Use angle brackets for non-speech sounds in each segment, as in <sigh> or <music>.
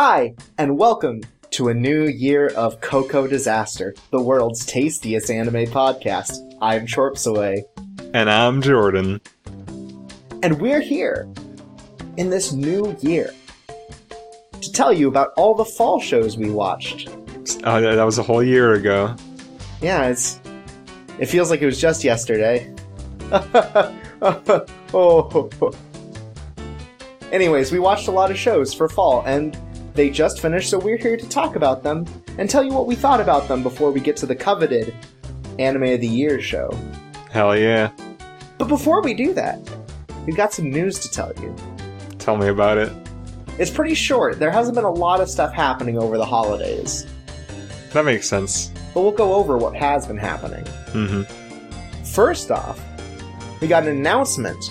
Hi, and welcome to a new year of Coco Disaster, the world's tastiest anime podcast. I'm Chorpsaway, And I'm Jordan. and we're here in this new year to tell you about all the fall shows we watched. Oh, that that was a whole year ago. Yeah, it's it feels like it was just yesterday. <laughs> oh. Anyways, we watched a lot of shows for fall and they just finished, so we're here to talk about them and tell you what we thought about them before we get to the coveted Anime of the Year show. Hell yeah. But before we do that, we've got some news to tell you. Tell me about it. It's pretty short. There hasn't been a lot of stuff happening over the holidays, That makes sense. but we'll go over what has been happening. hmm First off, we got an announcement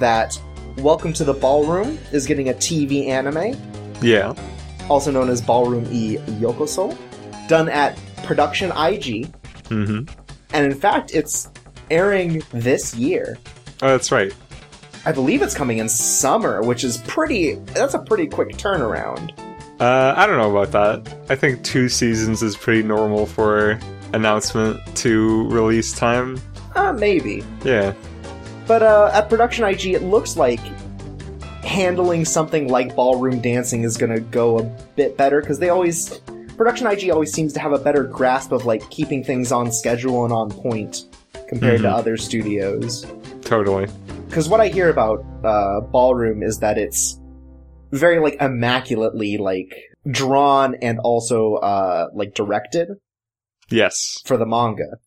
that Welcome to the Ballroom is getting a TV anime, Yeah. Also known as Ballroom E Yokoso, done at Production IG, hmm and in fact, it's airing this year. Oh, that's right. I believe it's coming in summer, which is pretty. That's a pretty quick turnaround. Uh, I don't know about that. I think two seasons is pretty normal for announcement to release time. Uh, maybe. Yeah. But uh, at Production IG, it looks like handling something like ballroom dancing is going to go a bit better because they always. Production IG always seems to have a better grasp of like keeping things on schedule and on point compared to Mhm. other studios. Totally. Because what I hear about uh, ballroom is that it's very like immaculately like drawn and also uh, like directed Yes. for the manga.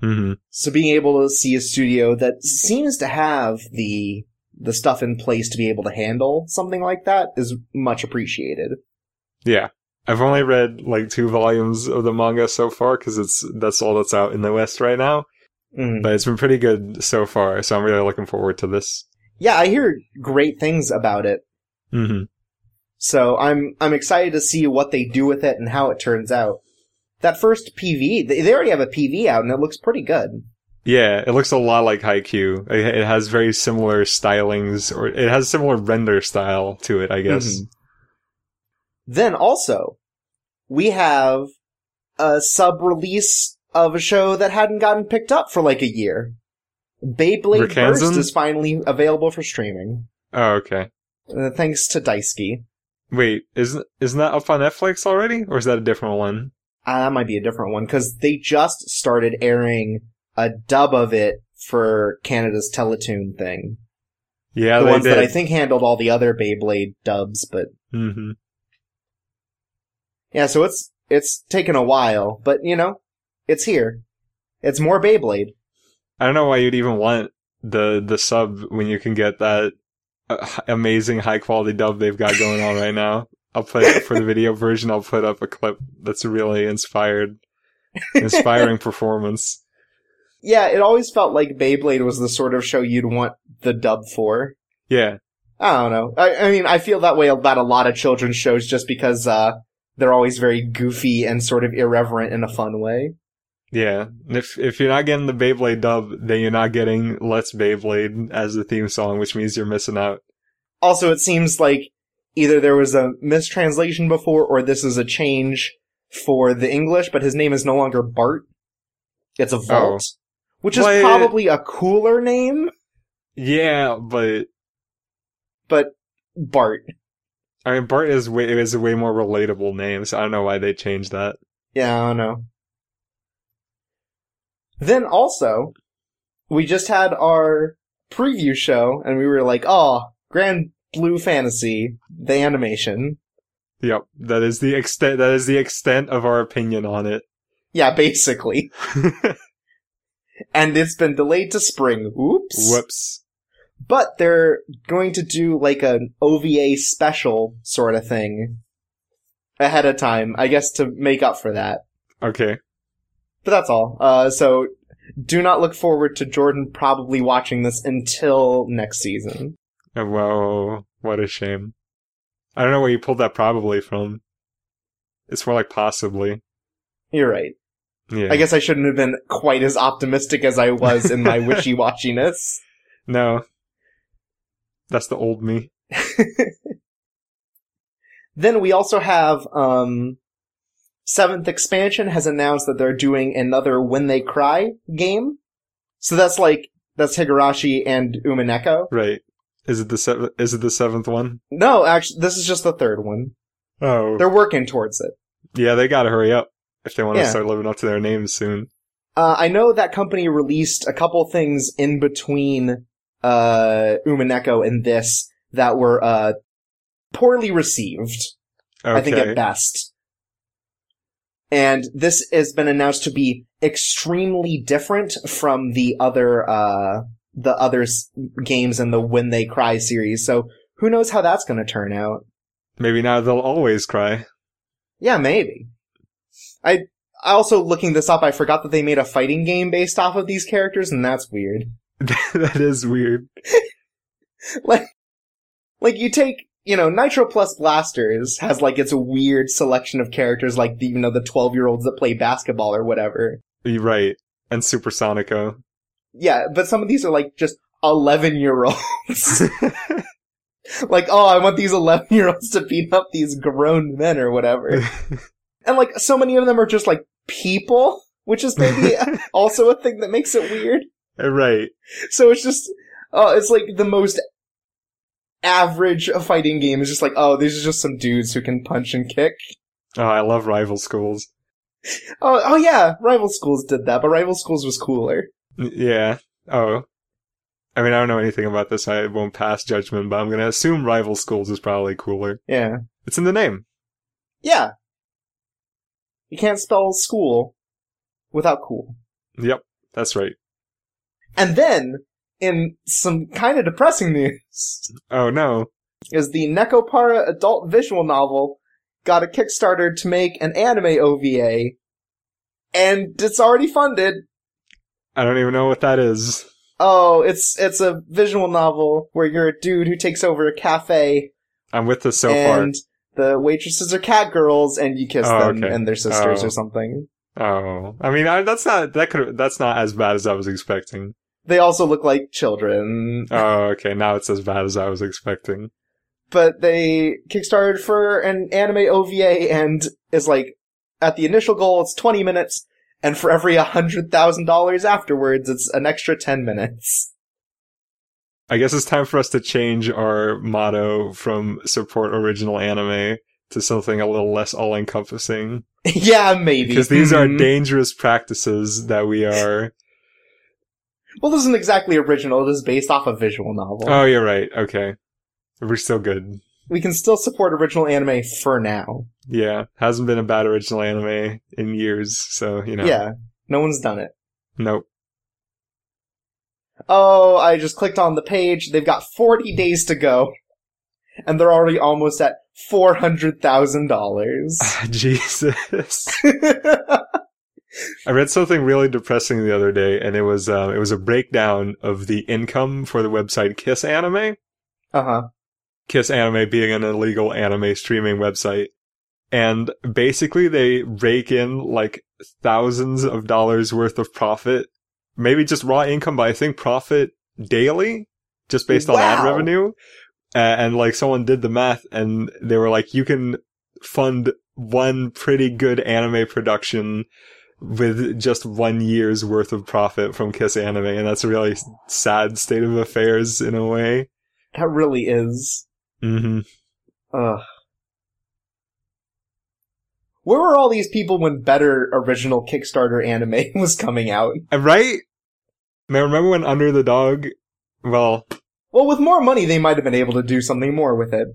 hmm So being able to see a studio that seems to have the the stuff in place to be able to handle something like that is much appreciated. Yeah. I've only read like two volumes of the manga so far because it's that's all that's out in the West right now. Mm. But it's been pretty good so far, so I'm really looking forward to this. Yeah, I hear great things about it. hmm So I'm I'm excited to see what they do with it and how it turns out. That first PV, they already have a PV out and it looks pretty good. Yeah, it looks a lot like Haikyuu. It, has very similar stylings, or it has a similar render style to it, I guess. Mhm. Then also, we have a sub release of a show that hadn't gotten picked up for like a year. Beyblade Rikanzen? Burst is finally available for streaming, Oh, okay. uh, thanks to Daisuke. Wait, isn't isn't that up on Netflix already, or is that a different one? Uh, that might be a different one because they just started airing a dub of it for Canada's Teletoon thing. Yeah, the ones did. that I think handled all the other Beyblade dubs, but hmm yeah, so it's it's taken a while, but you know, it's here. It's more Beyblade. I don't know why you'd even want the the sub when you can get that uh, amazing high quality dub they've got going on right now. I'll put for the video version. I'll put up a clip that's really inspired, <laughs> inspiring performance. Yeah, it always felt like Beyblade was the sort of show you'd want the dub for. Yeah, I don't know. I, I mean, I feel that way about a lot of children's shows just because uh, they're always very goofy and sort of irreverent in a fun way. Yeah, if if you're not getting the Beyblade dub, then you're not getting Let's Beyblade as the theme song, which means you're missing out. Also, it seems like either there was a mistranslation before or this is a change for the English, but his name is no longer Bart. It's a Valt, which is What? probably a cooler name, Yeah, but but Bart. I mean Bart is way is a way more relatable name, so I don't know why they changed that. Yeah, I don't know. Then also, we just had our preview show, and we were like, oh, Grand Blue Fantasy, the animation. Yep, that is the extent. That is the extent of our opinion on it. Yeah, basically. <laughs> And it's been delayed to spring. Oops. Whoops. But they're going to do like an OVA special sort of thing ahead of time, I guess to make up for that. Okay. But that's all. Uh, so do not look forward to Jordan probably watching this until next season. Oh, Well, what a shame. I don't know where you pulled that probably from. It's more like possibly. You're right. Yeah. I guess I shouldn't have been quite as optimistic as I was in my <laughs> wishy-washiness. No. That's the old me. <laughs> Then we also have um, Seventh Expansion has announced that they're doing another When They Cry game. So that's like that's Higurashi and Umineko. Right. Is it the seventh? Is it the seventh one? No, actually, this is just the third one. Oh, They're working towards it. yeah. They got to hurry up if they want to Yeah. start living up to their names soon. Uh, I know that company released a couple things in between uh, Umineko and this that were uh, poorly received. Okay. I think at best. And this has been announced to be extremely different from the other uh, the other games in the When They Cry series. So who knows how that's going to turn out? Maybe now they'll always cry. Yeah, maybe. I I also looking this up, I forgot that they made a fighting game based off of these characters, and that's weird. <laughs> <laughs> that is weird. like like you take you know Nitroplus Blasterz has like its weird selection of characters like the you know the 12 year olds that play basketball or whatever You're right. And Supersonico. yeah but some of these are like just 11 year olds <laughs> like oh i want these 11 year olds to beat up these grown men or whatever and like so many of them are just like people which is maybe <laughs> also a thing that makes it weird uh, right. So it's just, oh, it's like the most average fighting game. is just like, oh, these are just some dudes who can punch and kick. Oh, I love rival schools. Oh, oh yeah, Rival Schools did that, but Rival Schools was cooler. Yeah. Oh. I mean, I don't know anything about this. I won't pass judgment, but I'm gonna assume rival schools is probably cooler. Yeah. It's in the name. Yeah. You can't spell school without cool. Yep. That's right. And then, in some kind of depressing news, Oh no. is the Nekopara adult visual novel got a Kickstarter to make an anime OVA, and it's already funded. I don't even know what that is. Oh, it's it's a visual novel where you're a dude who takes over a cafe I'm with this so far. and the waitresses are cat girls and you kiss Oh, them okay. and their sisters Oh. or something. Oh. I mean, I, that's not, that could, that's not as bad as I was expecting. They also look like children, Oh, okay. Now it's as bad as I was expecting. but they kickstarted for an anime OVA and is like at the initial goal it's 20 minutes and for every $100,000 afterwards it's an extra 10 minutes. I guess it's time for us to change our motto from support original anime to something a little less all encompassing. <laughs> yeah, maybe. Because these are Mhm. dangerous practices that we <laughs> are. Well, this isn't exactly original. It is based off a visual novel. Oh, you're right. Okay. We're still good. we can still support original anime for now. Yeah. Hasn't been a bad original anime in years, so, you know. Yeah, no one's done it. Nope. Oh, I just clicked on the page. They've got 40 days to go. And they're already almost at $400,000. <laughs> Jesus. <laughs> I read something really depressing the other day, and it was uh, it was a breakdown of the income for the website Kiss Anime. uh huh. Kiss Anime being an illegal anime streaming website. And basically they rake in like thousands of dollars worth of profit. Maybe just raw income, but I think profit daily, just based on ad revenue. Uh, and like someone did the math and they were like, you can fund one pretty good anime production with just one year's worth of profit from Kiss Anime. And that's a really sad state of affairs in a way. That really is. hmm Ugh. Where were all these people when better original Kickstarter anime <laughs> was coming out? Right? Now remember when Under the Dog? Well, Well, with more money, they might have been able to do something more with it.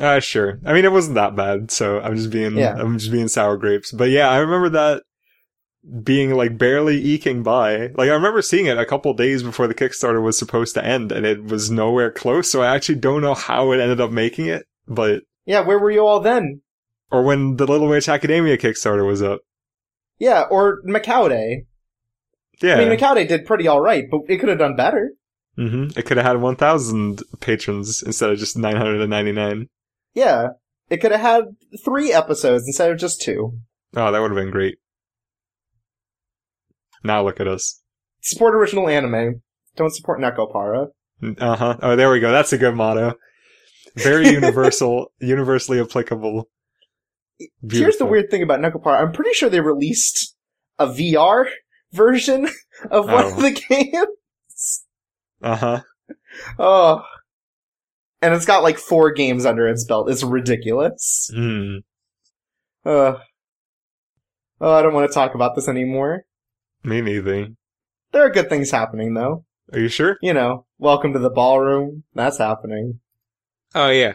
uh, sure. I mean, it wasn't that bad, so I'm just being, Yeah. I'm just being sour grapes. But yeah, I remember that being like barely eking by. Like I remember seeing it a couple days before the Kickstarter was supposed to end, and it was nowhere close. So I actually don't know how it ended up making it, but Yeah, where were you all then? or when the Little Witch Academia Kickstarter was up. Yeah, or Mecha-Ude. Yeah, I mean, Day did pretty alright, but it could have done better. hmm it could have had 1,000 patrons instead of just 999. Yeah. It could have had three episodes instead of just two. Oh, that would have been great. Now look at us. Support original anime. Don't support Nekopara. Uh huh. Oh, there we go. That's a good motto. Very <laughs> universal, universally applicable. here's the weird thing about Nekopara. I'm pretty sure they released a VR version <laughs> of one Oh. of the <laughs> games. Uh huh. Oh. And it's got like four games under its belt. It's ridiculous. Hmm. Uh, oh, I don't want to talk about this anymore. Me neither. There are good things happening though. Are you sure? You know, welcome to the ballroom. That's happening. Oh yeah.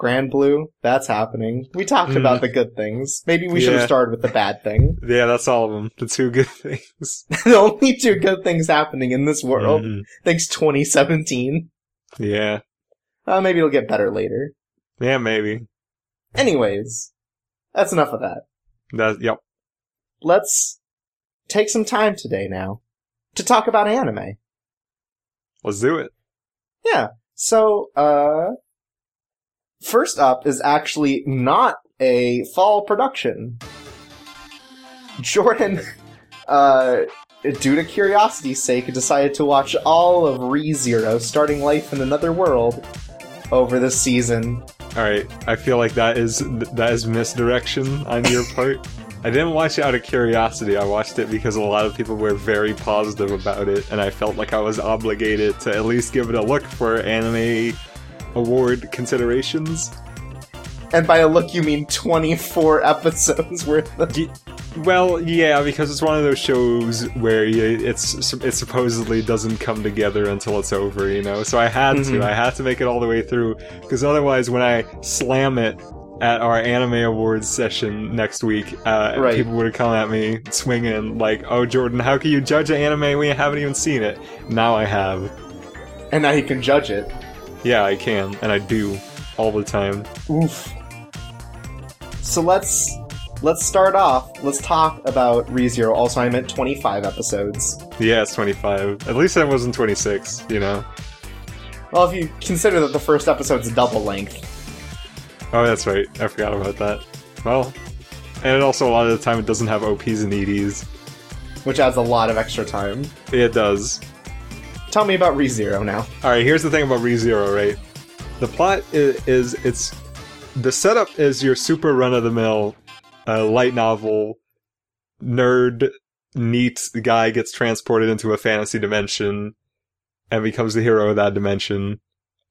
Grand Blue. That's happening. We talked Mm. about the good things. Maybe we should have started with the bad thing. <laughs> Yeah, that's all of them. The two good <laughs> things. <laughs> the only two good things happening in this world. Mhm. Thanks 2017. Yeah. Uh, maybe it'll get better later. Yeah, maybe. Anyways, that's enough of that. That. Yep. Let's take some time today now to talk about anime. Let's do it. Yeah. So, uh, first up is actually not a fall production. Jordan, <laughs> uh, due to curiosity's sake, decided to watch all of ReZero, starting life in another world, over this season. All right. I feel like that is that is misdirection on your <laughs> part. I didn't watch it out of curiosity. I watched it because a lot of people were very positive about it, and I felt like I was obligated to at least give it a look for anime award considerations. And by a look, you mean 24 <laughs> episodes worth of. Well, yeah, because it's one of those shows where you, it's it supposedly doesn't come together until it's over, you know. So I had Mhm. to, I had to make it all the way through, because otherwise, when I slam it at our anime awards session next week, uh, Right. people would have come at me swinging like, "Oh, Jordan, how can you judge an anime when you haven't even seen it?" Now I have, And now you can judge it. Yeah, I can, and I do all the time. Oof. So let's let's start off. Let's talk about ReZero. Also, I meant 25 episodes. Yeah, it's twenty five. At least I wasn't twenty six, you know. Well, if you consider that the first episode's double length. Oh, that's right. I forgot about that. Well, and also a lot of the time it doesn't have OPs and EDs. which adds a lot of extra time. It does. Tell me about ReZero now. All right, here's the thing about ReZero, right? The plot is, is it's the setup is your super run of the mill uh, light novel nerd neat guy gets transported into a fantasy dimension and becomes the hero of that dimension.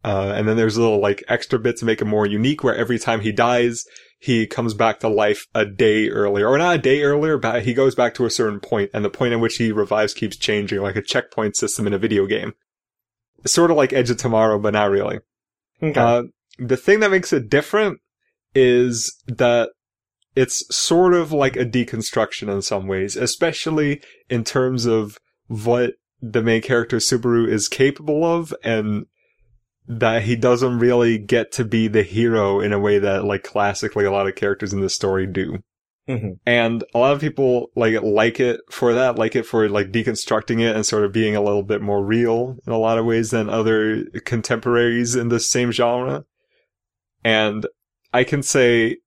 Uh, and then there's a little like extra bit to make it more unique where every time he dies, he comes back to life a day earlier, or not a day earlier, but he goes back to a certain point, and the point at which he revives keeps changing, like a checkpoint system in a video game. Sort of like Edge of Tomorrow, but not really. Okay. Uh, the thing that makes it different is that it's sort of like a deconstruction in some ways, especially in terms of what the main character Subaru is capable of and that he doesn't really get to be the hero in a way that like classically a lot of characters in the story do. Mhm. And a lot of people like like it for that, like it for like deconstructing it and sort of being a little bit more real in a lot of ways than other contemporaries in the same genre. And I can say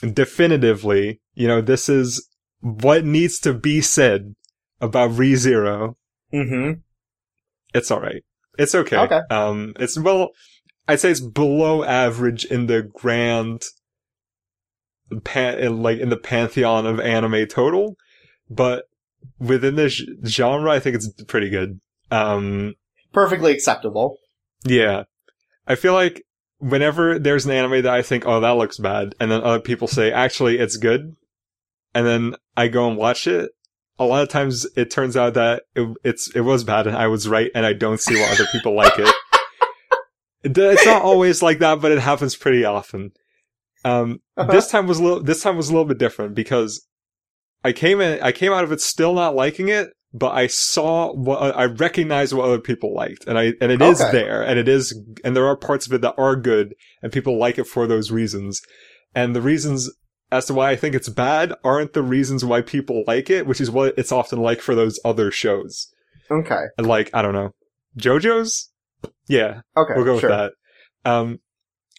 definitively, you know, this is what needs to be said about ReZero. Mm-hmm. It's alright. It's okay. Okay. Um, it's, well, I'd say it's below average in the grand, pan, in, like, in the pantheon of anime total, but within this genre, I think it's pretty good. Um, Perfectly acceptable. yeah. I feel like whenever there's an anime that I think, oh, that looks bad, and then other people say, actually, it's good, and then I go and watch it, a lot of times it turns out that it, it's, it was bad and I was right and I don't see why other people like it. <laughs> It- It's not always like that, but it happens pretty often. Um, Uh-huh. this time was a little, this time was a little bit different because I came in, I came out of it still not liking it, but I saw what, I recognized what other people liked and I, and it is Okay. there and it is, and there are parts of it that are good and people like it for those reasons. And the reasons as to why I think it's bad aren't the reasons why people like it, which is what it's often like for those other shows. Okay. Like, I don't know, JoJo's? Yeah, Okay. we'll go sure. with that. Um,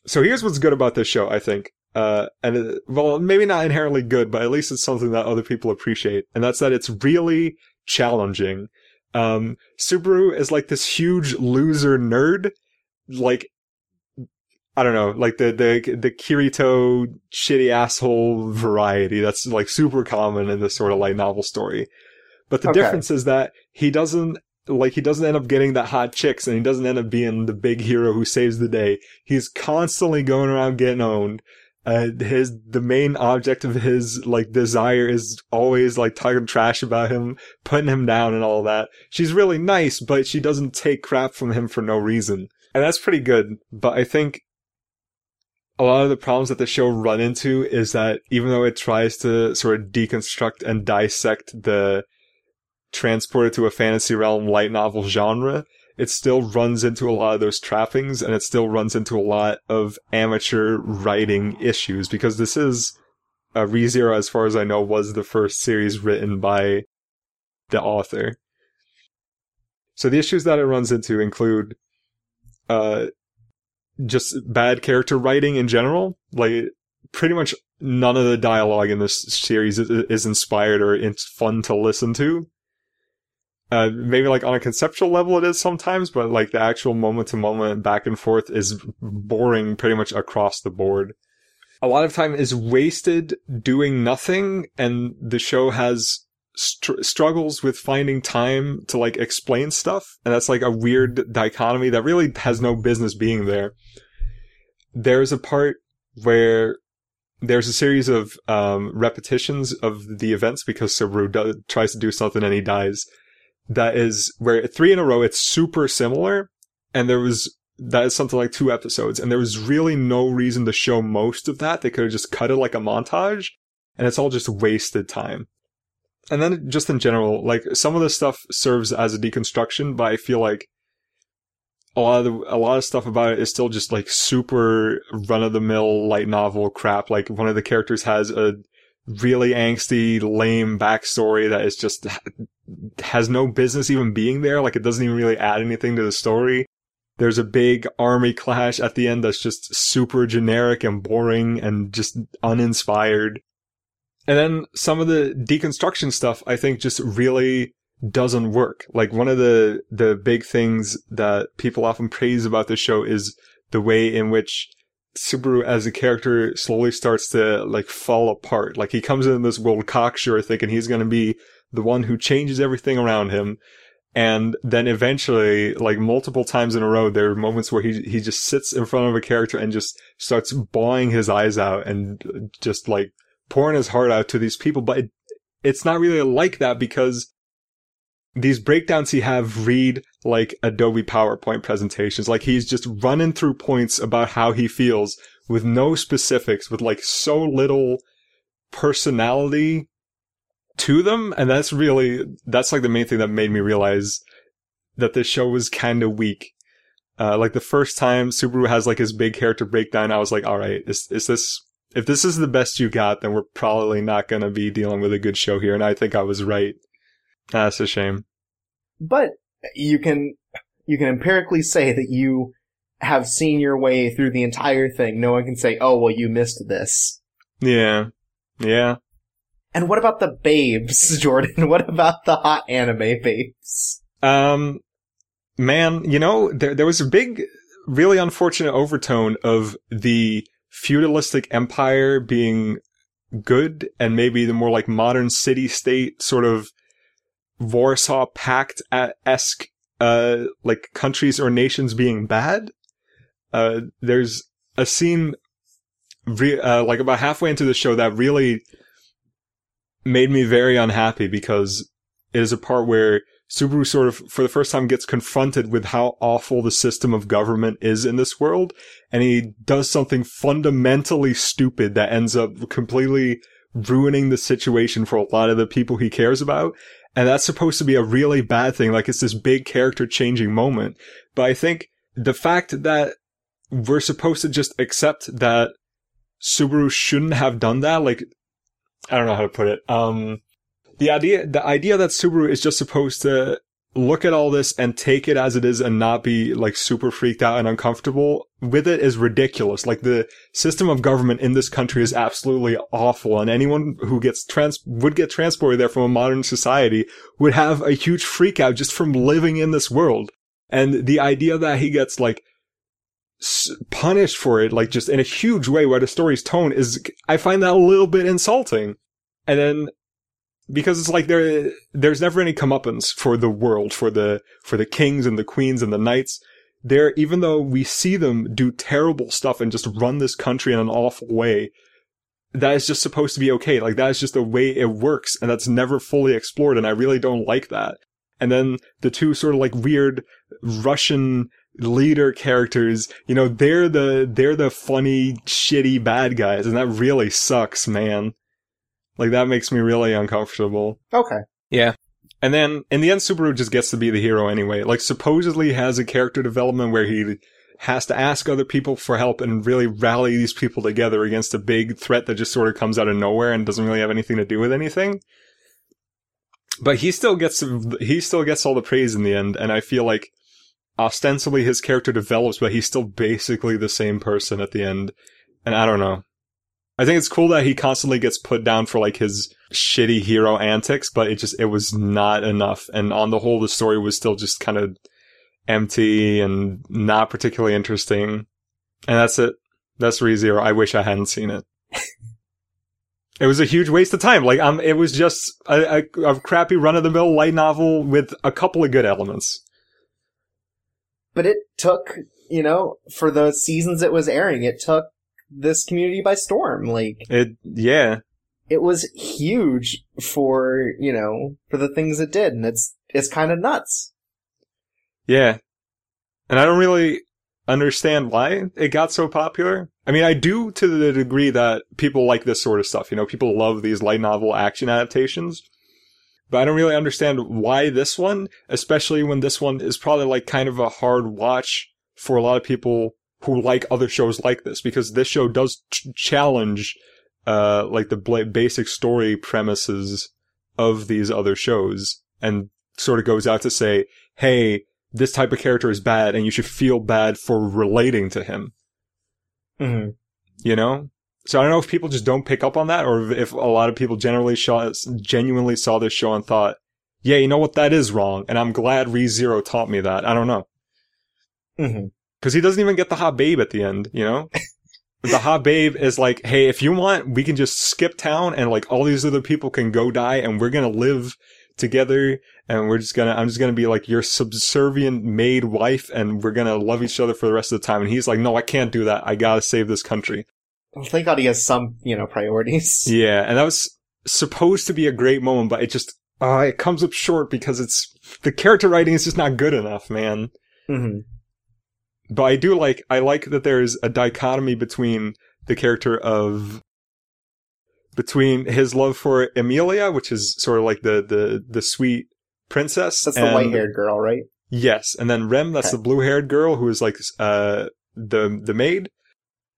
so here's what's good about this show, I think. Uh, and it, well, maybe not inherently good, but at least it's something that other people appreciate. And that's that it's really challenging. Um, Subaru is like this huge loser nerd. Like, I don't know, like the the the Kirito shitty asshole variety that's like super common in this sort of light novel story. But the Okay. difference is that he doesn't like he doesn't end up getting that hot chicks and he doesn't end up being the big hero who saves the day. He's constantly going around getting owned. Uh, his the main object of his like desire is always like talking trash about him, putting him down and all that. She's really nice, but she doesn't take crap from him for no reason. And that's pretty good. But I think a lot of the problems that the show run into is that even though it tries to sort of deconstruct and dissect the transported to a fantasy realm light novel genre, it still runs into a lot of those trappings and it still runs into a lot of amateur writing issues because this is uh, ReZero, as far as I know, was the first series written by the author. So the issues that it runs into include uh, just bad character writing in general. Like, pretty much none of the dialogue in this series is, is inspired or it's fun to listen to. Uh, maybe like on a conceptual level it is sometimes, but like the actual moment to moment back and forth is boring pretty much across the board. A lot of time is wasted doing nothing and the show has str- struggles with finding time to like explain stuff. And that's like a weird dichotomy that really has no business being there. There's a part where there's a series of um, repetitions of the events because Subaru does, tries to do something and he dies. That is where three in a row, it's super similar. And there was, that is something like two episodes. And there was really no reason to show most of that. They could have just cut it like a montage and it's all just wasted time. And then just in general, like some of the stuff serves as a deconstruction, but I feel like a lot of the, a lot of stuff about it is still just like super run of the mill light novel crap. Like one of the characters has a really angsty, lame backstory that is just has no business even being there. Like it doesn't even really add anything to the story. There's a big army clash at the end that's just super generic and boring and just uninspired. And then some of the deconstruction stuff I think just really doesn't work. Like one of the the big things that people often praise about the show is the way in which Subaru as a character slowly starts to like fall apart. Like he comes in this world cocksure thinking he's going to be the one who changes everything around him. And then eventually, like multiple times in a row, there are moments where he, he just sits in front of a character and just starts bawling his eyes out and just like pouring his heart out to these people. But it, it's not really like that because these breakdowns he have read like Adobe PowerPoint presentations. Like he's just running through points about how he feels with no specifics, with like so little personality to them. And that's really, that's like the main thing that made me realize that this show was kind of weak. Uh, like the first time Subaru has like his big character breakdown, I was like, all right, is, is this, if this is the best you got, then we're probably not going to be dealing with a good show here. And I think I was right. That's a shame. But you can you can empirically say that you have seen your way through the entire thing. No one can say, "Oh, well, you missed this." Yeah. Yeah. And what about the babes, <laughs> Jordan? What about the hot anime babes? Um, man, you know, there, there was a big, really unfortunate overtone of the feudalistic empire being good and maybe the more like modern city state sort of Warsaw Pact esque, uh, like countries or nations being bad. Uh, there's a scene, re- uh, like about halfway into the show that really made me very unhappy because it is a part where Subaru sort of, for the first time, gets confronted with how awful the system of government is in this world. And he does something fundamentally stupid that ends up completely ruining the situation for a lot of the people he cares about. And that's supposed to be a really bad thing. Like it's this big character changing moment. But I think the fact that we're supposed to just accept that Subaru shouldn't have done that, like, I don't know how to put it. Um, the idea, the idea that Subaru is just supposed to look at all this and take it as it is and not be like super freaked out and uncomfortable with it is ridiculous. Like the system of government in this country is absolutely awful and anyone who gets trans, would get transported there from a modern society would have a huge freak out just from living in this world. And the idea that he gets like punished for it, like just in a huge way, where the story's tone is, I find that a little bit insulting. And then, because it's like there, there's never any comeuppance for the world, for the, for the kings and the queens and the knights. There, even though we see them do terrible stuff and just run this country in an awful way, that is just supposed to be okay. Like that is just the way it works, and that's never fully explored, and I really don't like that. And then the two sort of like weird Russian leader characters, you know, they're the they're the funny, shitty bad guys, and that really sucks, man. Like that makes me really uncomfortable. Okay. Yeah. And then in the end, Subaru just gets to be the hero anyway. Like supposedly has a character development where he has to ask other people for help and really rally these people together against a big threat that just sort of comes out of nowhere and doesn't really have anything to do with anything. But he still gets he still gets all the praise in the end, and I feel like ostensibly his character develops, but he's still basically the same person at the end. And I don't know. I think it's cool that he constantly gets put down for like his shitty hero antics, but it just it was not enough. And on the whole, the story was still just kind of empty and not particularly interesting. And that's it. That's ReZero. I wish I hadn't seen it. it was a huge waste of time. Like, um, it was just a, a, a crappy run of the mill light novel with a couple of good elements. But it took, you know, for the seasons it was airing, it took this community by storm. Like, It, yeah. it was huge for, you know, for the things it did, and it's, it's kind of nuts. Yeah. And I don't really understand why it got so popular. I mean, I do to the degree that people like this sort of stuff. You know, people love these light novel action adaptations. But I don't really understand why this one, especially when this one is probably like kind of a hard watch for a lot of people who like other shows like this, because this show does ch- challenge, uh, like the bla- basic story premises of these other shows and sort of goes out to say, hey, this type of character is bad and you should feel bad for relating to him, Mm-hmm. you know? So I don't know if people just don't pick up on that or if a lot of people generally saw, genuinely saw this show and thought, yeah, you know what? That is wrong. And I'm glad ReZero taught me that. I don't know. Mm-hmm. Cause he doesn't even get the hot babe at the end, you know? the hot babe is like, hey, if you want, we can just skip town and like all these other people can go die and we're gonna live together and we're just gonna, I'm just gonna be like your subservient maid wife and we're gonna love each other for the rest of the time. And he's like, no, I can't do that. I gotta save this country. Well, thank God he has some, you know, priorities. <laughs> Yeah. And that was supposed to be a great moment, but it just, uh, it comes up short because it's, the character writing is just not good enough, man. Mm-hmm. But I do like I like that there's a dichotomy between the character of between his love for Emilia, which is sort of like the the the sweet princess. That's the and- white-haired girl, right? Yes, and then Rem, that's Okay. the blue-haired girl who is like uh the the maid.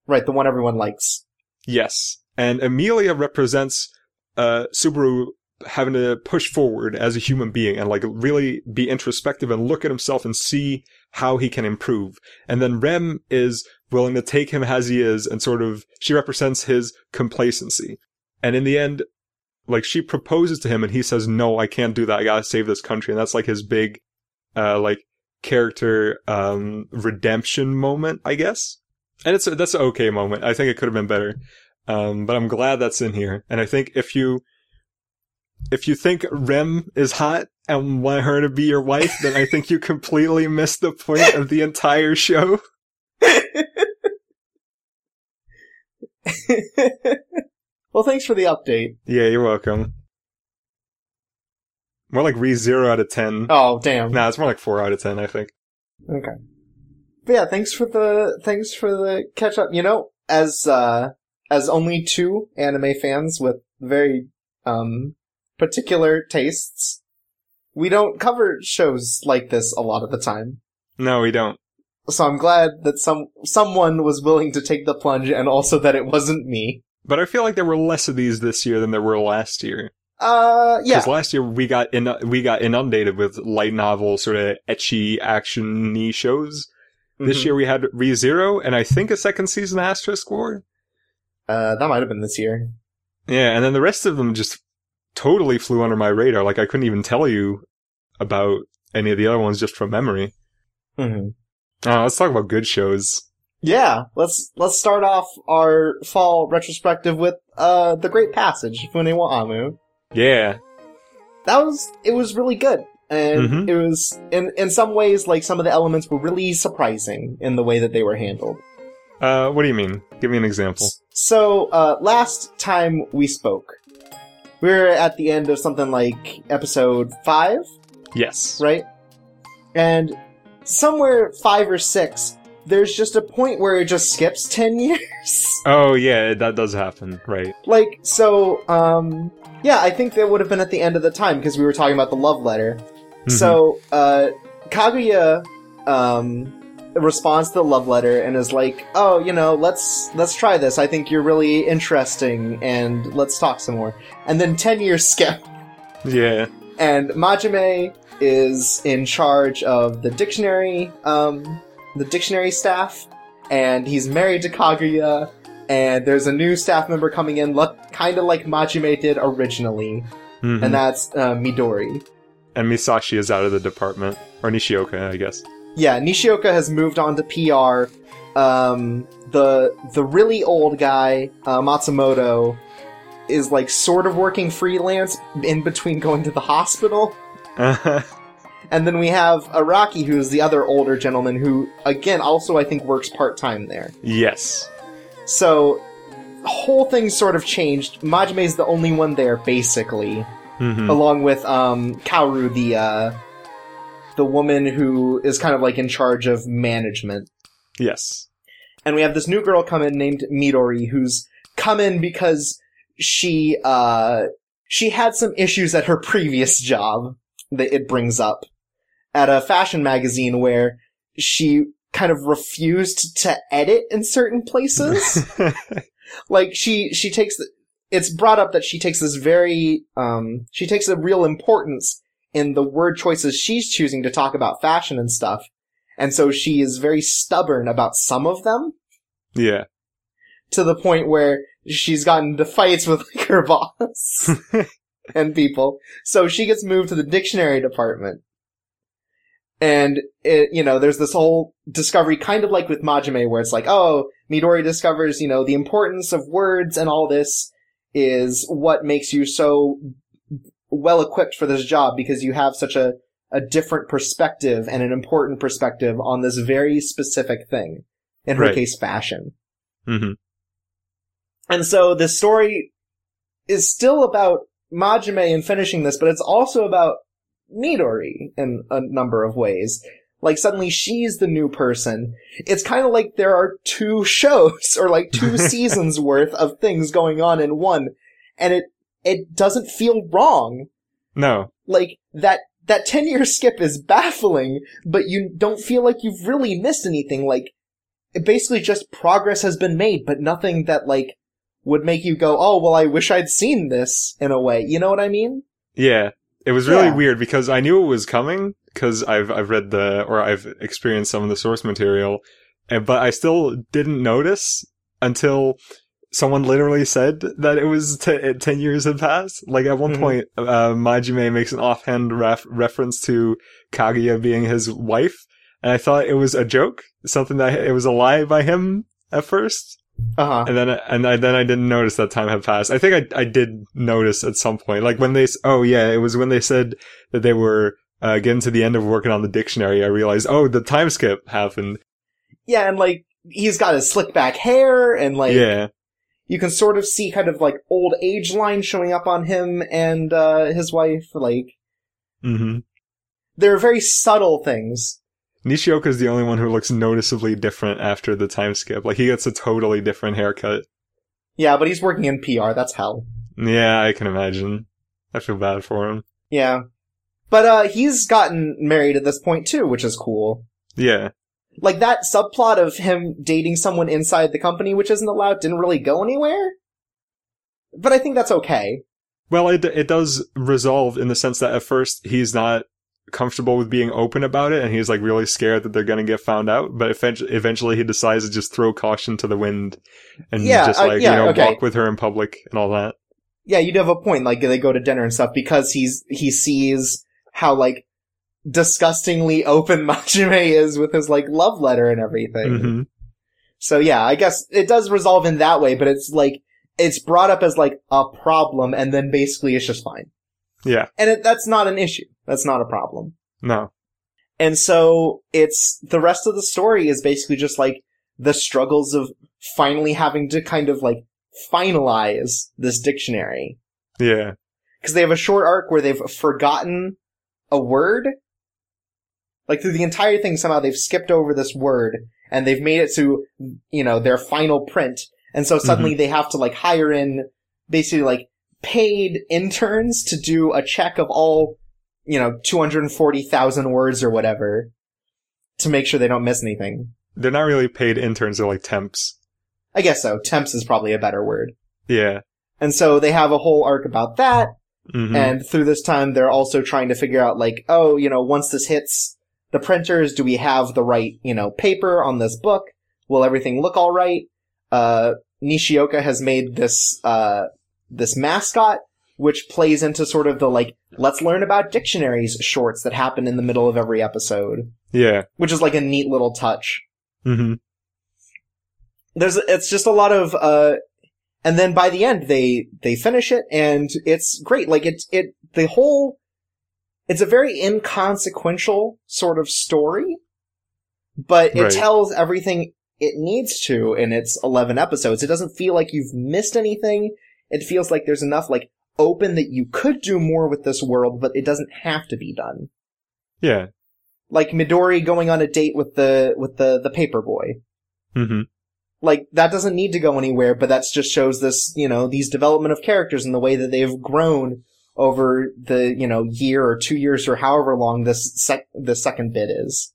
Right, the one everyone likes. Yes, and Emilia represents uh Subaru having to push forward as a human being and like really be introspective and look at himself and see how he can improve. And then Rem is willing to take him as he is and sort of she represents his complacency. And in the end, like she proposes to him and he says, "No, I can't do that. I gotta save this country." And that's like his big, uh, like character um redemption moment, I guess. And it's a, that's an okay moment. I think it could have been better. Um, but I'm glad that's in here. And I think if you if you think Rem is hot and want her to be your wife, then I think you completely missed the point of the entire show. <laughs> well, thanks for the update. Yeah, you're welcome. More like re zero out of ten. Oh, damn. Nah, it's more like four out of ten, I think. Okay. But yeah, thanks for the thanks for the catch up. You know, as uh as only two anime fans with very um particular tastes, we don't cover shows like this a lot of the time. No, we don't. So I'm glad that some someone was willing to take the plunge and also that it wasn't me. But I feel like there were less of these this year than there were last year. Uh yeah. Because last year we got in, we got inundated with light novel sort of ecchi action-y shows. This Mhm. year we had ReZero and I think a second season of Asterisk War. Uh that might have been this year. Yeah, and then the rest of them just totally flew under my radar. Like I couldn't even tell you about any of the other ones just from memory. hmm Uh, let's talk about good shows. Yeah, let's let's start off our fall retrospective with uh the Great Passage, Fune wo Amu. Yeah. That was it was really good. And Mhm. it was in in some ways like some of the elements were really surprising in the way that they were handled. Uh, what do you mean? Give me an example. So, uh last time we spoke, were at the end of something like episode 5, Yes. right? And somewhere 5 or 6 there's just a point where it just skips 10 <laughs> years. Oh yeah, that does happen. Right. Like, so, um, yeah, I think that would have been at the end of the time because we were talking about the love letter. Mhm. So, uh, Kaguya, um, responds to the love letter and is like, "Oh, you know, let's let's try this. I think you're really interesting, and let's talk some more." And then ten years <laughs> skip, Yeah. and Majime is in charge of the dictionary, um, the dictionary staff, and he's married to Kaguya. And there's a new staff member coming in, look kind of like Majime did originally, Mhm. and that's uh, Midori. and Masashi is out of the department, or Nishioka, I guess. Yeah, Nishioka has moved on to PR. Um, the the really old guy uh, Matsumoto is like sort of working freelance in between going to the hospital, <laughs> and then we have Araki, who's the other older gentleman who, again, also I think works part time there. yes. So, whole thing sort of changed. Majime's the only one there, basically, hmm along with um, Kaoru, the uh, the woman who is kind of like in charge of management. Yes. and we have this new girl come in named Midori who's come in because she uh she had some issues at her previous job that it brings up at a fashion magazine where she kind of refused to edit in certain places <laughs> like she she takes the, it's brought up that she takes this very um she takes a real importance in the word choices she's choosing to talk about fashion and stuff and so she is very stubborn about some of them yeah. to the point where she's gotten into fights with like, her boss <laughs> and people. So she gets moved to the dictionary department. And it, you know, there's this whole discovery kind of like with Majime where it's like, oh, Midori discovers, you know, the importance of words and all this is what makes you so well equipped for this job because you have such a, a different perspective and an important perspective on this very specific thing. In her Right. case, fashion. hmm And so the story is still about Majime and finishing this, but it's also about Midori in a number of ways. Like suddenly she's the new person. It's kind of like there are two <laughs> shows or like two <laughs> seasons worth of things going on in one, and it it doesn't feel wrong. No. Like that that 10 year skip is baffling, but you don't feel like you've really missed anything. Like it basically just progress has been made, but nothing that like would make you go, "Oh, well, I wish I'd seen this." In a way, you know what I mean? Yeah. It was really Yeah. weird because I knew it was coming because I've I've read the or I've experienced some of the source material, and but I still didn't notice until someone literally said that it was t- 10 years had passed. Like at one Mhm. point, uh, Majime makes an offhand ref- reference to Kaguya being his wife, and I thought it was a joke, something that it was a lie by him at first. Uh huh. And then, and I, then I didn't notice that time had passed. I think I, I did notice at some point, like when they, oh yeah, it was when they said that they were, uh, getting to the end of working on the dictionary. I realized, oh, the time skip happened. Yeah, and like he's got his slick back hair, and like yeah. You can sort of see kind of like old age lines showing up on him and uh, his wife. Like hmm there are very subtle things. Nishioka is the only one who looks noticeably different after the time skip. Like he gets a totally different haircut. Yeah, but he's working in PR. That's hell. Yeah, I can imagine. I feel bad for him. Yeah. But uh he's gotten married at this point too, which is cool. Yeah. Like that subplot of him dating someone inside the company which isn't allowed didn't really go anywhere. But I think that's okay. Well, it it does resolve in the sense that at first he's not comfortable with being open about it, and he's like really scared that they're gonna get found out. But eventually, eventually he decides to just throw caution to the wind and Yeah, just uh, like yeah, you know okay. walk with her in public and all that. Yeah, you do have a point. Like they go to dinner and stuff because he's he sees how like disgustingly open <laughs> Majime is with his like love letter and everything. hmm So yeah, I guess it does resolve in that way, but it's like, it's brought up as like a problem and then basically it's just fine. Yeah. And it, that's not an issue. That's not a problem. No. And so it's, the rest of the story is basically just like the struggles of finally having to kind of like finalize this dictionary. Yeah. Because they have a short arc where they've forgotten a word. Like through the entire thing, somehow they've skipped over this word and they've made it to, you know, their final print. And so suddenly they have to like hire in basically like paid interns to do a check of all, you know, 240,000 words or whatever to make sure they don't miss anything. They're not really paid interns, they're like temps. I guess so. Temps is probably a better word. Yeah. And so they have a whole arc about that. hmm And through this time, they're also trying to figure out, like, oh, you know, once this hits the printers, do we have the right, you know, paper on this book? Will everything look all right? Uh, Nishioka has made this, uh, this mascot, which plays into sort of the, like, let's learn about dictionaries shorts that happen in the middle of every episode, Yeah. which is like a neat little touch. hmm there's it's just a lot of uh and then by the end they they finish it and it's great like it it the whole it's a very inconsequential sort of story but it Right. tells everything it needs to in its 11 episodes it doesn't feel like you've missed anything it feels like there's enough like open that you could do more with this world but it doesn't have to be done Yeah. like midori going on a date with the with the the paper boy Mm-hmm. like that doesn't need to go anywhere, but that just shows this, you know, these development of characters and the way that they've grown over the, you know, year or two years or however long this sec- the second bit is.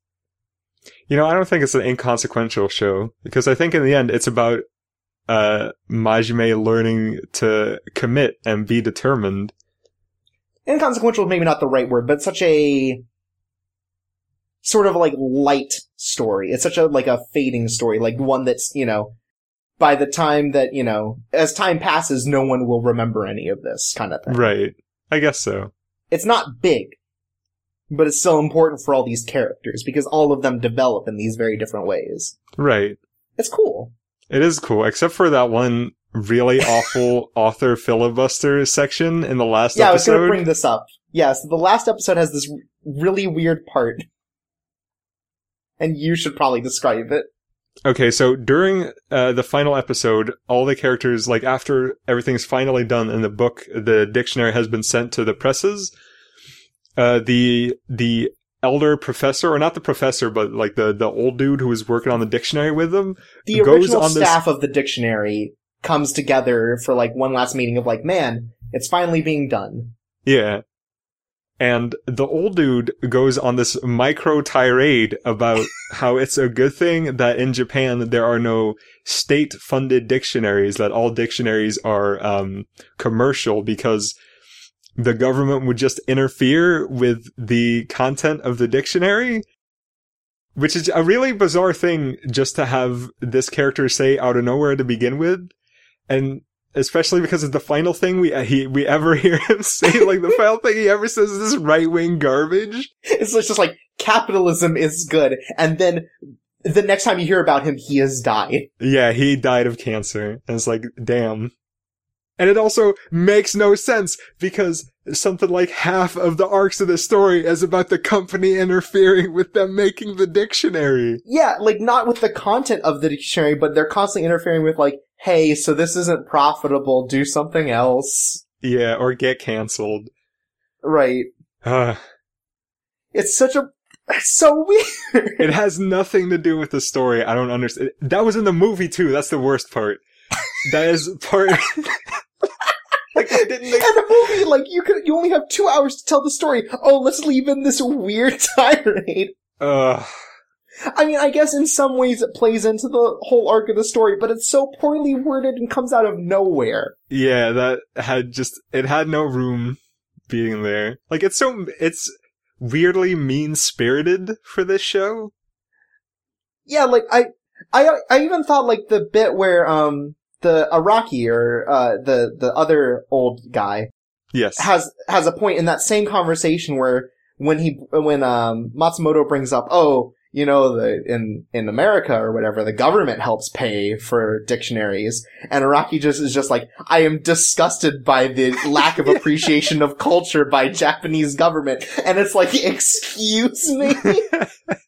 You know, I don't think it's an inconsequential show because I think in the end it's about uh Majime learning to commit and be determined. Inconsequential is maybe not the right word, but such a sort of like light story. It's such a like a fading story, like one that's, you know, by the time that, you know, as time passes, no one will remember any of this kind of thing. Right. I guess so. it's not big, but it's still important for all these characters because all of them develop in these very different ways. Right. It's cool. It is cool, except for that one really <laughs> awful author filibuster section in the last episode. yeah, I was going to bring this up. Yeah, so the last episode has this really weird part. And you should probably describe it. Okay, so during uh, the final episode, all the characters, like after everything's finally done in the book, the dictionary has been sent to the presses. Uh, the the elder professor, or not the professor, but like the the old dude who was working on the dictionary with them, The original on this- staff of the dictionary comes together for like one last meeting of like, man, it's finally being done. yeah. And the old dude goes on this micro tirade about <laughs> how it's a good thing that in Japan there are no state funded dictionaries, that all dictionaries are um, commercial because the government would just interfere with the content of the dictionary. Which is a really bizarre thing just to have this character say out of nowhere to begin with. And especially because of the final thing we he, we ever hear <laughs> him say, like the final thing he ever says is this right wing garbage. It's just like, capitalism is good. And then the next time you hear about him, he has died. Yeah, he died of cancer. And it's like, damn. And it also makes no sense because something like half of the arcs of the story is about the company interfering with them making the dictionary. Yeah, like not with the content of the dictionary, but they're constantly interfering with like, hey, so this isn't profitable, do something else. Yeah, or get canceled. Right. Uh, It's such a, it's so <laughs> weird. it has nothing to do with the story. I don't understand. That was in the movie too. That's the worst part. That is part. <laughs> <laughs> like, I didn't And the movie, like, you could, you only have two hours to tell the story. Oh, let's leave in this weird <laughs> tirade. uh, I mean, I guess in some ways it plays into the whole arc of the story, but it's so poorly worded and comes out of nowhere. Yeah, that had just, it had no room being there. Like, it's so, it's weirdly mean spirited for this show. Yeah, like, I, I, I even thought like the bit where, um, the Araki or, uh, the, the other old guy Yes. has, has a point in that same conversation where when he, when, um, Matsumoto brings up, oh, you know, the in in America or whatever, the government helps pay for dictionaries, and Araki just is just like, I am disgusted by the lack of <laughs> appreciation of culture by Japanese government, and it's like, excuse me. <laughs>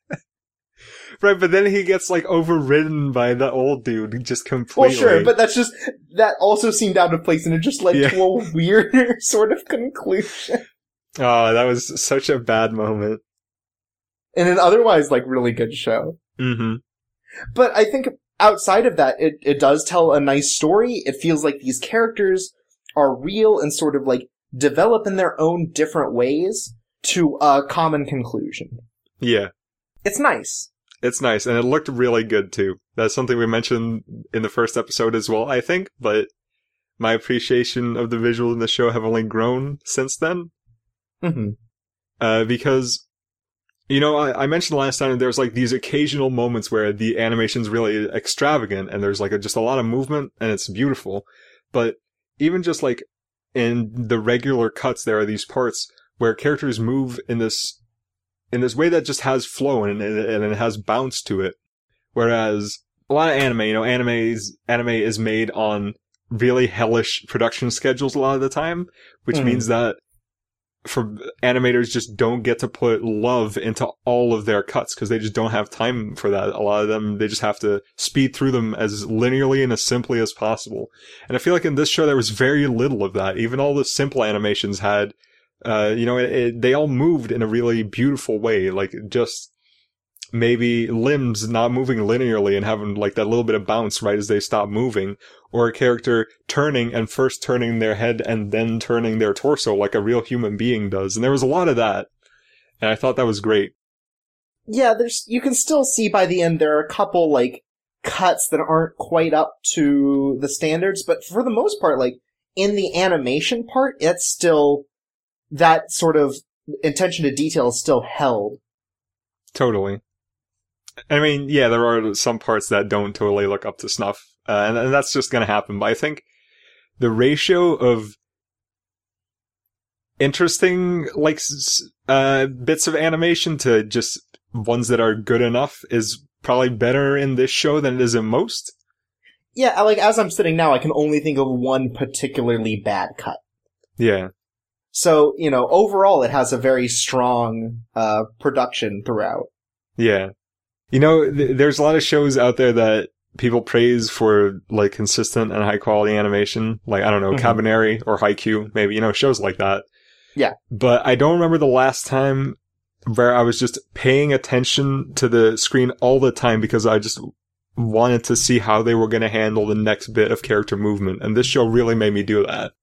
right, but then he gets like overridden by the old dude just completely. Well, sure, but that's just that also seemed out of place, and it just led Yeah. to a <laughs> weirder sort of conclusion oh, that was such a bad moment. in an otherwise like really good show. hmm But I think outside of that, it, it does tell a nice story. It feels like these characters are real and sort of like develop in their own different ways to a common conclusion. Yeah. It's nice. It's nice, and it looked really good too. That's something we mentioned in the first episode as well, I think, but my appreciation of the visual in the show have only grown since then. hmm Uh, because, you know, I, I mentioned last time there's like these occasional moments where the animation's really extravagant and there's like a, just a lot of movement and it's beautiful. But even just like in the regular cuts, there are these parts where characters move in this, in this way that just has flow and, and, it has bounce to it. Whereas a lot of anime, you know, anime is, anime is made on really hellish production schedules a lot of the time, which Mhm. means that for animators just don't get to put love into all of their cuts because they just don't have time for that. A lot of them, they just have to speed through them as linearly and as simply as possible. And I feel like in this show, there was very little of that. Even all the simple animations had, uh, you know, it, it, they all moved in a really beautiful way. Like just maybe limbs not moving linearly and having like that little bit of bounce right as they stop moving or a character turning and first turning their head and then turning their torso like a real human being does. And there was a lot of that. And I thought that was great. Yeah, there's, you can still see by the end there are a couple like cuts that aren't quite up to the standards, but for the most part, like in the animation part, it's still that sort of attention to detail is still held. Totally. I mean, yeah, there are some parts that don't totally look up to snuff. Uh, and, and that's just gonna happen. But I think the ratio of interesting, like, uh, bits of animation to just ones that are good enough is probably better in this show than it is in most. Yeah, like as I'm sitting now, I can only think of one particularly bad cut. Yeah. So, you know, overall it has a very strong, uh, production throughout. Yeah. You know, th- there's a lot of shows out there that people praise for like consistent and high quality animation. Like, I don't know, Mhm. Kabaneri or Haikyuu, maybe, you know, shows like that. Yeah. But I don't remember the last time where I was just paying attention to the screen all the time because I just wanted to see how they were going to handle the next bit of character movement. And this show really made me do that.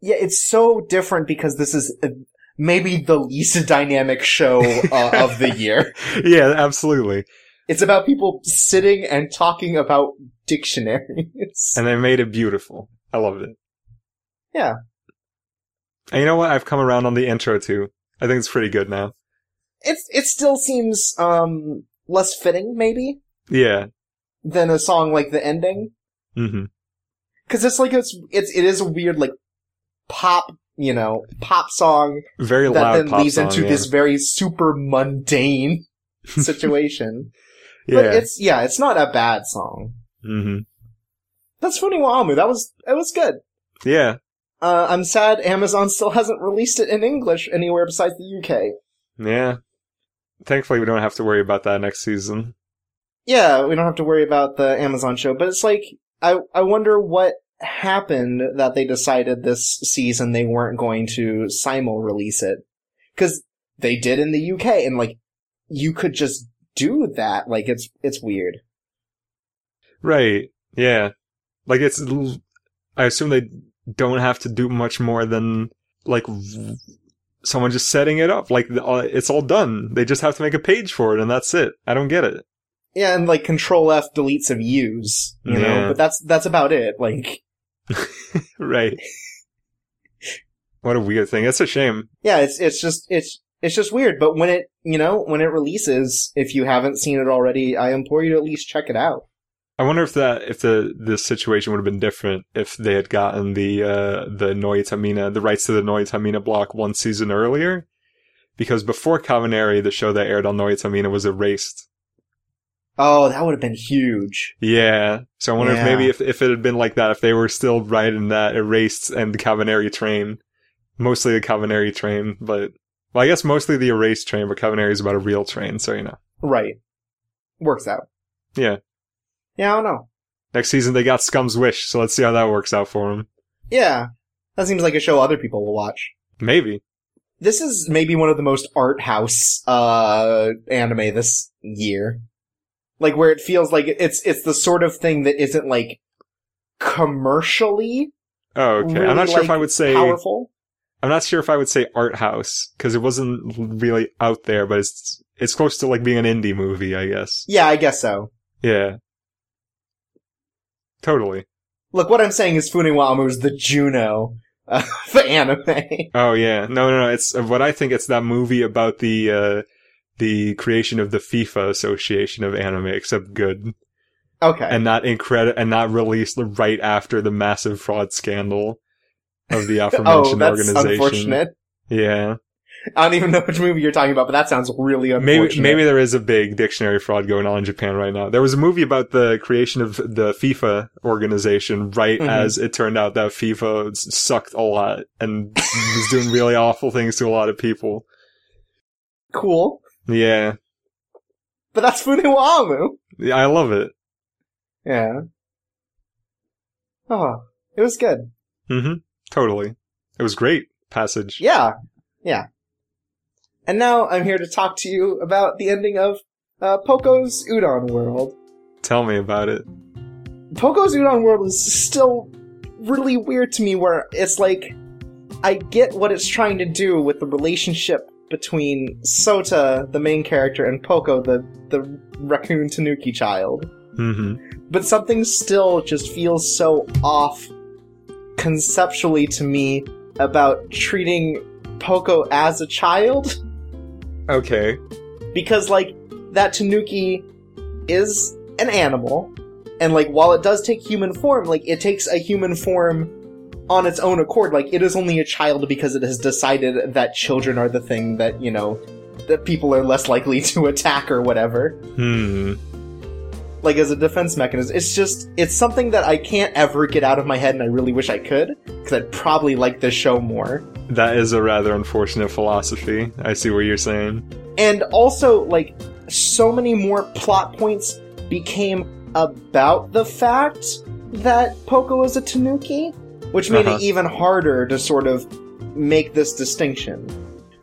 Yeah, it's so different because this is uh, maybe the least <laughs> dynamic show uh, of the year. <laughs> yeah, absolutely. It's about people sitting and talking about dictionaries. And they made it beautiful. I loved it. Yeah. And you know what? I've come around on the intro too. I think it's pretty good now. It's it still seems um less fitting maybe Yeah. than a song like the ending hmm because it's like it's it's it is a weird like pop you know pop song Very that loud then leads song, into yeah. this very super mundane <laughs> situation. yeah. But it's yeah, it's not a bad song. hmm That's Fune wo Amu. That was it was good. Yeah. Uh, I'm sad Amazon still hasn't released it in English anywhere besides the UK. Yeah. Thankfully, we don't have to worry about that next season. Yeah, we don't have to worry about the Amazon show, but it's like I I wonder what happened that they decided this season they weren't going to simul release it because they did in the UK, and like you could just do that. Like it's it's weird. Right. Yeah. Like it's, I assume they don't have to do much more than like someone just setting it up. Like uh, it's all done. They just have to make a page for it and that's it. I don't get it. Yeah, and like Control F deletes some U's, you know, but that's that's about it. Like, <laughs> right. What a weird thing. It's a shame. yeah, it's it's just it's it's just weird. But when it you know when it releases, if you haven't seen it already, I implore you to at least check it out. I wonder if that if the this situation would have been different if they had gotten the uh the Noitamina the rights to the Noitamina block one season earlier, because before Kabaneri, the show that aired on Noitamina was Erased Oh, that would have been huge. Yeah. So I wonder Yeah. if maybe if, if it had been like that, if they were still riding that Erased and the Kabaneri train, mostly the Kabaneri train, but well, I guess mostly the Erased train, but Kabaneri is about a real train, so you know. Right. Works out. Yeah. Yeah, I don't know. Next season they got Scum's Wish, so let's see how that works out for them. Yeah. That seems like a show other people will watch. Maybe. This is maybe one of the most art house uh anime this year. Like where it feels like it's it's the sort of thing that isn't like commercially Oh, okay. really, I'm not sure if I would say powerful. I'm not sure if I would say art house because it wasn't really out there, but it's it's close to like being an indie movie, I guess. Yeah, I guess so. Yeah. Totally. Look, what I'm saying is Fune wo Amu is the Juno of <laughs> anime. Oh yeah. No, no, no. It's what I think it's that movie about the uh the creation of the FIFA Association of Anime, except good Okay. and not incredi- and not released right after the massive fraud scandal of the <laughs> oh, aforementioned that's organization. unfortunate. Yeah. I don't even know which movie you're talking about, but that sounds really Maybe unfortunate. maybe there is a big dictionary fraud going on in Japan right now. There was a movie about the creation of the FIFA organization right Mhm. as it turned out that FIFA sucked a lot and was doing really <laughs> awful things to a lot of people. cool. Yeah. But that's Fune wo Amu. Yeah, I love it. Yeah. Oh, it was good. Mm-hmm. Totally. It was great passage. Yeah. Yeah. And now I'm here to talk to you about the ending of uh, Poco's Udon World. Tell me about it. Poco's Udon World is still really weird to me where it's like I get what it's trying to do with the relationship between Sota, the main character, and Poco, the the raccoon Tanuki child. hmm But something still just feels so off conceptually to me about treating Poco as a child Okay. because like that tanuki is an animal and like while it does take human form like it takes a human form on its own accord like it is only a child because it has decided that children are the thing that you know that people are less likely <laughs> to attack or whatever Hmm. like as a defense mechanism it's just it's something that i can't ever get out of my head and i really wish i could because i'd probably like this show more That is a rather unfortunate philosophy. I see what you're saying. And also, like, so many more plot points became about the fact that Poco is a Tanuki, which made Uh-huh. it even harder to sort of make this distinction.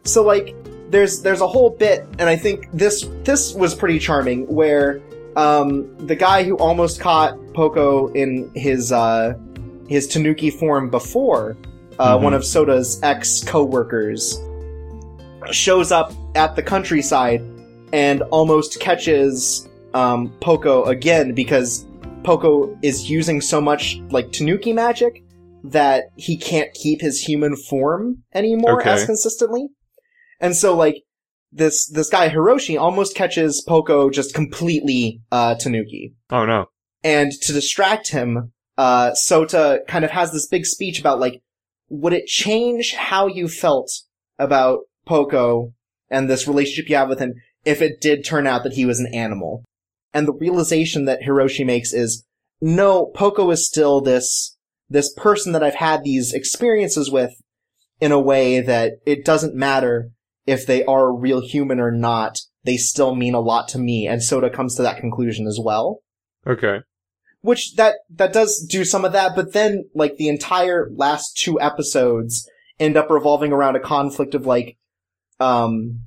So, like, there's there's a whole bit, and I think this this was pretty charming, where um, the guy who almost caught Poco in his uh, his Tanuki form before, uh, Mhm. one of Sota's ex co-workers, shows up at the countryside and almost catches um, Poco again because Poco is using so much like Tanuki magic that he can't keep his human form anymore Okay. as consistently. And so like this this guy Hiroshi almost catches Poco just completely uh, Tanuki. Oh no. And to distract him, uh, Sota kind of has this big speech about like, would it change how you felt about Poco and this relationship you have with him if it did turn out that he was an animal? And the realization that Hiroshi makes is, no, Poco is still this, this person that I've had these experiences with in a way that it doesn't matter if they are a real human or not. They still mean a lot to me. And Sota comes to that conclusion as well Okay. which that that does do some of that but then like the entire last two episodes end up revolving around a conflict of like um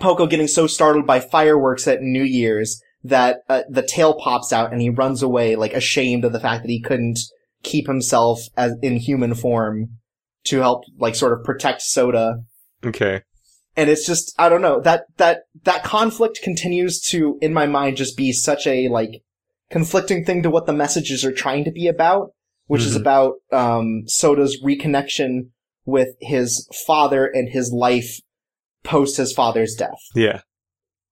Poco getting so startled by fireworks at New Year's that uh, the tail pops out and he runs away like ashamed of the fact that he couldn't keep himself as in human form to help like sort of protect Sota Okay. and it's just I don't know that that that conflict continues to in my mind just be such a like conflicting thing to what the messages are trying to be about, which is Mhm. about um, Sota's reconnection with his father and his life post his father's death. Yeah.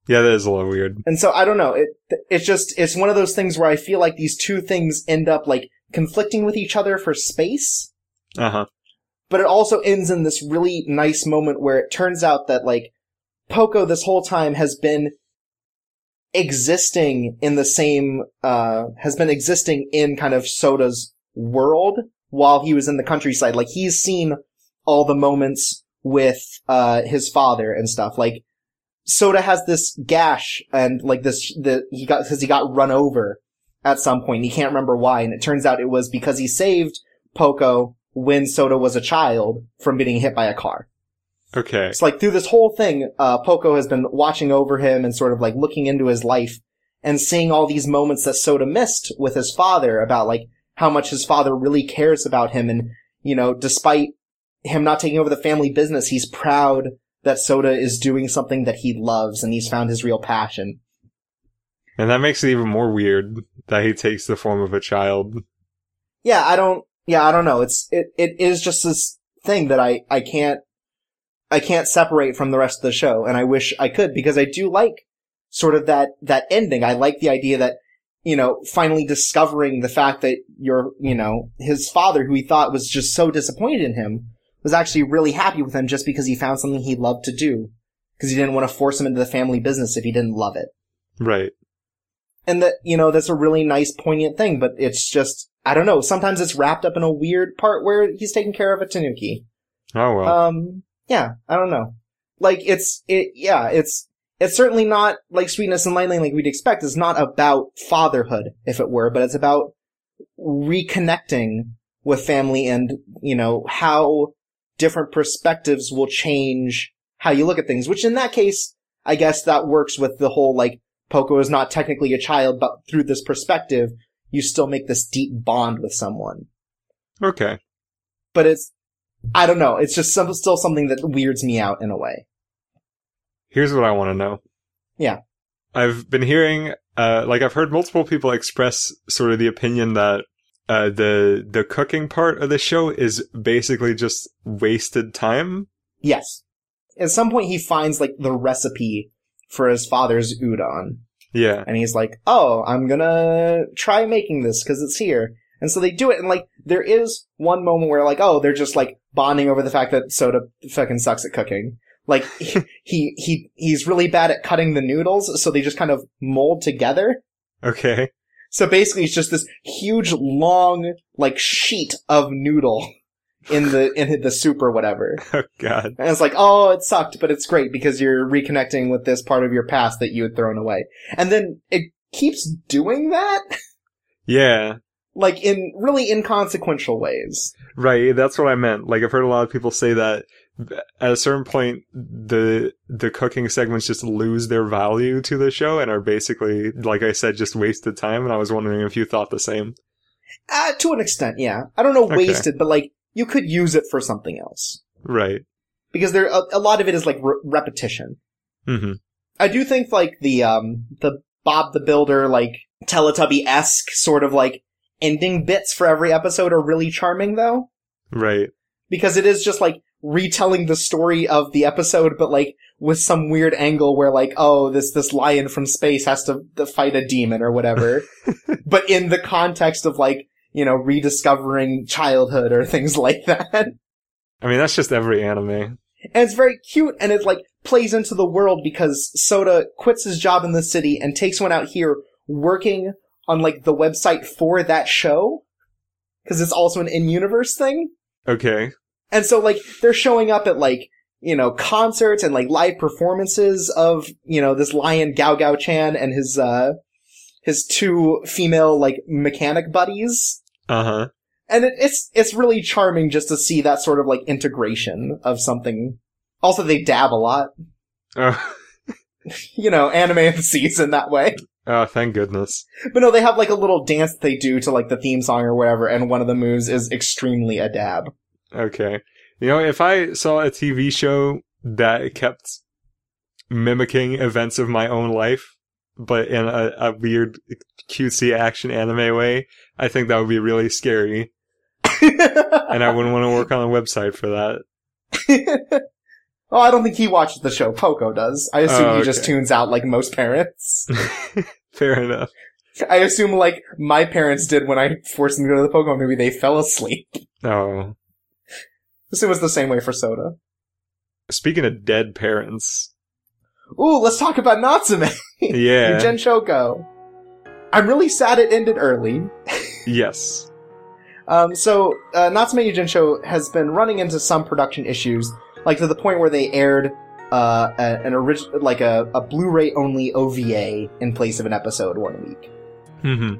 Yeah, that is a little weird. And so I don't know. It it's just it's one of those things where I feel like these two things end up like conflicting with each other for space Uh huh. but it also ends in this really nice moment where it turns out that like Poco this whole time has been existing in the same uh has been existing in kind of Sota's world while he was in the countryside. Like he's seen all the moments with uh his father and stuff. Like Sota has this gash and like this the he got because he got run over at some point. He can't remember why, and it turns out it was because he saved Poco when Sota was a child from getting hit by a car. Okay. It's like through this whole thing, uh, Poco has been watching over him and sort of like looking into his life and seeing all these moments that Sota missed with his father about like how much his father really cares about him. And, you know, despite him not taking over the family business, he's proud that Sota is doing something that he loves and he's found his real passion. And that makes it even more weird that he takes the form of a child. Yeah, I don't, yeah, I don't know. It's, it, it is just this thing that I, I can't, I can't separate from the rest of the show. And I wish I could because I do like sort of that, that ending. I like the idea that, you know, finally discovering the fact that your, you know, his father, who he thought was just so disappointed in him, was actually really happy with him just because he found something he loved to do. Because he didn't want to force him into the family business if he didn't love it. Right. And that, you know, that's a really nice, poignant thing, but it's just, I don't know, sometimes it's wrapped up in a weird part where he's taking care of a Tanuki. Oh well. Um, yeah, I don't know. Like, it's, it, yeah, it's, it's certainly not like sweetness and lightning like we'd expect. It's not about fatherhood, if it were, but it's about reconnecting with family and, you know, how different perspectives will change how you look at things, which in that case, I guess that works with the whole, like, Poco is not technically a child, but through this perspective, you still make this deep bond with someone. okay. But it's, I don't know, it's just some, still something that weirds me out in a way. Here's what I want to know. Yeah. I've been hearing, uh, like I've heard multiple people express sort of the opinion that uh, the the cooking part of the show is basically just wasted time. Yes. At some point, he finds, like, the recipe for his father's udon. Yeah. And he's like, oh, I'm gonna try making this because it's here. And so they do it, and like, there is one moment where like, oh, they're just like bonding over the fact that Sota fucking sucks at cooking. Like, <laughs> he, he, he's really bad at cutting the noodles, so they just kind of mold together. Okay. So basically it's just this huge, long, like, sheet of noodle in the, in the soup or whatever. <laughs> Oh God. And it's like, oh, it sucked, but it's great because you're reconnecting with this part of your past that you had thrown away. And then it keeps doing that, Yeah. like in really inconsequential ways. Right. That's what I meant. Like I've heard a lot of people say that at a certain point, the the cooking segments just lose their value to the show and are basically, like I said, just wasted time. And I was wondering if you thought the same. Uh, to an extent, yeah. I don't know Okay. wasted, but like, you could use it for something else. Right. Because there, a, a lot of it is like re- repetition. hmm I do think like the, um, the Bob the Builder, like, Teletubby-esque sort of like ending bits for every episode are really charming though. Right. because it is just like retelling the story of the episode, but like with some weird angle where like, oh, this, this lion from space has to, to fight a demon or whatever. <laughs> but in the context of like, you know, rediscovering childhood or <laughs> things like that. I mean, that's just every anime. And it's very cute and it like plays into the world because Sota quits his job in the city and takes one out here working on like the website for that show. Cause it's also an in-universe thing. Okay. And so like they're showing up at like, you know, concerts and like live performances of, you know, this lion Gao Gao Chan and his uh his two female like mechanic buddies. Uh huh. And it, it's it's really charming just to see that sort of like integration of something. Also they dab a lot. <laughs> Oh, You know, anime of the season that way. oh, thank goodness. But no, they have like a little dance they do to like the theme song or whatever, and one of the moves is extremely a dab. Okay. You know, if I saw a TV show that kept mimicking events of my own life, but in a, a weird, cutesy action anime way, I think that would be really scary. <laughs> And I wouldn't want to work on a website for that. <laughs> oh, I don't think he watches the show. Poco does. I assume Oh, he just tunes out like most parents. <laughs> Fair enough. I assume like my parents did when I forced them to go to the Pokemon movie. They fell asleep. Oh. This was the same way for Sota. Speaking of dead parents, ooh, let's talk about Natsume. <laughs> Yeah. Yuujinchou Go. I'm really sad it ended early. <laughs> yes. Um, so, uh, Natsume Yuujinchou has been running into some production issues, like to the point where they aired uh, a, an original, like a, a Blu-ray only OVA in place of an episode one week, hmm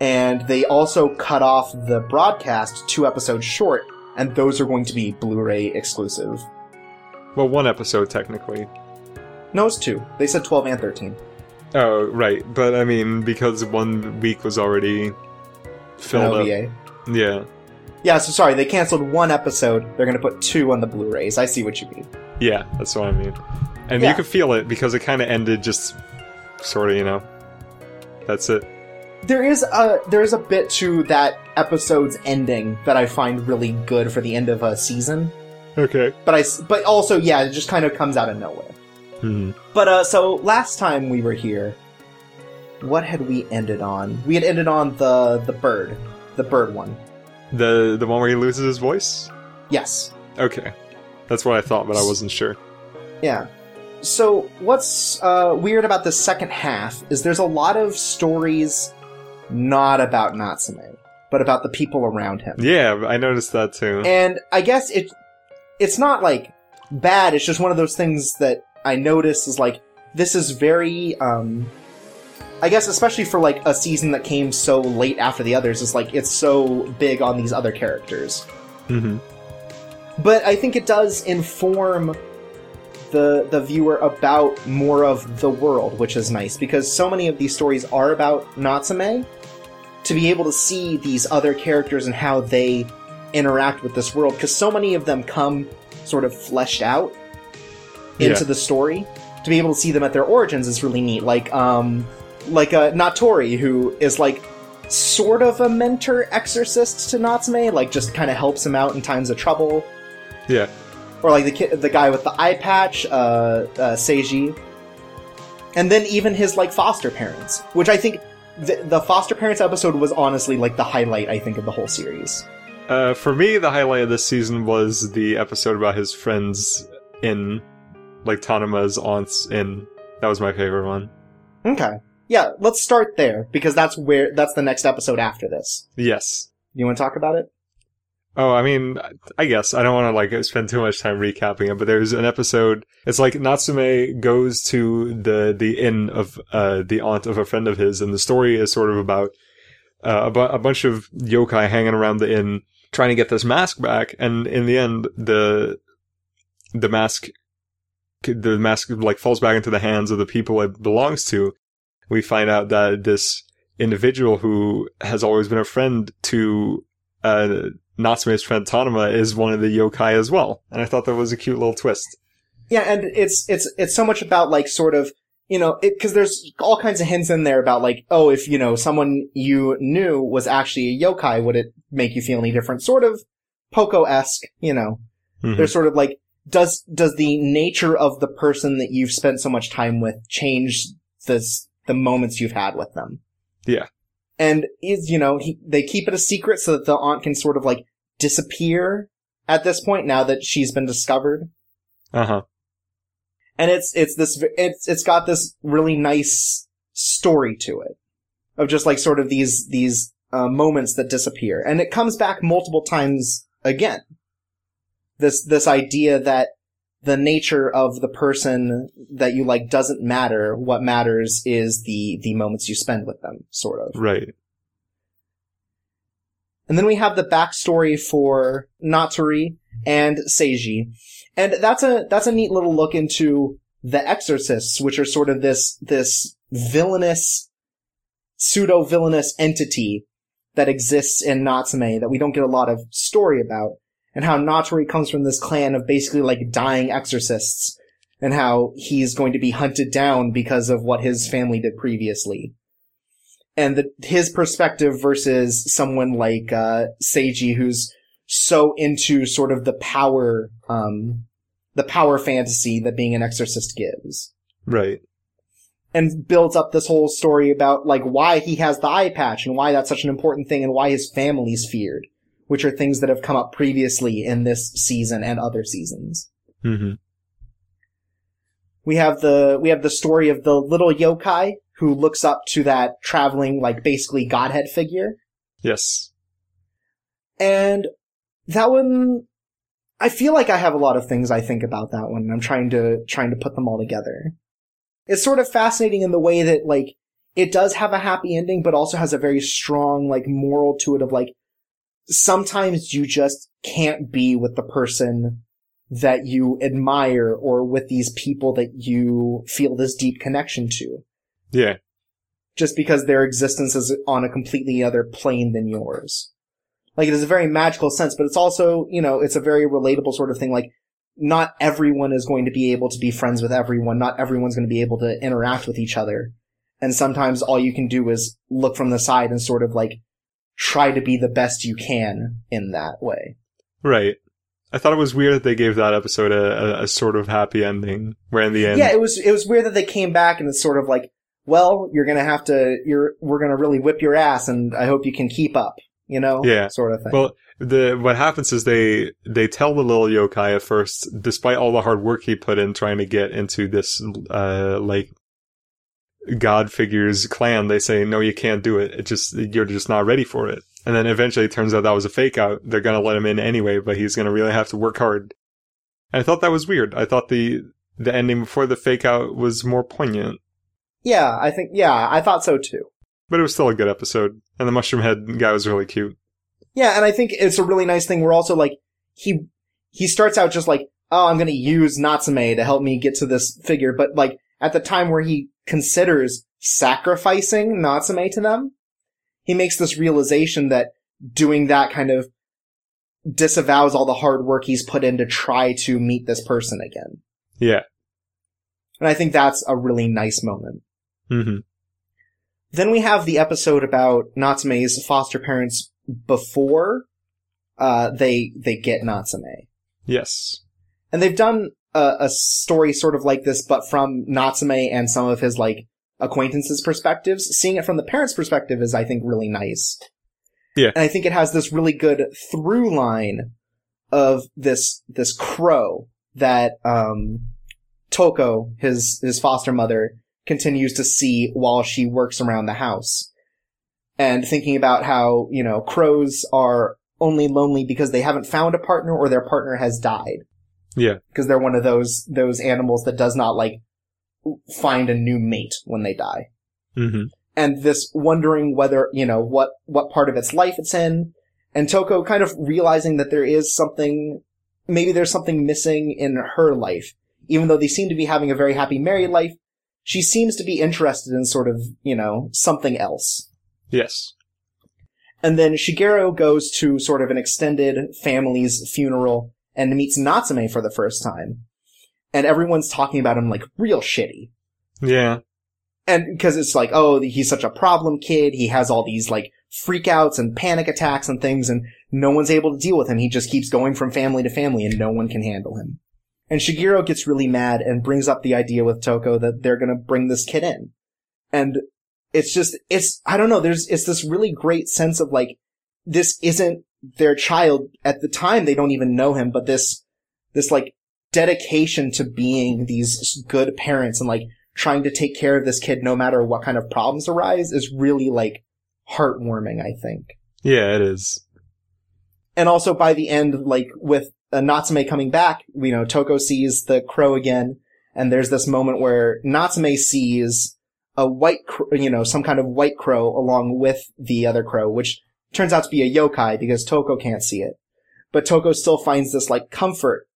and they also cut off the broadcast two episodes short, and those are going to be Blu-ray exclusive. Well, one episode technically. No, it's two. They said twelve and thirteen. Oh, right. But I mean, because one week was already filled up. Yeah. Yeah, so sorry, they canceled one episode. They're going to put two on the Blu-rays. I see what you mean. Yeah, that's what I mean. And Yeah. you could feel it because it kind of ended just sort of, you know. That's it. There is a there is a bit to that episode's ending that I find really good for the end of a season. Okay. But I but also yeah, it just kind of comes out of nowhere. Hmm But uh, so last time we were here, what had we ended on? We had ended on the the bird, the bird one. The the one where he loses his voice. Yes. Okay, that's what I thought, but I wasn't sure. Yeah. So what's uh, weird about the second half is there's a lot of stories not about Natsume, but about the people around him. Yeah, I noticed that too. And I guess it it's not like bad, it's just one of those things that I notice is like this is very um I guess especially for like a season that came so late after the others, it's like it's so big on these other characters. hmm But I think it does inform the the viewer about more of the world, which is nice because so many of these stories are about Natsume. To be able to see these other characters and how they interact with this world, because so many of them come sort of fleshed out into Yeah. the story. To be able to see them at their origins is really neat. Like um, like uh, Natori, who is like sort of a mentor exorcist to Natsume, like just kind of helps him out in times of trouble Yeah. or like the kid, the guy with the eye patch, uh, uh, Seiji, and then even his like foster parents, which I think the, the foster parents episode was honestly like the highlight I think of the whole series. Uh, for me, the highlight of this season was the episode about his friends in, like Tanuma's aunt's in. That was my favorite one. Okay, yeah, let's start there because that's where that's the next episode after this. Yes. You want to talk about it? Oh, I mean, I guess I don't want to like spend too much time recapping it, but there's an episode. It's like Natsume goes to the the inn of uh the aunt of a friend of his, and the story is sort of about uh, a, bu- a bunch of yokai hanging around the inn trying to get this mask back, and in the end, the the mask the mask like falls back into the hands of the people it belongs to. We find out that this individual who has always been a friend to uh Natsume's friend Tanuma is one of the yokai as well. And I thought that was a cute little twist. Yeah, and it's it's it's so much about like sort of you know because there's all kinds of hints in there about like oh if you know someone you knew was actually a yokai would it make you feel any different sort of Poco esque you know Mhm. They're sort of like, does does the nature of the person that you've spent so much time with change this the moments you've had with them? Yeah. And is you know he, they keep it a secret so that the aunt can sort of like disappear at this point now that she's been discovered. Uh-huh. And it's it's this it's it's got this really nice story to it of just like sort of these these uh, moments that disappear, and it comes back multiple times again. This this idea that the nature of the person that you like doesn't matter. What matters is the the moments you spend with them, sort of. Right. And then we have the backstory for Natori and Seiji. And that's a that's a neat little look into the exorcists, which are sort of this this villainous pseudo villainous entity that exists in Natsume that we don't get a lot of story about. And how Natori comes from this clan of basically like dying exorcists and how he's going to be hunted down because of what his family did previously. And the, his perspective versus someone like uh, Seiji, who's so into sort of the power, um, the power fantasy that being an exorcist gives, Right. and builds up this whole story about like why he has the eye patch and why that's such an important thing and why his family's feared, which are things that have come up previously in this season and other seasons. hmm We have the we have the story of the little yokai who looks up to that traveling like basically godhead figure. Yes. And that one I feel like I have a lot of things I think about that one and I'm trying to trying to put them all together. It's sort of fascinating in the way that like it does have a happy ending but also has a very strong like moral to it of like sometimes you just can't be with the person that you admire or with these people that you feel this deep connection to Yeah. just because their existence is on a completely other plane than yours. Like it is a very magical sense, but it's also, you know, it's a very relatable sort of thing. Like not everyone is going to be able to be friends with everyone. Not everyone's going to be able to interact with each other. And sometimes all you can do is look from the side and sort of like try to be the best you can in that way. Right. I thought it was weird that they gave that episode a, a, a sort of happy ending, where in the end, Yeah, it was it was weird that they came back and it's sort of like, well, you're gonna have to you're we're gonna really whip your ass and I hope you can keep up, you know? Yeah. Sort of thing. Well, the what happens is they they tell the little yokai at first, despite all the hard work he put in trying to get into this uh like god figures clan, they say no, you can't do it. It just you're just not ready for it. And then eventually it turns out that was a fake out. They're gonna let him in anyway, but he's gonna really have to work hard. And I thought that was weird. I thought the the ending before the fake out was more poignant, yeah, I think yeah, I thought so too. but it was still a good episode. And the mushroom head guy was really cute. Yeah, and I think it's a really nice thing. We're also like he he starts out just like, oh, I'm gonna use Natsume to help me get to this figure, but like at the time where he considers sacrificing Natsume to them, he makes this realization that doing that kind of disavows all the hard work he's put in to try to meet this person again. Yeah. And I think that's a really nice moment. hmm Then we have the episode about Natsume's foster parents before uh, they they get Natsume, Yes. and they've done a, a story sort of like this, but from Natsume and some of his like acquaintances' perspectives. Seeing it from the parents' perspective is, I think, really nice. Yeah. and I think it has this really good through line of this this crow that um, Toko, his his foster mother, continues to see while she works around the house. And thinking about how, you know, crows are only lonely because they haven't found a partner or their partner has died. Yeah. Because they're one of those, those animals that does not like find a new mate when they die. hmm And this wondering whether, you know, what, what part of its life it's in. And Toko kind of realizing that there is something, maybe there's something missing in her life. Even though they seem to be having a very happy married life, she seems to be interested in sort of, you know, something else. Yes. And then Shigeru goes to sort of an extended family's funeral and meets Natsume for the first time. And everyone's talking about him like real shitty. Yeah. And because it's like, oh, he's such a problem kid. He has all these like freakouts and panic attacks and things and no one's able to deal with him. He just keeps going from family to family and no one can handle him. And Shigeru gets really mad and brings up the idea with Toko that they're gonna bring this kid in. And it's just, it's, I don't know, there's, it's this really great sense of like, this isn't their child. At the time, they don't even know him, but this, this like dedication to being these good parents and like trying to take care of this kid no matter what kind of problems arise is really like heartwarming, I think. Yeah, it is. And also by the end, like with uh, Natsume coming back, you know, Toko sees the crow again, and there's this moment where Natsume sees a white, cr- you know, some kind of white crow along with the other crow, which turns out to be a yokai because Toko can't see it. But Toko still finds this like comfort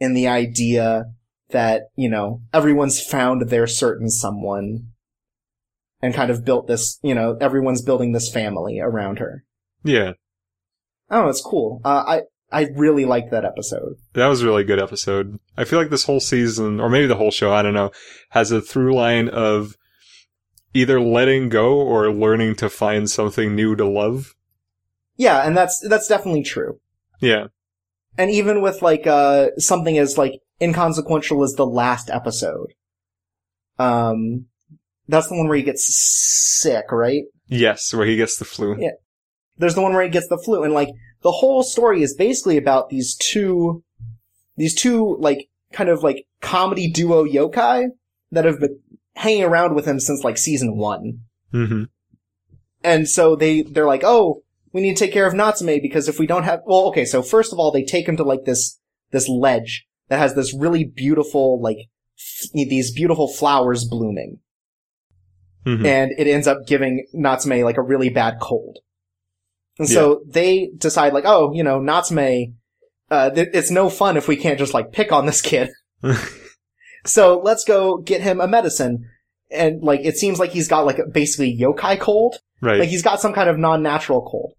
in the idea that, you know, everyone's found their certain someone and kind of built this, you know, everyone's building this family around her. Yeah. Oh, it's cool. Uh, I I really liked that episode. That was a really good episode. I feel like this whole season, or maybe the whole show, I don't know, has a through line of either letting go or learning to find something new to love. Yeah, and that's that's definitely true. Yeah. And even with like uh something as like inconsequential as the last episode, um, that's the one where he gets sick, right? Yes, where he gets the flu. Yeah. There's the one where he gets the flu, and like the whole story is basically about these two, these two like kind of like comedy duo yokai that have been hanging around with him since like season one. hmm And so they, they're like, oh, we need to take care of Natsume because if we don't have, well, okay, so first of all, they take him to like this, this ledge that has this really beautiful, like, f- these beautiful flowers blooming. hmm And it ends up giving Natsume like a really bad cold. And so they decide like, oh, you know, Natsume, uh, th- it's no fun if we can't just like pick on this kid. <laughs> So let's go get him a medicine. And like, it seems like he's got like basically yokai cold. right. Like he's got some kind of non-natural cold.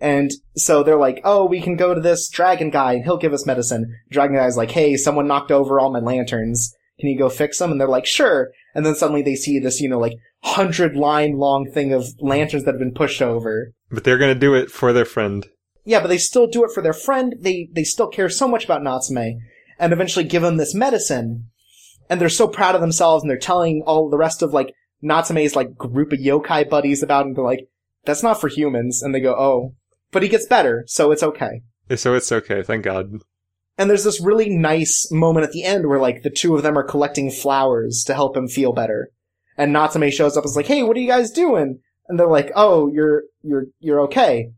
And so they're like, oh, we can go to this dragon guy and he'll give us medicine. Dragon guy's like, hey, someone knocked over all my lanterns. Can you go fix them? And they're like, sure. And then suddenly they see this, you know, like hundred line long thing of lanterns that have been pushed over. but they're gonna do it for their friend. Yeah, but they still do it for their friend. They, they still care so much about Natsume and eventually give him this medicine. And they're so proud of themselves and they're telling all the rest of like Natsume's like group of yokai buddies about. And they're like, that's not for humans. And they go, oh, but he gets better. So it's okay. So it's okay. Thank God. And there's this really nice moment at the end where like the two of them are collecting flowers to help him feel better. And Natsume shows up and is like, hey, what are you guys doing? And they're like, oh, you're, you're, you're okay.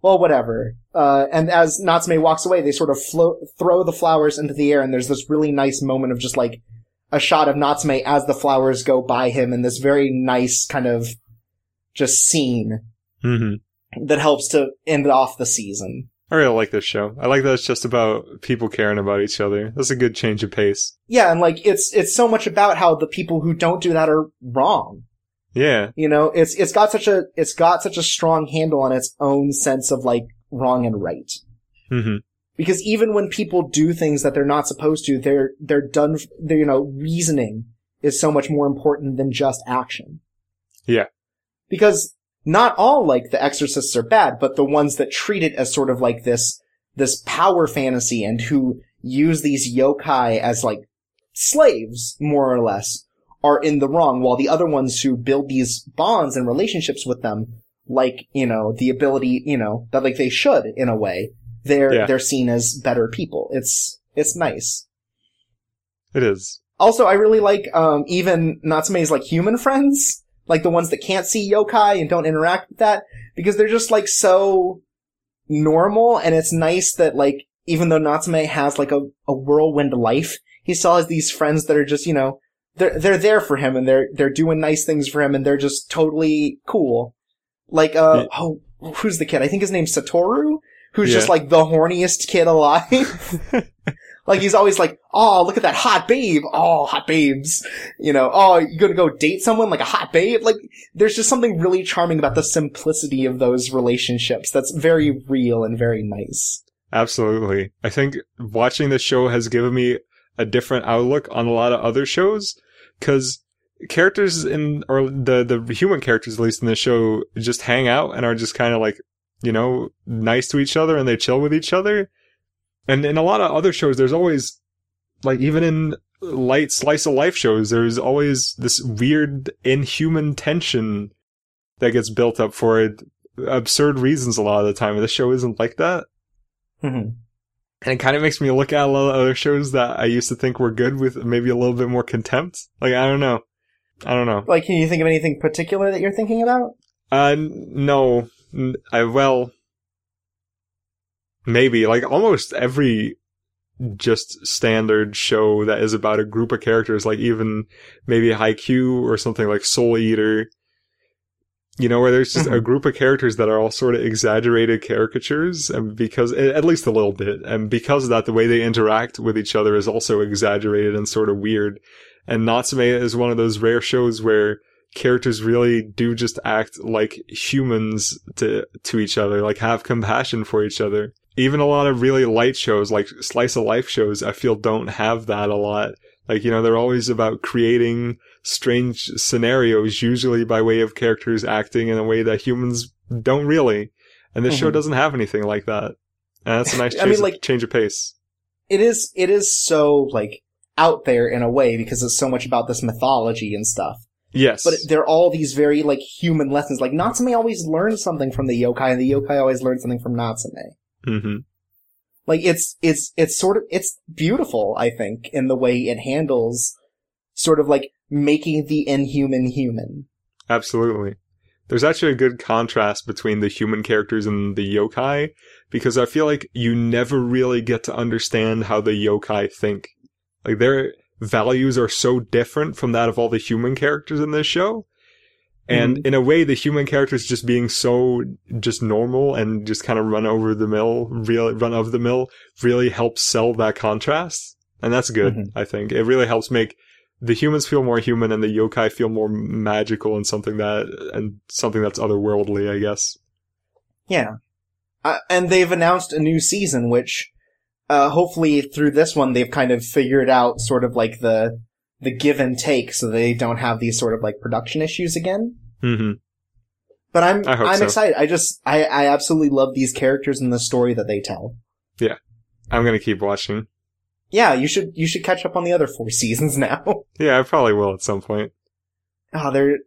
Well, whatever. Uh, and as Natsume walks away, they sort of float, throw the flowers into the air and there's this really nice moment of just like a shot of Natsume as the flowers go by him in this very nice kind of just scene hmm that helps to end off the season. I really like this show. I like that it's just about people caring about each other. That's a good change of pace. Yeah, and like it's it's so much about how the people who don't do that are wrong. Yeah. You know, it's it's got such a it's got such a strong handle on its own sense of like wrong and right. hmm Because even when people do things that they're not supposed to, they're they're done. They're you know reasoning is so much more important than just action. Yeah. Because not all like the exorcists are bad, but the ones that treat it as sort of like this this power fantasy and who use these yokai as like slaves, more or less, are in the wrong, while the other ones who build these bonds and relationships with them, like, you know, the ability, you know, that like they should in a way, they're, Yeah. they're seen as better people. It's, it's nice. It is. Also, I really like, um, even Natsume's like human friends, like the ones that can't see yokai and don't interact with that, because they're just like so normal, and it's nice that like, even though Natsume has like a, a whirlwind life, he still has these friends that are just, you know, they're, they're there for him and they're, they're doing nice things for him and they're just totally cool. Like, uh, oh, who's the kid? I think his name's Satoru, who's just like the horniest kid alive. <laughs> <laughs> Like he's always like, oh, look at that hot babe. Oh, hot babes. You know, oh, you gonna go date someone like a hot babe? Like, there's just something really charming about the simplicity of those relationships that's very real and very nice. Absolutely. I think watching this show has given me a different outlook on a lot of other shows because characters in, or the, the human characters, at least in the show, just hang out and are just kind of like, you know, nice to each other and they chill with each other. And in a lot of other shows, there's always, like, even in light slice of life shows, there's always this weird inhuman tension that gets built up for it. Absurd reasons a lot of the time. This show isn't like that. Mhm. And it kind of makes me look at a lot of other shows that I used to think were good with maybe a little bit more contempt. Like, I don't know. I don't know. Like, can you think of anything particular that you're thinking about? Uh, no. I, well, maybe. Like, almost every just standard show that is about a group of characters, like even maybe Haikyuu or something like Soul Eater, you know, where there's just a Mhm. group of characters that are all sort of exaggerated caricatures, and because, at least a little bit, and because of that, the way they interact with each other is also exaggerated and sort of weird. And Natsume is one of those rare shows where characters really do just act like humans to to each other, like have compassion for each other. Even a lot of really light shows, like slice of life shows, I feel don't have that a lot. Like, you know, they're always about creating strange scenarios, usually by way of characters acting in a way that humans don't really. And this show Mhm. doesn't have anything like that. And that's a <laughs> nice change, mean, like- change of pace. It is, it is so, like, out there in a way because it's so much about this mythology and stuff. Yes. But they're all these very, like, human lessons. Like, Natsume always learns something from the yokai and the yokai always learns something from Natsume. Hmm Like it's it's it's sort of it's beautiful, I think, in the way it handles sort of like making the inhuman human. Absolutely. There's actually a good contrast between the human characters and the yokai because I feel like you never really get to understand how the yokai think. Like their values are so different from that of all the human characters in this show. And Mhm. in a way, the human characters just being so just normal and just kind of run over the mill, really run of the mill, really helps sell that contrast. And that's good, Mhm. I think. It really helps make the humans feel more human and the yokai feel more magical and something that, and something that's otherworldly, I guess. Yeah. Uh, and they've announced a new season, which, uh, hopefully through this one, they've kind of figured out sort of like the, the give and take so they don't have these sort of like production issues again. hmm But I'm, I'm so. excited. I just, I, I absolutely love these characters and the story that they tell. Yeah, I'm gonna keep watching. Yeah, you should, you should catch up on the other four <laughs> seasons now. Yeah, I probably will at some point. oh, they're,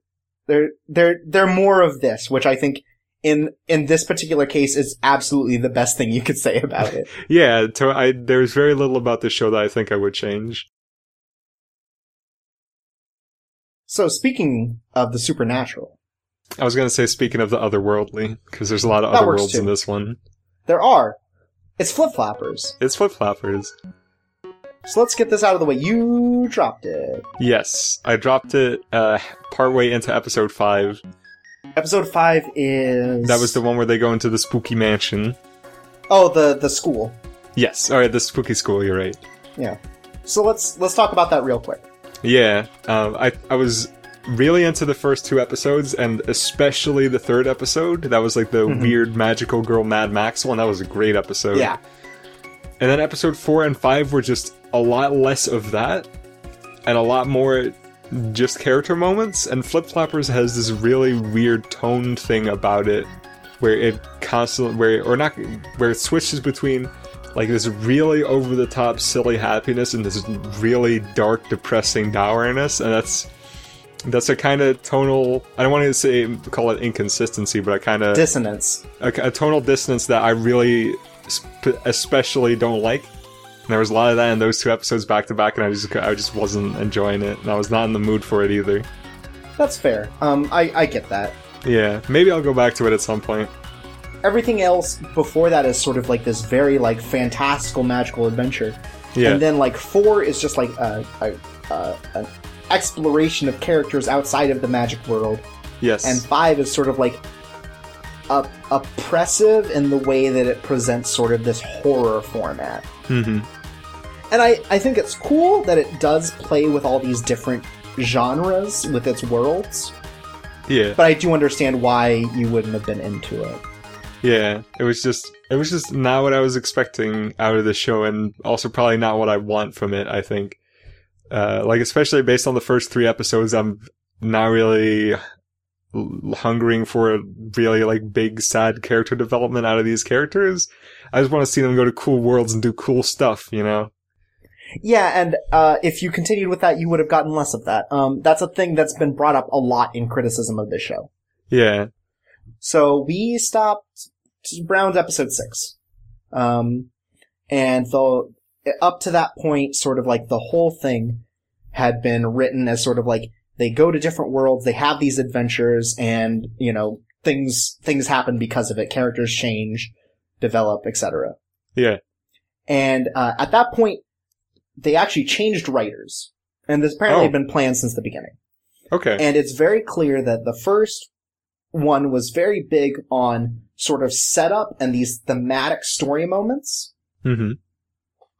they're, they're, they're more of this, which I think in, in this particular case is absolutely the best thing you could say about it. <laughs> Yeah, to, I, there's very little about the show that I think I would change. So speaking of the supernatural, I was gonna say, speaking of the otherworldly, because there's a lot of other worlds too. in this one. there are, it's flip flappers. It's flip flappers. So let's get this out of the way. You dropped it. Yes, I dropped it uh, partway into episode five. Episode five is That was the one where they go into the spooky mansion. oh the the school. Yes, all right, the spooky school. You're right. Yeah. So let's let's talk about that real quick. Yeah, um, I I was really into the first two episodes, and especially the third episode. That was like the Mhm. weird magical girl Mad Max one. That was a great episode. Yeah, And then episode four and five were just a lot less of that, and a lot more just character moments. And Flip Flappers has this really weird toned thing about it, where it constantly, where or not, where it switches between like this really over the top silly happiness and this really dark, depressing dourness, and that's that's a kind of tonal. I don't want to say call it inconsistency, but I kind of dissonance. a, a tonal dissonance that I really sp- especially don't like. And there was a lot of that in those two episodes back to back, and I just I just wasn't enjoying it, and I was not in the mood for it either. That's fair. Um, I I get that. Yeah, maybe I'll go back to it at some point. Everything else before that is sort of like this very like fantastical magical adventure, Yeah, and then like four is just like a, a, a an exploration of characters outside of the magic world, yes, and five is sort of like op- oppressive in the way that it presents sort of this horror format. hmm And I, I think it's cool that it does play with all these different genres with its worlds, yeah, but I do understand why you wouldn't have been into it. Yeah. It was just it was just not what I was expecting out of the show, and also probably not what I want from it. I think, uh, like especially based on the first three episodes, I'm not really hungering for a really like big sad character development out of these characters. I just want to see them go to cool worlds and do cool stuff, you know? Yeah, and uh, if you continued with that, you would have gotten less of that. Um, that's a thing that's been brought up a lot in criticism of this show. Yeah. So we stopped around episode six. Um, and though up to that point, sort of like the whole thing had been written as sort of like they go to different worlds, they have these adventures, and you know things things happen because of it. Characters change, develop, etc. Yeah. And uh, at that point, they actually changed writers, and this apparently Oh. had been planned since the beginning. Okay. And it's very clear that the first one was very big on sort of setup and these thematic story moments, hmm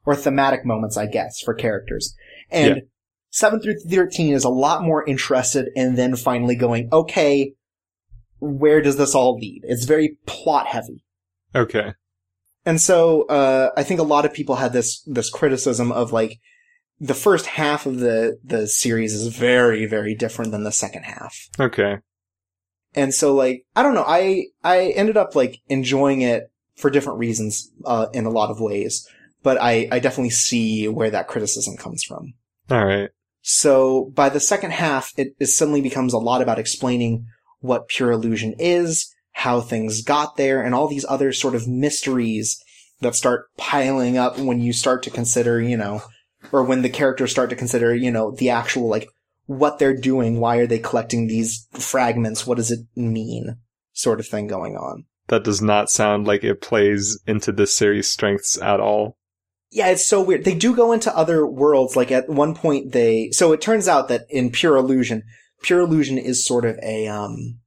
or thematic moments, I guess, for characters. And Yeah. 7 through 13 is a lot more interested in then finally going, okay, where does this all lead? It's very plot heavy. Okay. And so, uh, I think a lot of people had this, this criticism of like, the first half of the, the series is very, very different than the second half. Okay. And so like, I don't know, I, I ended up like enjoying it for different reasons, uh, in a lot of ways. But I, I definitely see where that criticism comes from. All right. So by the second half, it, it suddenly becomes a lot about explaining what pure illusion is, how things got there, and all these other sort of mysteries that start piling up when you start to consider, you know, or when the characters start to consider, you know, the actual like what they're doing, why are they collecting these fragments, what does it mean, sort of thing going on. That does not sound like it plays into this series' strengths at all. Yeah, it's so weird. They do go into other worlds. Like at one point, they so it turns out that in Pure Illusion, Pure Illusion is sort of a um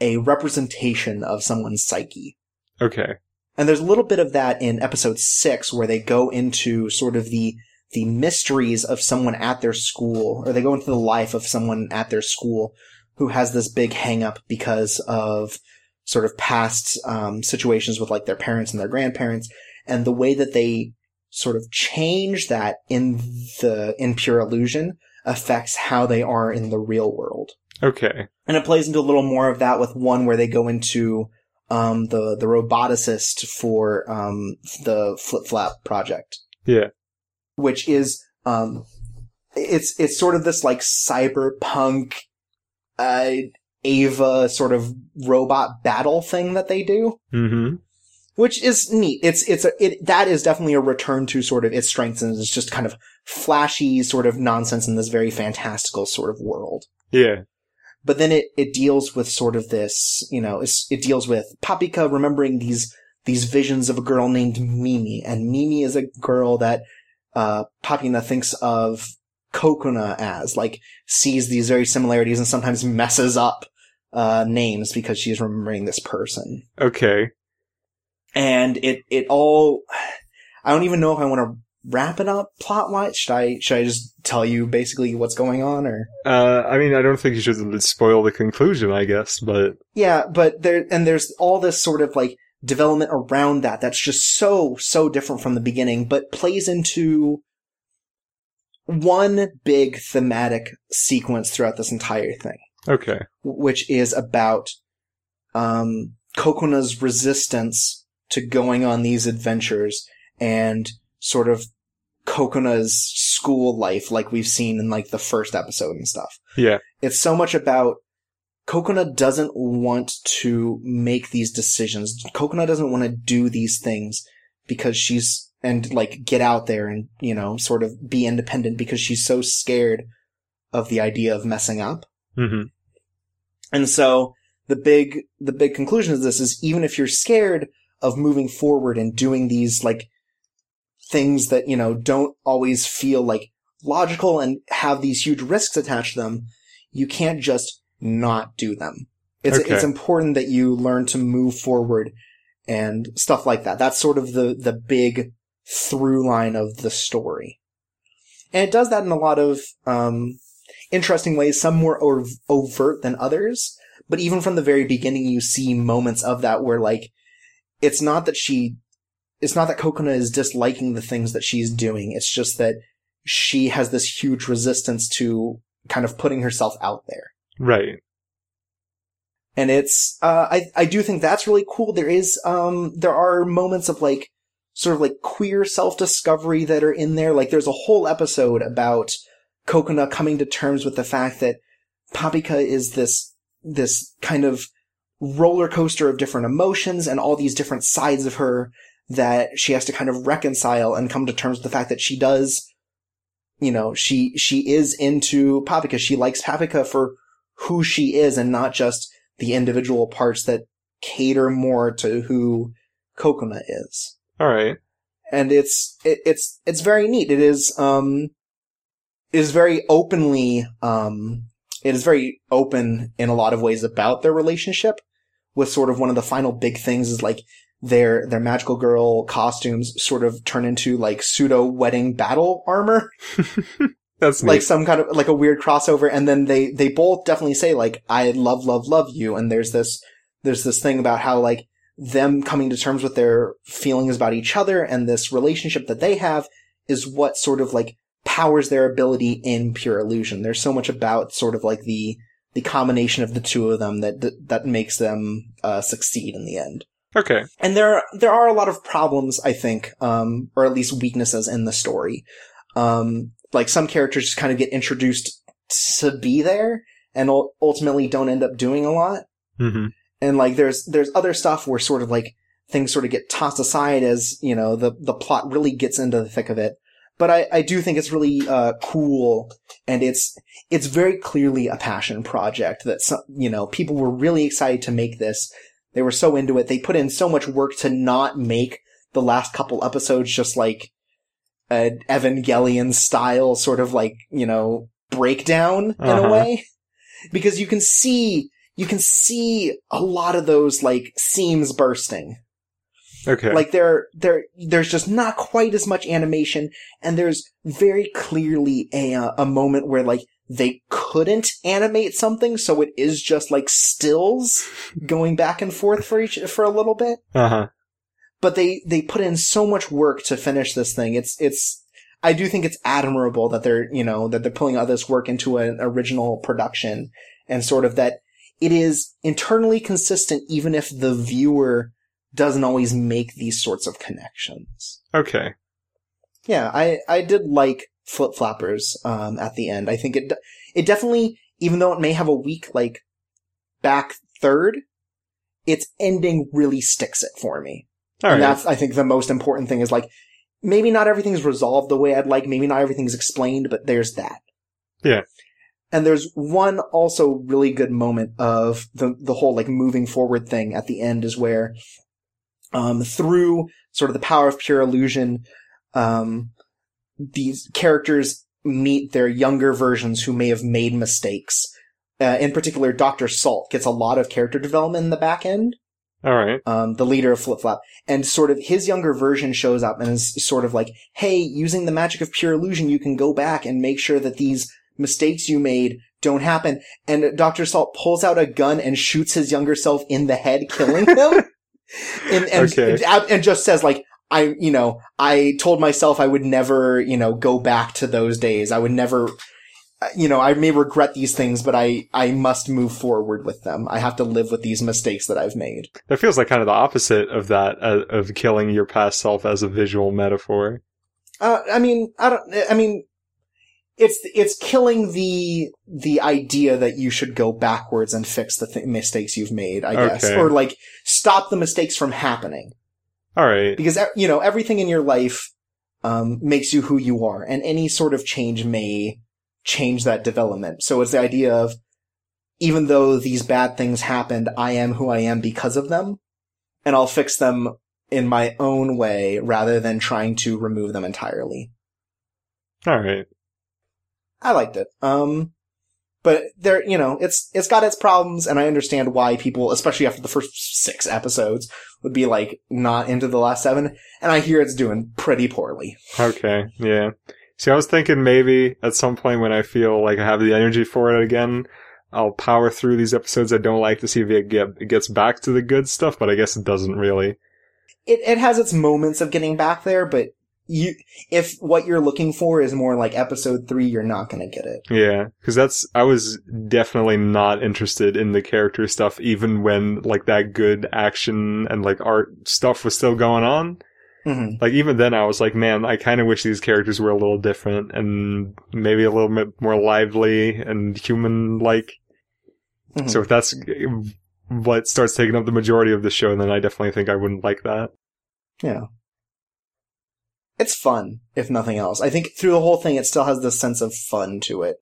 a representation of someone's psyche. Okay. And there's a little bit of that in episode six where they go into sort of the the mysteries of someone at their school, or they go into the life of someone at their school who has this big hang up because of sort of past um, situations with like their parents and their grandparents, and the way that they sort of change that in the in pure illusion affects how they are in the real world. Okay. And it plays into a little more of that with one where they go into um, the the roboticist for um, the Flip Flap project, Yeah. Which is um, it's it's sort of this like cyberpunk uh, Eva sort of robot battle thing that they do, Mm-hmm. which is neat. It's it's a it that is definitely a return to sort of its strengths and it's just kind of flashy sort of nonsense in this very fantastical sort of world. Yeah. but then it, it deals with sort of this, you know, it deals with Papika remembering these, these visions of a girl named Mimi, and Mimi is a girl that, uh, Papika thinks of Kokona as, like, sees these very similarities and sometimes messes up, uh, names because she's remembering this person. Okay. And it, it all, I don't even know if I want to wrap it up plot wise. Should I, should I just tell you basically what's going on or? Uh, I mean, I don't think you should spoil the conclusion, I guess, but Yeah, but there and there's all this sort of like development around that that's just so so different from the beginning, but plays into one big thematic sequence throughout this entire thing, okay. which is about um Kokona's resistance to going on these adventures and sort of Kokona's school life like we've seen in like the first episode and stuff. Yeah. It's so much about Kokona doesn't want to make these decisions. Kokona doesn't want to do these things because she's and like get out there and, you know, sort of be independent because she's so scared of the idea of messing up. Mm-hmm. And so the big the big conclusion of this is even if you're scared of moving forward and doing these like things that, you know, don't always feel like logical and have these huge risks attached to them, you can't just not do them. It's Okay. it's important that you learn to move forward and stuff like that. That's sort of the the big through line of the story. And it does that in a lot of um interesting ways, some more ov- overt than others. But even from the very beginning, you see moments of that where like, it's not that she, it's not that Kokona is disliking the things that she's doing. It's just that she has this huge resistance to kind of putting herself out there. Right. And it's, uh, I, I do think that's really cool. There is, um, there are moments of like, sort of like queer self-discovery that are in there. Like there's a whole episode about Kokona coming to terms with the fact that Papika is this, this kind of roller coaster of different emotions and all these different sides of her that she has to kind of reconcile and come to terms with the fact that she does, you know, she, she is into Papika. She likes Papika for who she is and not just the individual parts that cater more to who Kokona is All right. and it's it, it's it's very neat. It is um it is very openly um it is very open in a lot of ways about their relationship. With sort of one of the final big things is like their their magical girl costumes sort of turn into like pseudo wedding battle armor, <laughs> That's neat. like some kind of like a weird crossover. And then they they both definitely say like I love love love you. And there's this there's this thing about how like them coming to terms with their feelings about each other and this relationship that they have is what sort of like powers their ability in pure illusion. There's so much about sort of like the the combination of the two of them that that, that makes them uh, succeed in the end. okay. And there are, there are a lot of problems, I think, um, or at least weaknesses in the story. Um, like some characters just kind of get introduced to be there and ultimately don't end up doing a lot Mm-hmm. and like there's there's other stuff where sort of like things sort of get tossed aside as you know the the plot really gets into the thick of it. But I, I do think it's really uh, cool, and it's it's very clearly a passion project that some, you know people were really excited to make this. They were so into it. They put in so much work to not make the last couple episodes just like an Evangelion style sort of like you know breakdown in Uh-huh. a way, because you can see you can see a lot of those like seams bursting. Okay. Like there, there, there's just not quite as much animation, and there's very clearly a a moment where like they couldn't animate something, so it is just like stills going back and forth for each for a little bit. uh huh. But they they put in so much work to finish this thing. It's it's. I do think it's admirable that they're you know that they're pulling all this work into an original production, and sort of that it is internally consistent, even if the viewer doesn't always make these sorts of connections. Okay. Yeah, I, I did like Flip Flappers um, at the end. I think it it definitely, even though it may have a weak like back third, its ending really sticks it for me. All and right. that's I think the most important thing is like maybe not everything's resolved the way I'd like, maybe not everything's explained, but there's that. Yeah. And there's one also really good moment of the the whole like moving forward thing at the end is where um through sort of the power of pure illusion um these characters meet their younger versions who may have made mistakes. Uh, in particular, Dr. Salt gets a lot of character development in the back end All right. um, the leader of Flip Flap, and sort of his younger version shows up and is sort of like, "Hey, using the magic of pure illusion, you can go back and make sure that these mistakes you made don't happen." And Doctor Salt pulls out a gun and shoots his younger self in the head, killing him, <laughs> and and, Okay. and just says like. I, you know, I told myself I would never, you know, go back to those days. I would never, you know, I may regret these things, but I, I must move forward with them. I have to live with these mistakes that I've made. That feels like kind of the opposite of that, uh, of killing your past self as a visual metaphor. Uh, I mean, I don't. I mean, it's it's killing the the idea that you should go backwards and fix the th- mistakes you've made. I guess, Okay. or like stop the mistakes from happening All right. because you know everything in your life um, makes you who you are, and any sort of change may change that development. So it's the idea of even though these bad things happened, I am who I am because of them, and I'll fix them in my own way rather than trying to remove them entirely. All right. I liked it. Um, but there, you know, it's it's got its problems, and I understand why people, especially after the first six episodes, would be like not into the last seven. And I hear it's doing pretty poorly. Okay. Yeah. See, I was thinking maybe at some point when I feel like I have the energy for it again, I'll power through these episodes I don't like to see if it, get, it gets back to the good stuff, but I guess it doesn't really. It it has its moments of getting back there, but you if what you're looking for is more like episode three, you're not gonna get it. Yeah. Cause that's, I was definitely not interested in the character stuff even when like that good action and like art stuff was still going on. Hmm Like even then I was like, man, I kind of wish these characters were a little different and maybe a little bit more lively and human like. Mhm. So if that's what starts taking up the majority of the show, then I definitely think I wouldn't like that. Yeah. It's fun, if nothing else. I think through the whole thing, it still has this sense of fun to it,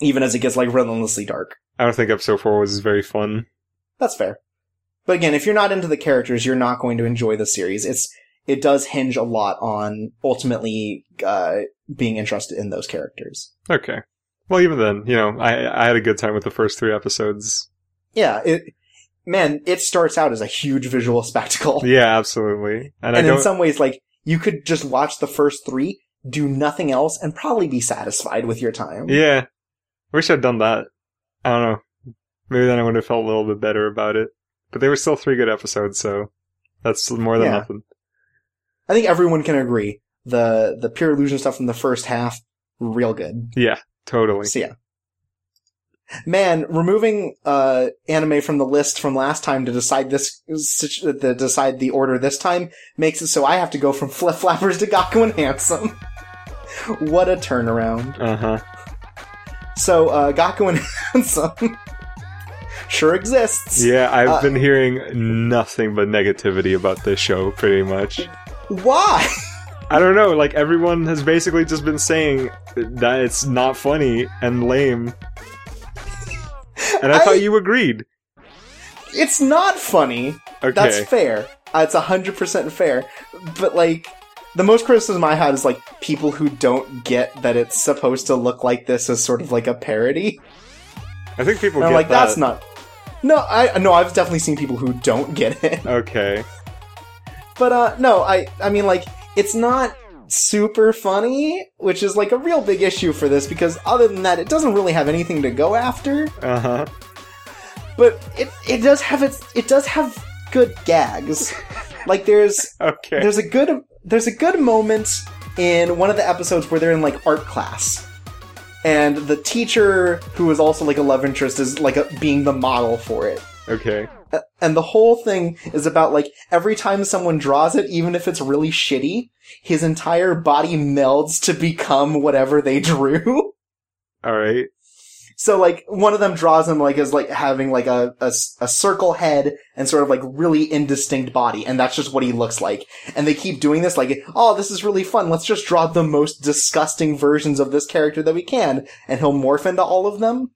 even as it gets like relentlessly dark. I don't think episode four was very fun. That's fair. But again, if you're not into the characters, you're not going to enjoy the series. It's it does hinge a lot on ultimately uh, being interested in those characters. Okay. Well, even then, you know, I I had a good time with the first three episodes. Yeah, it man, it starts out as a huge visual <laughs> spectacle, Yeah, absolutely. And, and in some ways, like you could just watch the first three, do nothing else, and probably be satisfied with your time. yeah. Wish I'd done that. I don't know. Maybe then I would have felt a little bit better about it. But they were still three good episodes, so that's more than Yeah. nothing. I think everyone can agree the the pure illusion stuff from the first half, real good. Yeah, totally. So yeah. Man, removing uh anime from the list from last time to decide this to decide the order this time makes it so I have to go from <laughs> Flip Flappers to Gakuen Handsome. <laughs> what a turnaround. Uh huh. So uh Gaku and <laughs> Handsome sure exists. Yeah, I've Uh, been hearing nothing but negativity about this show, pretty much. Why? I don't know, like everyone has basically just been saying that it's not funny and lame. And I, I- thought you agreed. It's not funny. Okay. That's fair. Uh, it's hundred percent fair. But like, the most criticism I had is like people who don't get that it's supposed to look like this as sort of like a parody. I think people And I'm get like, that. that's not. No, I no, I've definitely seen people who don't get it. Okay. But uh, no, I I mean like it's not super funny, which is like a real big issue for this because other than that, it doesn't really have anything to go after. Uh huh. But it it does have its it does have good gags. Like there's <laughs> Okay. there's a good there's a good moment in one of the episodes where they're in like art class and the teacher who is also like a love interest is like a, being the model for it Okay. A- and the whole thing is about like every time someone draws it even if it's really shitty his entire body melds to become whatever they drew. <laughs> All right. so like one of them draws him like as like having like a a circle head and sort of like really indistinct body and that's just what he looks like. And they keep doing this like oh this is really fun. Let's just draw the most disgusting versions of this character that we can and he'll morph into all of them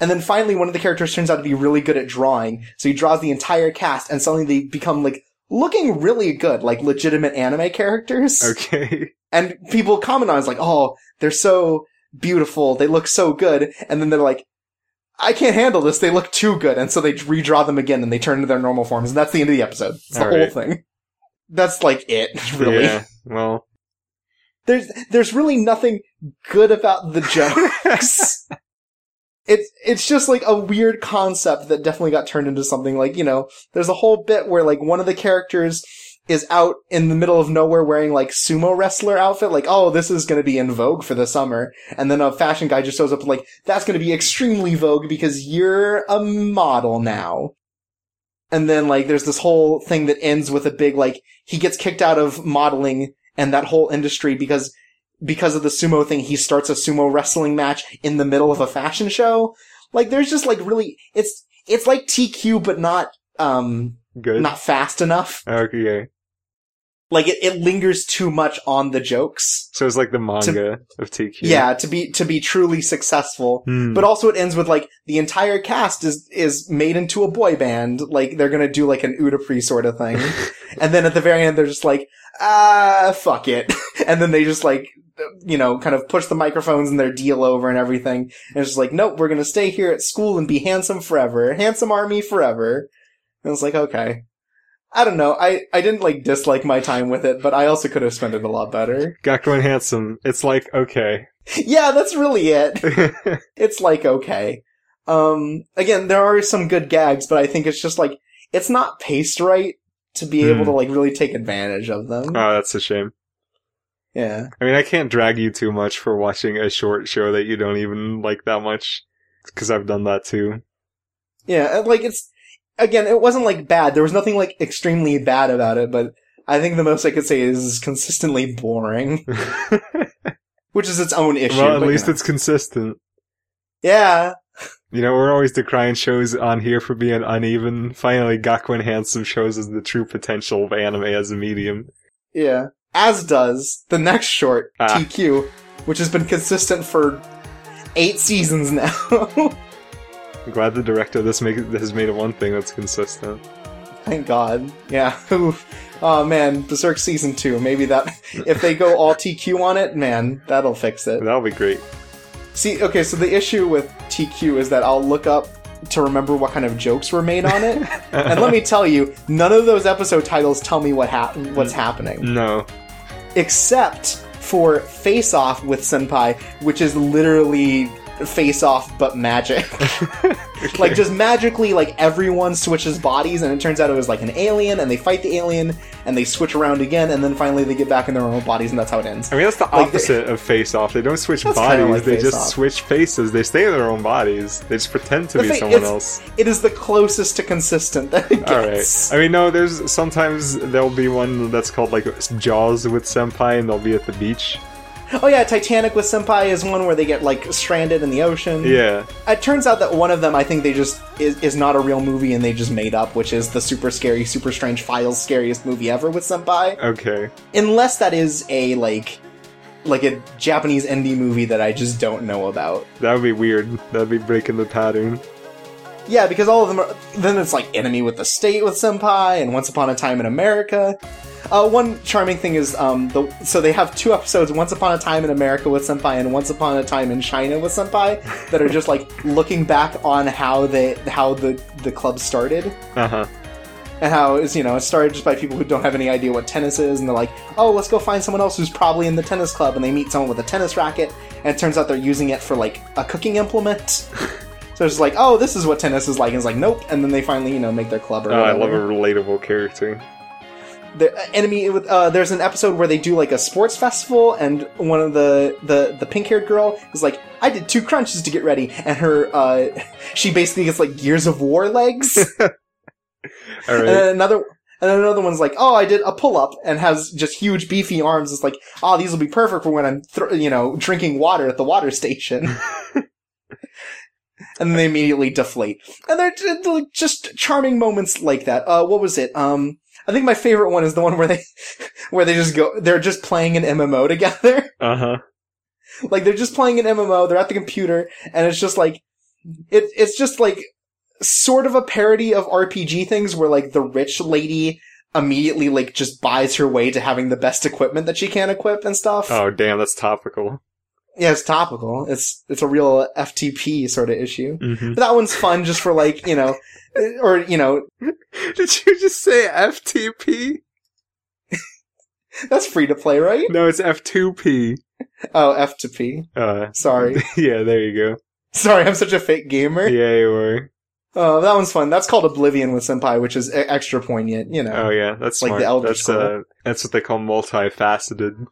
and then finally one of the characters turns out to be really good at drawing so he draws the entire cast and suddenly they become like looking really good like legitimate anime characters Okay. <laughs> and people comment on it, it's like, oh, they're so beautiful, they look so good, and then they're like, I can't handle this, they look too good, and so they redraw them again and they turn into their normal forms, and that's the end of the episode. It's the All whole right. thing. That's like it, <laughs> really. Yeah. Well. There's there's really nothing good about the jokes. <laughs> it's it's just like a weird concept that definitely got turned into something like, you know, there's a whole bit where like one of the characters is out in the middle of nowhere wearing like sumo wrestler outfit, like, oh, this is gonna be in vogue for the summer. And then a fashion guy just shows up and like, that's gonna be extremely vogue because you're a model now. And then like there's this whole thing that ends with a big like he gets kicked out of modeling and that whole industry because because of the sumo thing he starts a sumo wrestling match in the middle of a fashion show. Like there's just like really it's it's like TQ but not um Good. not fast enough. Okay. Like it, it lingers too much on the jokes. So it's like the manga of TQ. Yeah, to be to be truly successful. Hmm. But also it ends with like the entire cast is is made into a boy band. Like they're gonna do like an UtaPri sort of thing. <laughs> and then at the very end they're just like, ah, fuck it. <laughs> and then they just like you know, kind of push the microphones and their deal over and everything. And it's just like, nope, we're gonna stay here at school and be handsome forever. Handsome army forever. And it's like, okay. I don't know. I, I didn't like dislike my time with it, but I also could have spent it a lot better. Gakuen Handsome. It's like okay. <laughs> yeah, that's really it. <laughs> it's like okay. Um, again, there are some good gags, but I think it's just like it's not paced right to be able Hmm. to like really take advantage of them. oh, that's a shame. Yeah, I mean, I can't drag you too much for watching a short show that you don't even like that much, because I've done that too. yeah, uh, like it's again, it wasn't like bad. There was nothing like extremely bad about it, but I think the most I could say is consistently boring, <laughs> which is its own issue. well, at but, you least know. it's consistent. yeah, You know, we're always decrying shows on here for being uneven. Finally, Gakuen Handsome shows us the true potential of anime as a medium. yeah. As does the next short Ah. TQ, which has been consistent for eight seasons now. <laughs> I'm glad the director this make, has made it one thing that's consistent. Thank God. Yeah. <laughs> Oh man, Berserk season two. Maybe that if they go all <laughs> TQ on it, man, that'll fix it. That'll be great. See, okay, so the issue with TQ is that I'll look up to remember what kind of jokes were made on it, <laughs> and let me tell you, none of those episode titles tell me what hap- what's happening, No. except for Face Off with Senpai, which is literally Face Off but magic. <laughs> <laughs> like just magically like everyone switches bodies and it turns out it was like an alien and they fight the alien and they switch around again and then finally they get back in their normal bodies and that's how it ends I mean, that's the Like, opposite of face off. They don't switch bodies, like they just Off. switch faces. They stay in their own bodies. They just pretend to The be someone else. it is the closest to consistent that it gets I mean, no, there's sometimes there'll be one that's called like Jaws with Senpai and they'll be at the beach. Oh yeah titanic with senpai is one where they get like stranded in the ocean Yeah. it turns out that one of them i think they just is, is not a real movie and they just made up, which is the super scary, super strange files scariest movie ever with Senpai. Okay. Unless that is a like like a Japanese indie movie that I just don't know about. That would be weird. That'd be breaking the pattern. Yeah, because all of them are. Then it's like Enemy with the State with Senpai and Once Upon a Time in America. Uh, one charming thing is, um, the so they have two episodes: Once Upon a Time in America with Senpai and Once Upon a Time in China with Senpai, <laughs> that are just like looking back on how they how the the club started Uh huh. and how it's you know it started just by people who don't have any idea what tennis is, and they're like, oh, let's go find someone else who's probably in the tennis club, and they meet someone with a tennis racket, and it turns out they're using it for like a cooking implement. <laughs> So it's like, oh, this is what tennis is like. And it's like, nope. And then they finally, you know, make their club or Oh, I love a relatable character. The enemy uh, there's an episode where they do like a sports festival, and one of the the the pink haired girl is like, I did two crunches to get ready, and her uh, <laughs> she basically gets like Gears of War legs. <laughs> And then another and then another one's like, oh, I did a pull up and has just huge beefy arms. It's like, oh, these will be perfect for when I'm, thr you know, drinking water at the water station. <laughs> and then they immediately deflate. And they're they're just charming moments like that. Uh, what was it? Um, I think my favorite one is the one where they, <laughs> where they just go, they're just playing an MMO together. <laughs> Uh huh. like they're just playing an MMO. They're at the computer, and it's just like it. It's just like sort of a parody of RPG things, where like the rich lady immediately like just buys her way to having the best equipment that she can equip and stuff. Oh, damn, that's topical. Yeah, it's topical. It's it's a real FTP sort of issue. hmm But that one's fun just for like you know, <laughs> or you know, <laughs> Did you just say FTP? <laughs> that's free to play, right? No, it's F2P. Oh, F2P. Uh, Sorry, yeah, there you go. sorry, I'm such a fake gamer. Yeah, you were. Oh, that one's fun. That's called Oblivion with Senpai, which is extra poignant. You know. Oh yeah, that's Like smart. the Elder that's Scroll. uh, that's what they call multifaceted.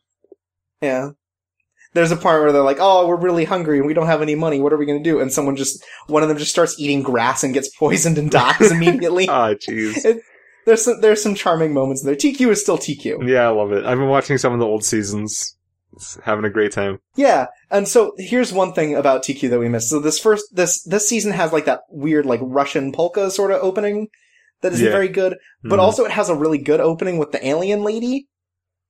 Yeah. There's a part where they're like, "Oh, we're really hungry and we don't have any money. What are we going to do?" And someone just one of them just starts eating grass and gets poisoned and dies <laughs> immediately. Ah, jeez. there's some there's some charming moments there. TQ is still TQ. Yeah, I love it. I've been watching some of the old seasons. It's having a great time. Yeah. And so here's one thing about TQ that we missed. So this first this this season has like that weird like Russian polka sort of opening that isn't Yeah. very good, but Mhm. also it has a really good opening with the alien lady.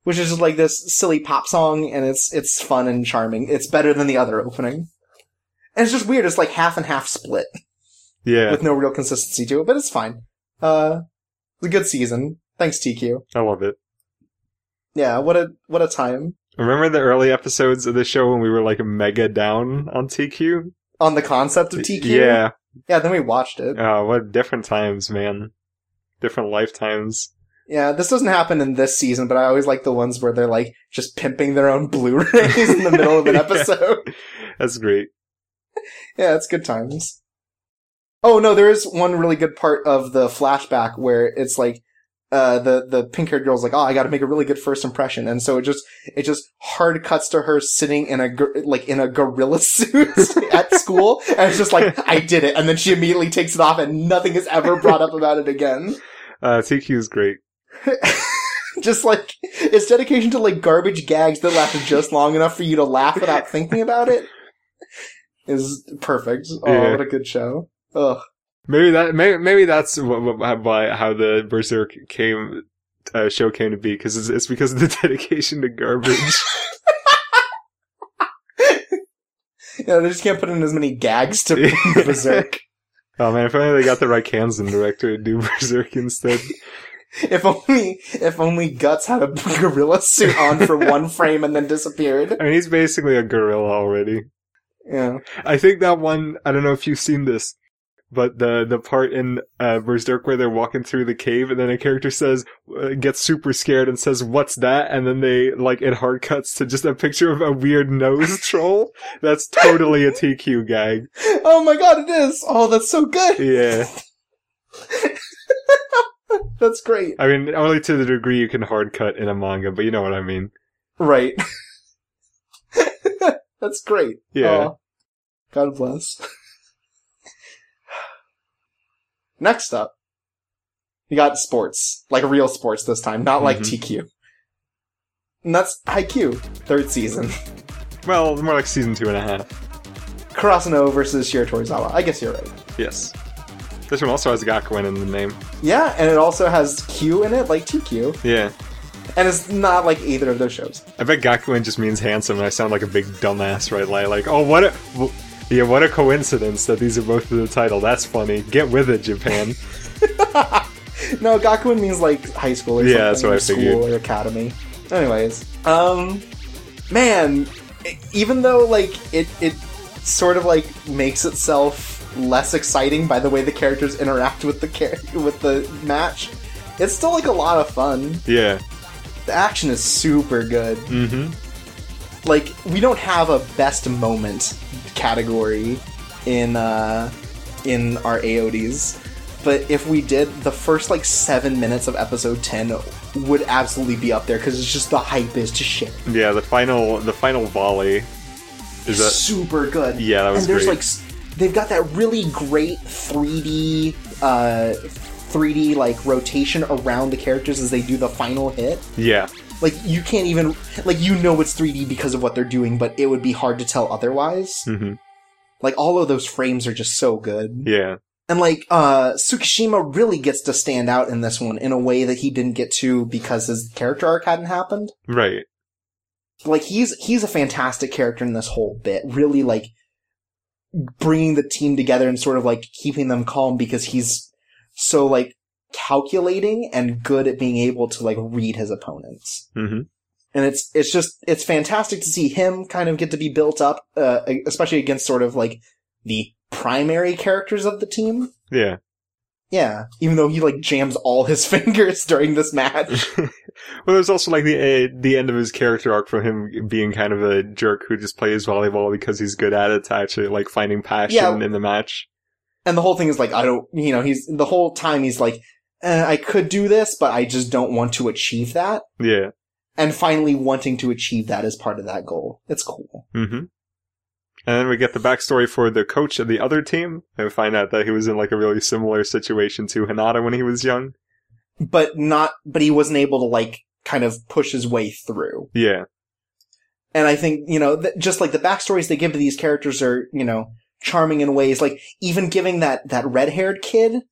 Which is just like this silly pop song, and it's it's fun and charming. It's better than the other opening, and it's just weird. It's like half and half split. yeah, with no real consistency to it, but it's fine. Uh, it's a good season. Thanks, TQ. I love it. Yeah, what a what a time Remember the early episodes of the show when we were like mega down on TQ? on the concept of TQ. Yeah. yeah. Then we watched it. Oh, what different times, man. Different lifetimes. Yeah, this doesn't happen in this season, but I always like the ones where they're like just pimping their own Blu-rays in the middle of an <laughs> Yeah. episode. That's great. Yeah, it's good times. Oh no, there is one really good part of the flashback where it's like uh the the pink haired girl's like, "Oh, I got to make a really good first impression." And so it just it just hard cuts to her sitting in a like in a gorilla <laughs> suit at school, and it's just like, "I did it." And then she immediately takes it off and nothing is ever brought up about it again. Uh, TQ is great. <laughs> just like it's dedication to like garbage gags that last just long enough for you to laugh without <laughs> thinking about it is perfect. Oh, Yeah. what a good show. Ugh. Maybe that maybe maybe that's what, what, why how the Berserk came uh, show came to be because it's, it's because of the <laughs> dedication to garbage. Yeah, they just can't put in as many gags to Berserk. oh man, if only they got the right Kansan director to do Berserk instead. If only, if only Guts had a <laughs> gorilla suit on for one <laughs> frame and then disappeared. I mean, he's basically a gorilla already. Yeah. I think that one. I don't know if you've seen this, but the the part in uh, Berserk where they're walking through the cave and then a character says uh, gets super scared and says what's that and then they like it hard cuts to just a picture of a weird nose <laughs> troll. That's totally a TQ gag. Oh my god, it is! Oh, that's so good! Yeah, <laughs> That's great. I mean only to the degree you can hard cut in a manga, but you know what I mean. Right. <laughs> that's great. Yeah. Aw. God bless. Next up, we got sports. Like real sports this time, not like Mhm. TQ. And that's Haikyuu, third season. <laughs> Well, more like season two and a half. Karasuno versus Shiratorizawa. I guess you're right. Yes. This one also has Gakuen in the name. Yeah, and it also has Q in it, like 2Q. Yeah. And it's not like either of those shows. I bet Gakuen just means handsome, and I sound like a big dumbass, right? Like, like oh, what a. w- Yeah, what a coincidence that these are both in the title. That's funny. Get with it, Japan. <laughs> No, Gakuen means like high school or Yeah, something. that's what or I school figured. or academy. Anyways, um, man, even though like it it sort of like makes itself less exciting by the way the characters interact with the char- with the match, it's still like a lot of fun. Yeah. The action is super good. Mm-hmm. Like we don't have a best moment category in uh in our AODs. But if we did, the first like seven minutes of episode ten would absolutely be up there because it's just the hype is to shit. Yeah, the final the final volley is that super good. Yeah, that was and there's great. like they've got that really great 3D uh 3D like rotation around the characters as they do the final hit. Yeah. Like you can't even like you know it's 3D because of what they're doing, but it would be hard to tell otherwise. hmm Like all of those frames are just so good. Yeah. And like uh Tsukishima really gets to stand out in this one in a way that he didn't get to because his character arc hadn't happened. Right. Like he's he's a fantastic character in this whole bit. Really like bringing the team together and sort of like keeping them calm because he's so like calculating and good at being able to like read his opponents. hmm and it's it's just it's fantastic to see him kind of get to be built up, uh, especially against sort of like the primary characters of the team. Yeah. Yeah, even though he like jams all his <laughs> fingers during this match. <laughs> well, there's also like the uh, the end of his character arc from him being kind of a jerk who just plays volleyball because he's good at it to actually like finding passion Yeah. in the match. and the whole thing is like I don't, you know, he's the whole time he's like, eh, I could do this, but I just don't want to achieve that. Yeah. And finally, wanting to achieve that is part of that goal. It's cool. hmm And then we get the backstory for the coach of the other team and find out that he was in like a really similar situation to Hinata when he was young. But not, but he wasn't able to like kind of push his way through. Yeah. And I think, you know, th- just like the backstories they give to these characters are, you know, charming in ways. Like even giving that, that red haired kid,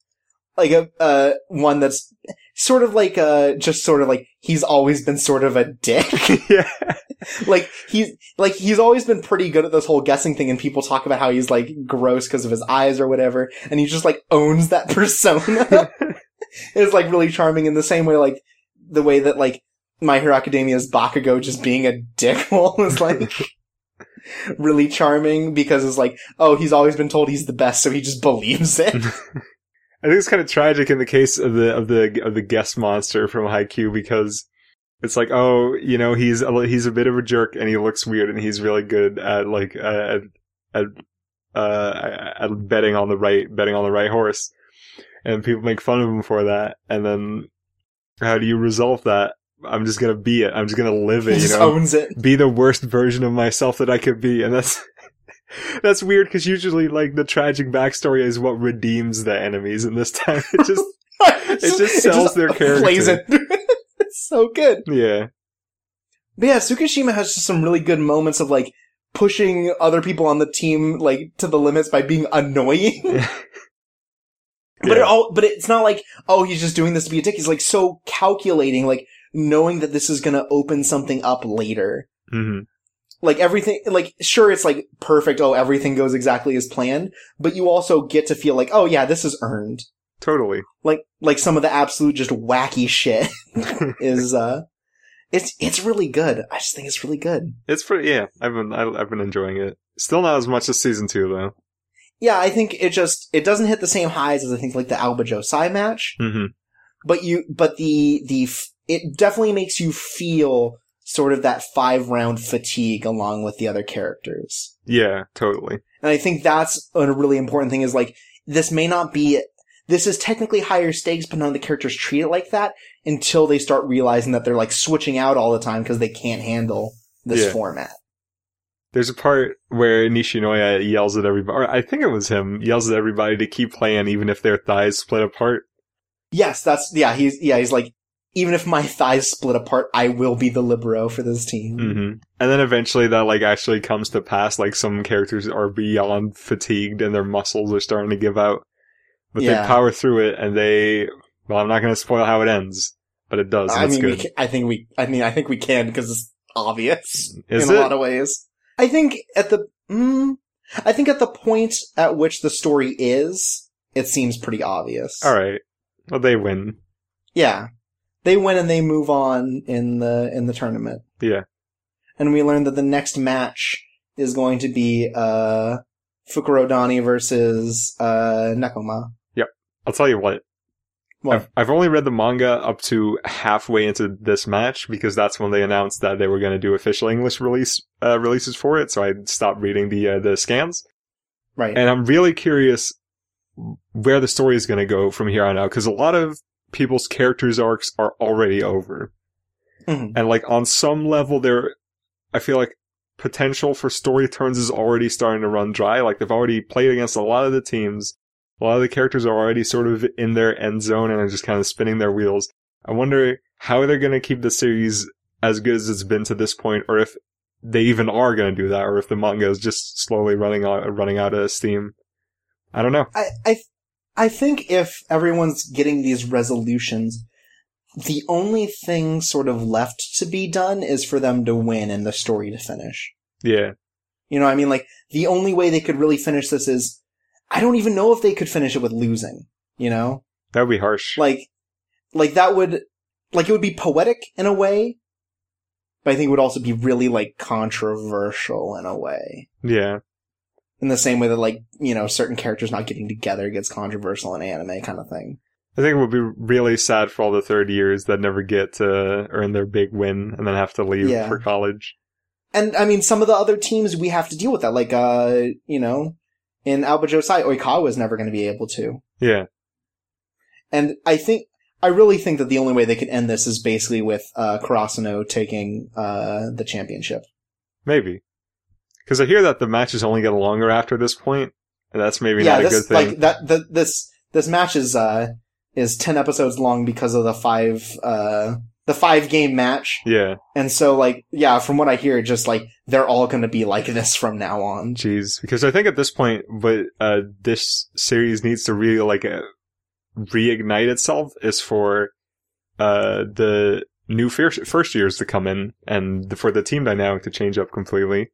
like a, uh, one that's sort of like, uh, just sort of like, he's always been sort of a dick. <laughs> yeah. <laughs> like he's, like he's always been pretty good at this whole guessing thing and people talk about how he's like gross because of his eyes or whatever. And he just like owns that <laughs> persona. <laughs> it's like really charming in the same way, like the way that like My Hero Academia's Bakugo just being a dickhole is like really charming because it's like, oh, he's always been told he's the best, so he just believes it. I think it's kind of tragic in the case of the of the of the guest monster from Haikyuu because it's like, oh, you know, he's a, he's a bit of a jerk and he looks weird and he's really good at like at at uh at betting on the right betting on the right horse, and people make fun of him for that. And then how do you resolve that? I'm just gonna be it. I'm just gonna live he it. You just know, owns it. be the worst version of myself that I could be, and that's <laughs> that's weird because usually like the tragic backstory is what redeems the enemies, and this time <laughs> it just <laughs> it just sells their Plays it. <laughs> it's so good. yeah But yeah, Tsukishima has just some really good moments of like pushing other people on the team like to the limits by being annoying. <laughs> But it all, but it's not like, oh, he's just doing this to be a dick. He's like so calculating, like knowing that this is gonna open something up later. hmm Like everything, like sure, it's like perfect. Oh, everything goes exactly as planned, but you also get to feel like, oh yeah, this is earned. Totally. Like, like some of the absolute just wacky shit <laughs> is, uh, it's, it's really good. I just think it's really good. It's pretty. Yeah, I've been I, I've been enjoying it. Still not as much as season two though. Yeah, I think it just, it doesn't hit the same highs as I think like the Aoba Josai match. hmm but you but the the f- it definitely makes you feel sort of that five round fatigue along with the other characters Yeah, totally. and i think that's a really important thing is like this may not be this is technically higher stakes but none of the characters treat it like that until they start realizing that they're like switching out all the time because they can't handle this Yeah. format There's a part where Nishinoya yells at everybody, or I think it was him, yells at everybody to keep playing even if their thighs split apart. yes that's yeah he's yeah he's like even if my thighs split apart i will be the libero for this team hmm And then eventually that like actually comes to pass. Like some characters are beyond fatigued and their muscles are starting to give out. But Yeah. they power through it and they. Well, I'm not going to spoil how it ends, but it does. And I mean, we good. I think we, I mean, I think we can because it's obvious Is in it? a lot of ways. I think at the, mm, I think at the point at which the story is, it seems pretty obvious. All right. Well, they win. Yeah. They win and they move on in the, in the tournament. Yeah. And we learn that the next match is going to be, uh, Fukurodani versus, uh, Nekoma. I'll tell you what. What? I've, I've only read the manga up to halfway into this match because that's when they announced that they were going to do official English release uh, releases for it. So I stopped reading the uh, the scans, Right. and I'm really curious where the story is going to go from here on out because a lot of people's characters arcs are already over, Mhm. and like on some level, there, I feel like potential for story turns is already starting to run dry. Like they've already played against a lot of the teams. A lot of the characters are already sort of in their end zone and are just kind of spinning their wheels. I wonder how they're going to keep the series as good as it's been to this point, or if they even are going to do that, or if the manga is just slowly running out, running out of steam. I don't know. I, I, I think if everyone's getting these resolutions, the only thing sort of left to be done is for them to win and the story to finish. Yeah, You know, I mean, like, the only way they could really finish this is, I don't even know if they could finish it with losing, you know? that would be harsh. Like, like that would, like, it would be poetic in a way, but I think it would also be really, like, controversial in a way. yeah, In the same way that, like, you know, certain characters not getting together gets controversial in anime kind of thing. I think it would be really sad for all the third years that never get to earn their big win and then have to leave Yeah. for college. And I mean, some of the other teams we have to deal with that. Like, uh, you know, in Aoba Josai, Oikawa is never going to be able to. Yeah, And I think, I really think that the only way they could end this is basically with uh, Karasuno taking uh, the championship. maybe. Because I hear that the matches only get longer after this point, and that's maybe yeah, not a good thing. like that. The, this this match is uh, is ten episodes long because of the five uh, the five game match. yeah. And so, like, yeah, from what I hear, just like they're all going to be like this from now on. Jeez, because I think at this point, what uh, this series needs to really like uh, reignite itself is for uh, the new first first years to come in and for the team dynamic to change up completely.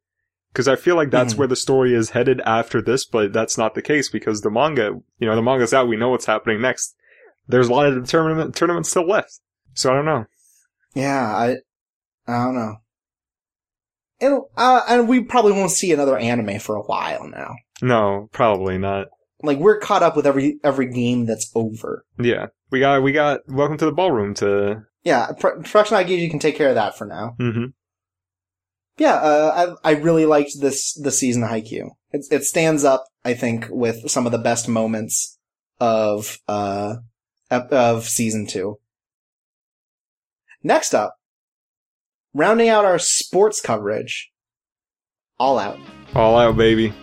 Because I feel like that's Mhm. where the story is headed after this, but that's not the case because the manga, you know, the manga's out. We know what's happening next. There's a lot of tournament tournaments still left, so I don't know. Yeah, I, I don't know. It'll, uh, and we probably won't see another anime for a while now. No, probably not. Like we're caught up with every every game that's over. Yeah, we got we got Welcome to the Ballroom to. Yeah, Pro- Production IG can take care of that for now. hmm Yeah, uh, I I really liked this the season of Haikyuu. It it stands up, I think, with some of the best moments of uh of season two. Next up, rounding out our sports coverage, All Out. All out, baby.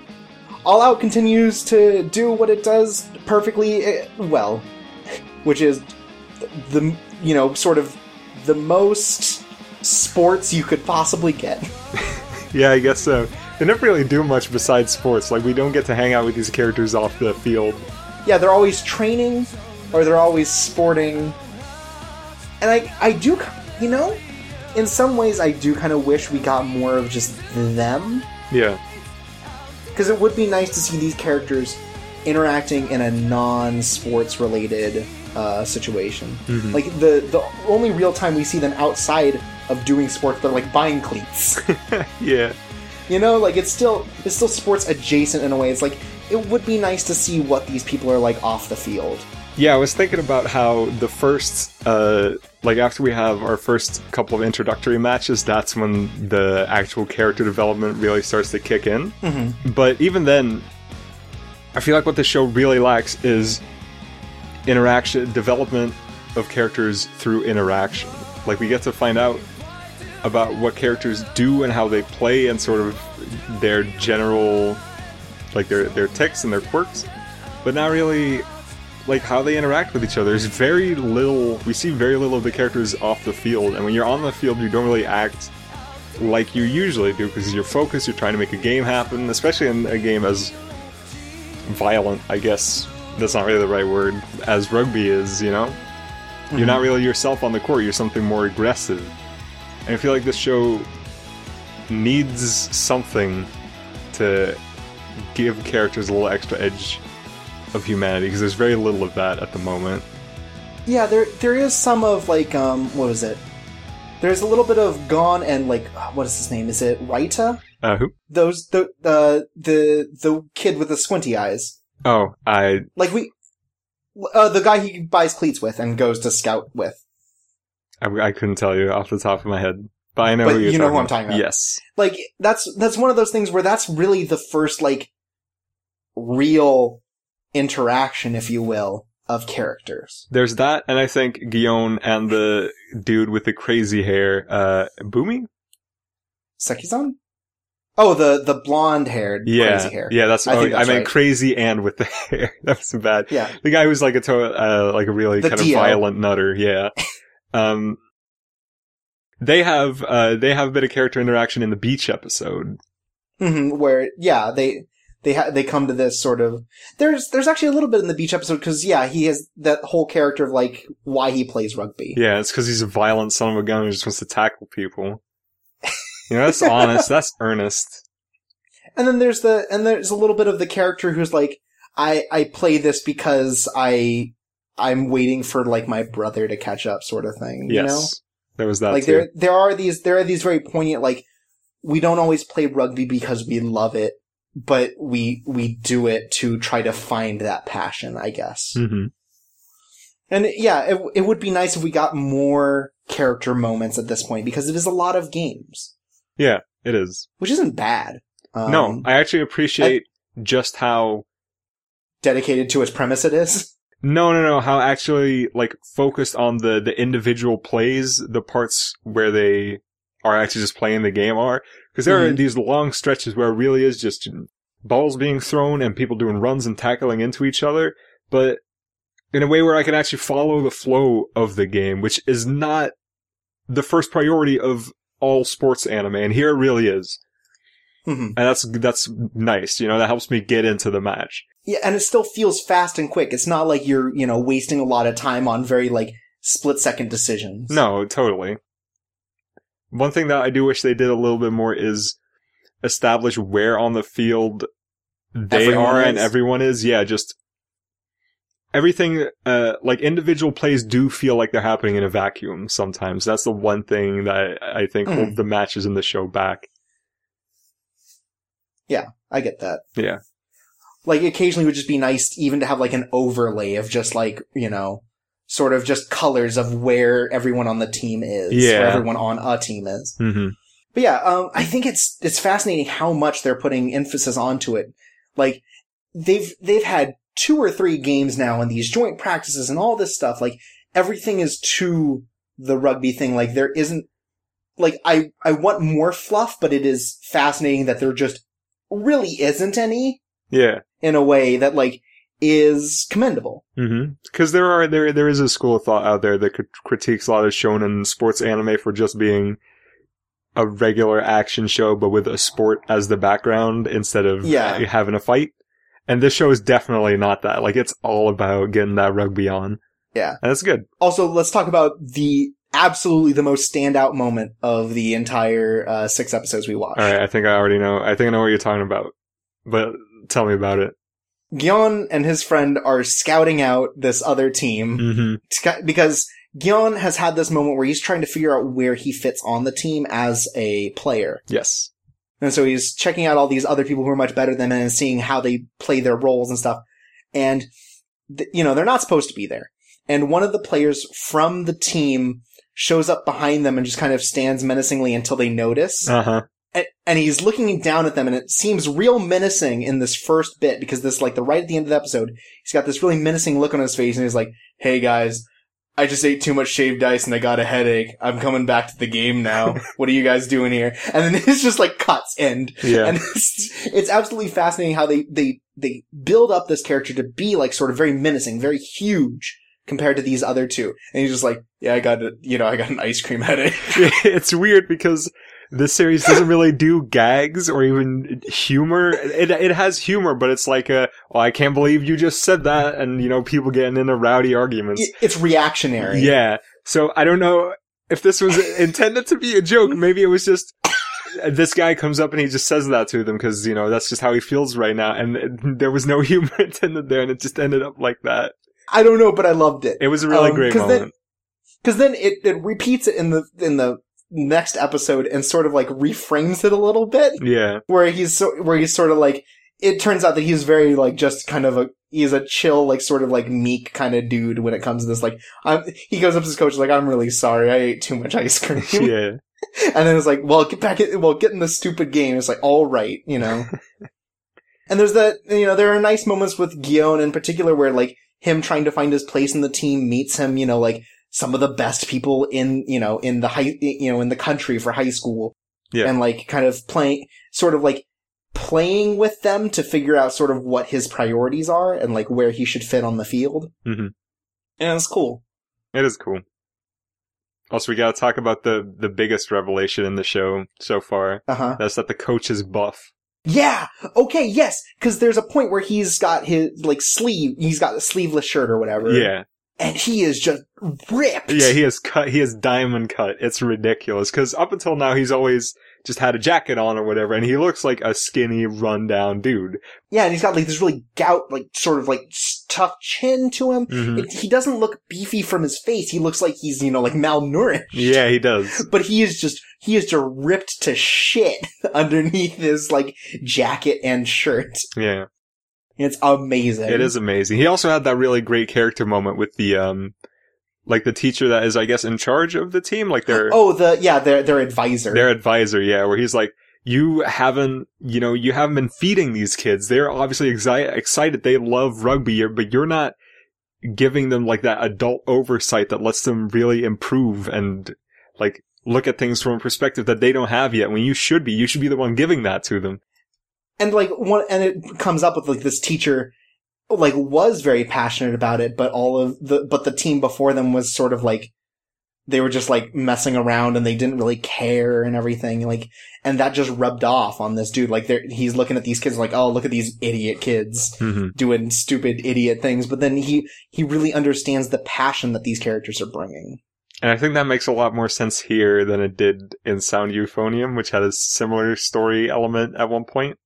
All Out continues to do what it does perfectly eh, well, <laughs> which is the you know sort of the most sports you could possibly get. <laughs> Yeah, I guess so. They never really do much besides sports. Like, we don't get to hang out with these characters off the field. yeah, they're always training or they're always sporting. And I I do you know, in some ways I do kind of wish we got more of just them Yeah. because it would be nice to see these characters interacting in a non-sports related uh, situation. Mhm. Like the the only real time we see them outside of doing sports, they're like buying cleats. <laughs> yeah. you know, like it's still it's still sports adjacent in a way. It's like it would be nice to see what these people are like off the field. Yeah, I was thinking about how the first, uh, like after we have our first couple of introductory matches, that's when the actual character development really starts to kick in. Mm-hmm. But even then, I feel like what the show really lacks is interaction, development of characters through interaction. Like we get to find out about what characters do and how they play and sort of their general, like their their ticks and their quirks, but not really like how they interact with each other. There's very little. We see very little of the characters off the field, and when you're on the field, you don't really act like you usually do because you're focused. You're trying to make a game happen, especially in a game as violent, I guess, that's not really the right word as rugby is, you know? You're not mm-hmm. really yourself on the court, you're something more aggressive. And I feel like this show needs something to give characters a little extra edge of humanity because there's very little of that at the moment. Yeah, there there is some of like um what was it? There's a little bit of Gion and like uh, what is his name? Is it Raita? Uh, who? Those the the the the kid with the squinty eyes. Oh, I Like we uh, the guy he buys cleats with and goes to scout with. I, I couldn't tell you off the top of my head, but I know But who you're you know talking who I'm talking about. Yes, Like that's that's one of those things where that's really the first like real interaction, if you will, of characters. there's that, and I think Gion and the dude with the crazy hair, uh, Boomy. Sekizan? Oh, the the blonde haired Yeah, crazy hair. yeah, that's. I oh, think I that's meant right. crazy and with the <laughs> hair. that was bad. Yeah. The guy who's like a to- uh, like a really The kind of violent nutter. Yeah. <laughs> um, they have uh they have a bit of character interaction in the beach episode. hmm where yeah, they they ha- they come to this sort of there's there's actually a little bit in the beach episode because yeah, he has that whole character of like why he plays rugby. Yeah, it's because he's a violent son of a gun who just wants to tackle people. You know, that's honest. That's <laughs> earnest. And then there's the and there's a little bit of the character who's like I I play this because I I'm waiting for like my brother to catch up sort of thing, you know? There was that like too. there there are these there are these very poignant like we don't always play rugby because we love it, but we we do it to try to find that passion, I guess. hmm And yeah, it it would be nice if we got more character moments at this point because it is a lot of games, Yeah, it is. which isn't bad. Um, no, I actually appreciate just how dedicated to its premise it is. <laughs> No, no, no. How actually like focused on the the individual plays, the parts where they are actually just playing the game are because there are Mhm. these long stretches where it really is just balls being thrown and people doing runs and tackling into each other, but in a way where I can actually follow the flow of the game, which is not the first priority of all sports anime, and here it really is, Mhm. and that's that's nice. You know, that helps me get into the match. Yeah, and it still feels fast and quick. It's not like you're, you know, wasting a lot of time on very like split second decisions. No, totally. One thing that I do wish they did a little bit more is establish where on the field they Everyone are and everyone is. Yeah, just everything, uh, like individual plays do feel like they're happening in a vacuum sometimes. That's the one thing that I think Mm. hold the matches in the show back. Yeah i get that. Yeah. Like occasionally it would just be nice even to have like an overlay of just like, you know, sort of just colors of where everyone on the team is. Yeah. Where everyone on a team is. hmm But yeah, um, I think it's it's fascinating how much they're putting emphasis onto it. Like they've they've had two or three games now and these joint practices and all this stuff. Like everything is to the rugby thing. Like there isn't like I I want more fluff, but it is fascinating that there just really isn't any Yeah. in a way that like is commendable. Mm-hmm. Because there are there there is a school of thought out there that crit- critiques a lot of shonen sports anime for just being a regular action show, but with a sport as the background instead of Yeah. having a fight. And this show is definitely not that. Like it's all about getting that rugby on. Yeah. and that's good. Also, let's talk about the absolutely the most standout moment of the entire uh, six episodes we watched. All right, I think I already know. I think I know what you're talking about, but tell me about it. Gion and his friend are scouting out this other team Mm-hmm. because Gion has had this moment where he's trying to figure out where he fits on the team as a player. Yes. And so he's checking out all these other people who are much better than him and seeing how they play their roles and stuff. And, th- you know, they're not supposed to be there. And one of the players from the team shows up behind them and just kind of stands menacingly until they notice. Uh huh. And, he's looking down at them and it seems real menacing in this first bit because this like the right at the end of the episode he's got this really menacing look on his face and he's like hey guys i just ate too much shaved ice and i got a headache. I'm coming back to the game now. <laughs> What are you guys doing here? And then <laughs> it's just like cuts end. Yeah. and it's, it's absolutely fascinating how they they they build up this character to be like sort of very menacing very huge compared to these other two. And he's just like yeah i got a, you know i got an ice cream headache. <laughs> It's weird because this series doesn't really do gags or even humor. It it has humor, but it's like a, oh, I can't believe you just said that, and you know, people getting into rowdy arguments. It's reactionary. Yeah. So I don't know if this was <laughs> intended to be a joke. Maybe it was just this guy comes up and he just says that to them because you know that's just how he feels right now, and there was no <laughs> humor intended there, and it just ended up like that. I don't know, but I loved it. It was a really Um, great 'cause then- moment. Because then it, it repeats it in the in the next episode and sort of like reframes it a little bit, yeah. where he's so, where he's sort of like it turns out that he's very like just kind of a he's a chill like sort of like meek kind of dude when it comes to this like I'm, he goes up to his coach like I'm really sorry I ate too much ice cream <laughs> Yeah. <laughs> and then it's like well get back in, well get in the stupid game it's like all right you know <laughs> and there's that you know there are nice moments with Gion in particular where like him trying to find his place in the team meets him you know like some of the best people in you know in the high you know in the country for high school Yeah. and like kind of playing sort of like playing with them to figure out sort of what his priorities are and like where he should fit on the field Mm-hmm. and it's cool It is cool. Also, we gotta talk about the, the biggest revelation in the show so far. uh-huh That's that the coach is buff. Yeah. Okay. Yes. Because there's a point where he's got his like sleeve. He's got a sleeveless shirt or whatever. Yeah. And he is just ripped. Yeah, he has cut, he has diamond cut. It's ridiculous. Cause up until now, he's always just had a jacket on or whatever, and he looks like a skinny, rundown dude. yeah. And he's got like this really gout, like sort of like tough chin to him. Mhm. It, he doesn't look beefy from his face. He looks like he's you know like malnourished. Yeah, he does. <laughs> But he is just he is just ripped to shit <laughs> underneath his like jacket and shirt. Yeah. It's amazing. It is amazing. He also had that really great character moment with the, um, like the teacher that is, I guess, in charge of the team, like their, Oh, the yeah, their their advisor. their advisor, yeah, where he's like, you haven't, you know, you haven't been feeding these kids. They're obviously exi- excited. They love rugby, but you're not giving them like that adult oversight that lets them really improve and like look at things from a perspective that they don't have yet. When you should be, you should be the one giving that to them. And like one and it comes up with like this teacher like was very passionate about it but all of the but the team before them was sort of like they were just like messing around and they didn't really care and everything like and that just rubbed off on this dude. Like they're he's looking at these kids like oh look at these idiot kids hmm doing stupid idiot things but then he he really understands the passion that these characters are bringing. And I think that makes a lot more sense here than it did in Sound Euphonium, which had a similar story element at one point,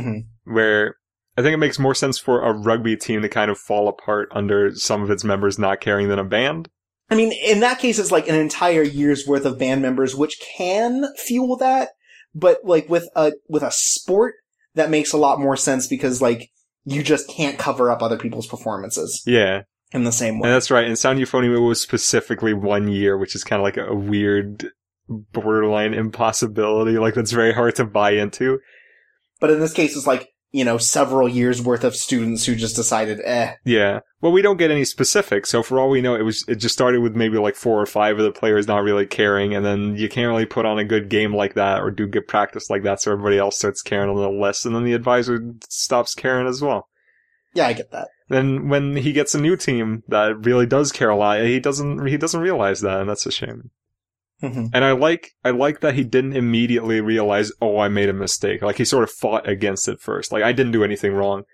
hmm where I think it makes more sense for a rugby team to kind of fall apart under some of its members not caring than a band. I mean, in that case, it's like an entire year's worth of band members, which can fuel that. But like with a with a sport, that makes a lot more sense because like you just can't cover up other people's performances Yeah. in the same And way. that's right. And Sound Euphonium, was specifically one year, which is kind of like a weird borderline impossibility. Like that's very hard to buy into. But in this case, it's like you know several years worth of students who just decided, eh, Yeah. Well, we don't get any specifics, so for all we know, it was it just started with maybe like four or five of the players not really caring, and then you can't really put on a good game like that or do good practice like that, so everybody else starts caring a little less, and then the advisor stops caring as well. yeah, I get that. Then when he gets a new team that really does care a lot, he doesn't he doesn't realize that, and that's a shame. Hmm And I like I like that he didn't immediately realize, oh, I made a mistake. Like he sort of fought against it first. Like I didn't do anything wrong.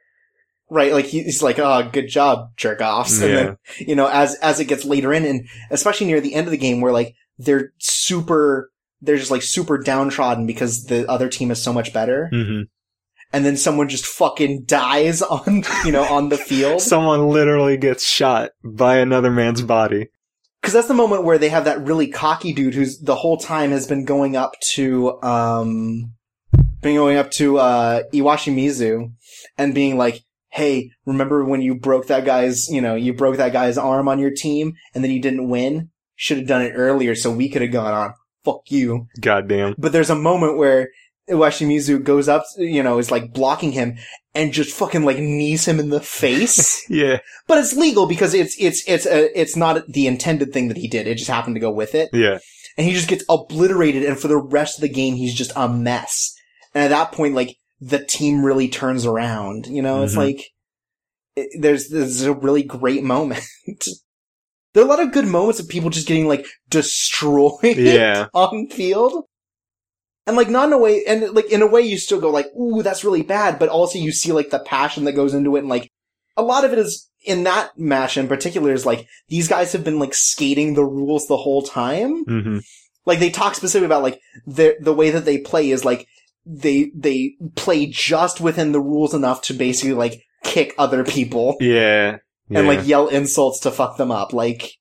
Right, like he's like, "Oh, good job, jerk offs." And Yeah. then you know, as as it gets later in, and especially near the end of the game, where like they're super, they're just like super downtrodden because the other team is so much better, hmm and then someone just fucking dies <laughs> on you know on the field. <laughs> Someone literally gets shot by another man's body. Because that's the moment where they have that really cocky dude who's the whole time has been going up to, um, been going up to, uh, Iwashimizu and being like, Hey, remember when you broke that guy's, you know, you broke that guy's arm on your team and then you didn't win? Should have done it earlier so we could have gone on. Fuck you. Goddamn. But there's a moment where Iwashimizu goes up, you know, is like blocking him and just fucking like knees him in the face. <laughs> Yeah. But it's legal because it's it's it's a, it's not the intended thing that he did. It just happened to go with it, Yeah. and he just gets obliterated. And for the rest of the game, he's just a mess. And at that point, like the team really turns around. You know, it's Mhm. like it, there's there's a really great moment. <laughs> there are a lot of good moments of people just getting like destroyed Yeah. <laughs> on field. And like not in a way, and like in a way you still go like, ooh, that's really bad, but also you see like the passion that goes into it and like a lot of it is in that match in particular is like these guys have been like skating the rules the whole time. hmm Like they talk specifically about like the the way that they play is like they they play just within the rules enough to basically like kick other people Yeah. yeah. and like yell insults to fuck them up. Like,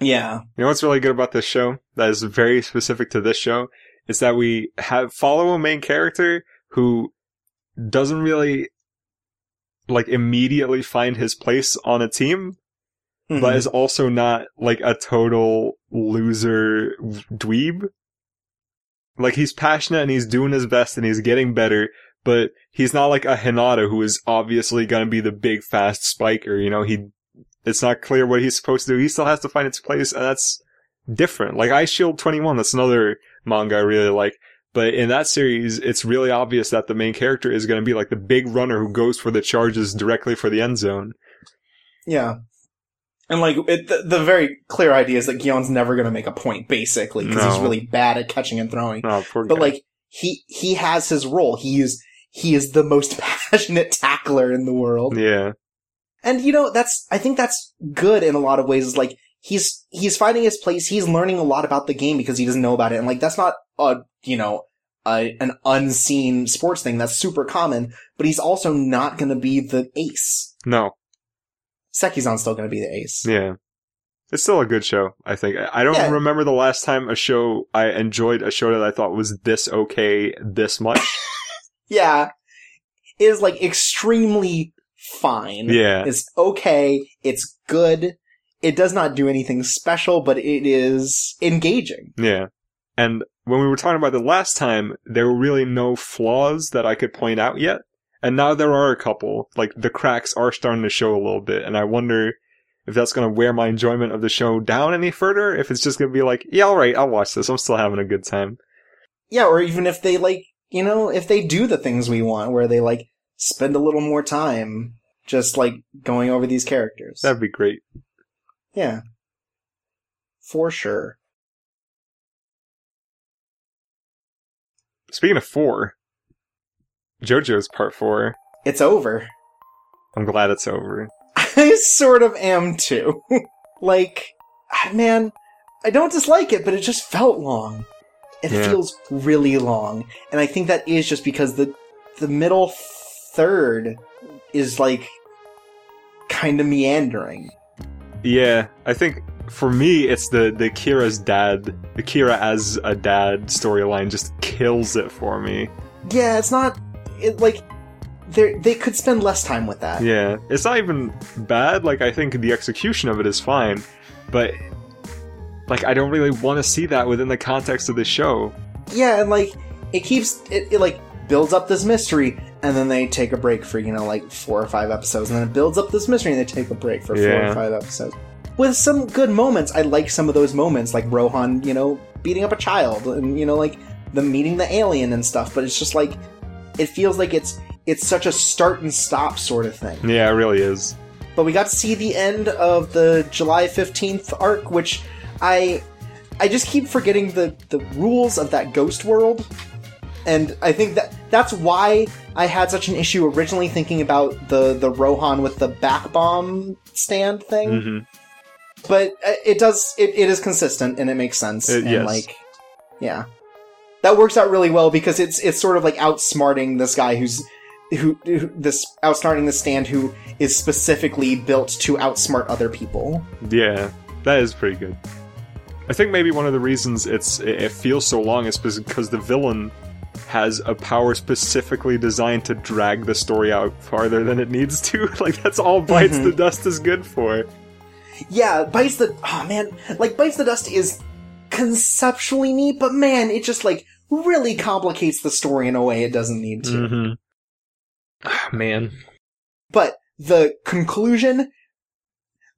yeah, You know what's really good about this show that is very specific to this show is that we have follow a main character who doesn't really like immediately find his place on a team, but Mhm. is also not like a total loser dweeb. Like he's passionate and he's doing his best and he's getting better, but he's not like a Hinata who is obviously going to be the big fast spiker. You know, he it's not clear what he's supposed to do. He still has to find its place, and that's different. Like Eyeshield 21, that's another manga I really like. But in that series, it's really obvious that the main character is going to be like the big runner who goes for the charges directly for the end zone. yeah. And like it, the, the very clear idea is that Gion's never going to make a point, basically, because he's really bad at catching and throwing. Oh, poor But guy. like he he has his role. He is he is the most <laughs> passionate tackler in the world. yeah, And you know, that's, I think that's good in a lot of ways. Is like, he's, he's finding his place. He's learning a lot about the game because he doesn't know about it. And like, that's not a, you know, a, an unseen sports thing. That's super common, but he's also not going to be the ace. no, Sekizan's still going to be the ace. yeah. It's still a good show, I think. I don't Yeah. remember the last time a show I enjoyed a show that I thought was this okay this much. <laughs> Yeah. It is like extremely fine. yeah. It's okay. It's good. It does not do anything special, but it is engaging. Yeah. And when we were talking about the last time, there were really no flaws that I could point out yet. And now there are a couple. Like the cracks are starting to show a little bit. And I wonder if that's going to wear my enjoyment of the show down any further. If it's just going to be like, yeah, alright, I'll watch this. I'm still having a good time. Yeah, or even if they like, you know, if they do the things we want, where they like spend a little more time just like going over these characters. That'd be great. yeah. For sure. Speaking of four, JoJo's part four. It's over. I'm glad it's over. I sort of am too. <laughs> like, ah, man, I don't dislike it, but it just felt long. It Yeah. feels really long. And I think that is just because the the middle third is like kind of meandering. Yeah, I think for me, it's the the Kira's dad, the Kira as a dad storyline just kills it for me. Yeah, it's not it like they they could spend less time with that. Yeah, it's not even bad. Like I think the execution of it is fine, but like I don't really want to see that within the context of the show. Yeah, and like it keeps it, it like builds up this mystery and then they take a break for, you know, like four or five episodes, and then it builds up this mystery and they take a break for four Yeah. or five episodes. With some good moments, I like some of those moments, like Rohan, you know, beating up a child and, you know, like them meeting the alien and stuff, but it's just like it feels like it's it's such a start and stop sort of thing. Yeah, it really is. but we got to see the end of the July 15th arc, which I I just keep forgetting the the rules of that ghost world. And I think that that's why I had such an issue originally thinking about the the Rohan with the back bomb stand thing. hmm But uh, it does it, it is consistent and it makes sense. Uh, and yes. like yeah. That works out really well because it's it's sort of like outsmarting this guy who's who, who this outsmarting the stand who is specifically built to outsmart other people. Yeah, that is pretty good. I think maybe one of the reasons it's it it feels so long is because the villain has a power specifically designed to drag the story out farther than it needs to. <laughs> like that's all bites Mhm. the dust is good for. Yeah, bites the oh man, like bites the dust is conceptually neat, but man, it just like really complicates the story in a way it doesn't need to. Mm-hmm. Man, But the conclusion,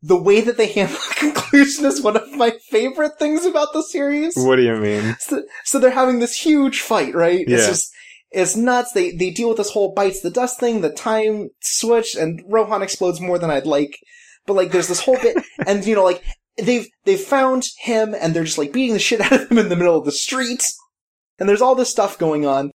the way that they handle the <laughs> conclusion is one of my favorite things about the series. what do you mean? So, so they're having this huge fight, right? It's Yeah. just, it's nuts. They, they deal with this whole bites the dust thing, the time switch, and Rohan explodes more than I'd like. But like, there's this whole bit, <laughs> and you know, like, they've, they've found him, and they're just like beating the shit out of him in the middle of the street. And there's all this stuff going on.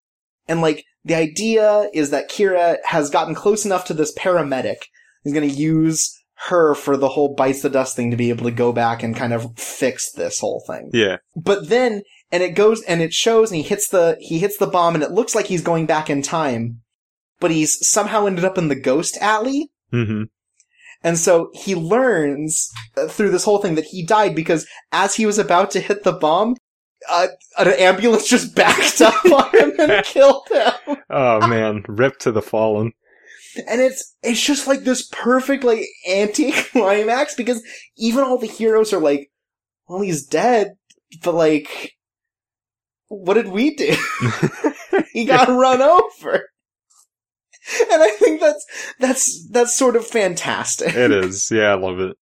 And like, the idea is that Kira has gotten close enough to this paramedic. He's gonna use her for the whole bites the dust thing to be able to go back and kind of fix this whole thing. Yeah. But then, and it goes, and it shows, and he hits the, he hits the bomb, and it looks like he's going back in time. But he's somehow ended up in the ghost alley. hmm And so he learns uh, through this whole thing that he died because as he was about to hit the bomb, uh, an ambulance just <laughs> backed up on him and <laughs> killed him. Oh man, ripped to the fallen. And it's it's just like this perfect like anti-climax because even all the heroes are like, well, he's dead, but like, what did we do? <laughs> he got run over. And I think that's that's that's sort of fantastic. It is. Yeah, I love it.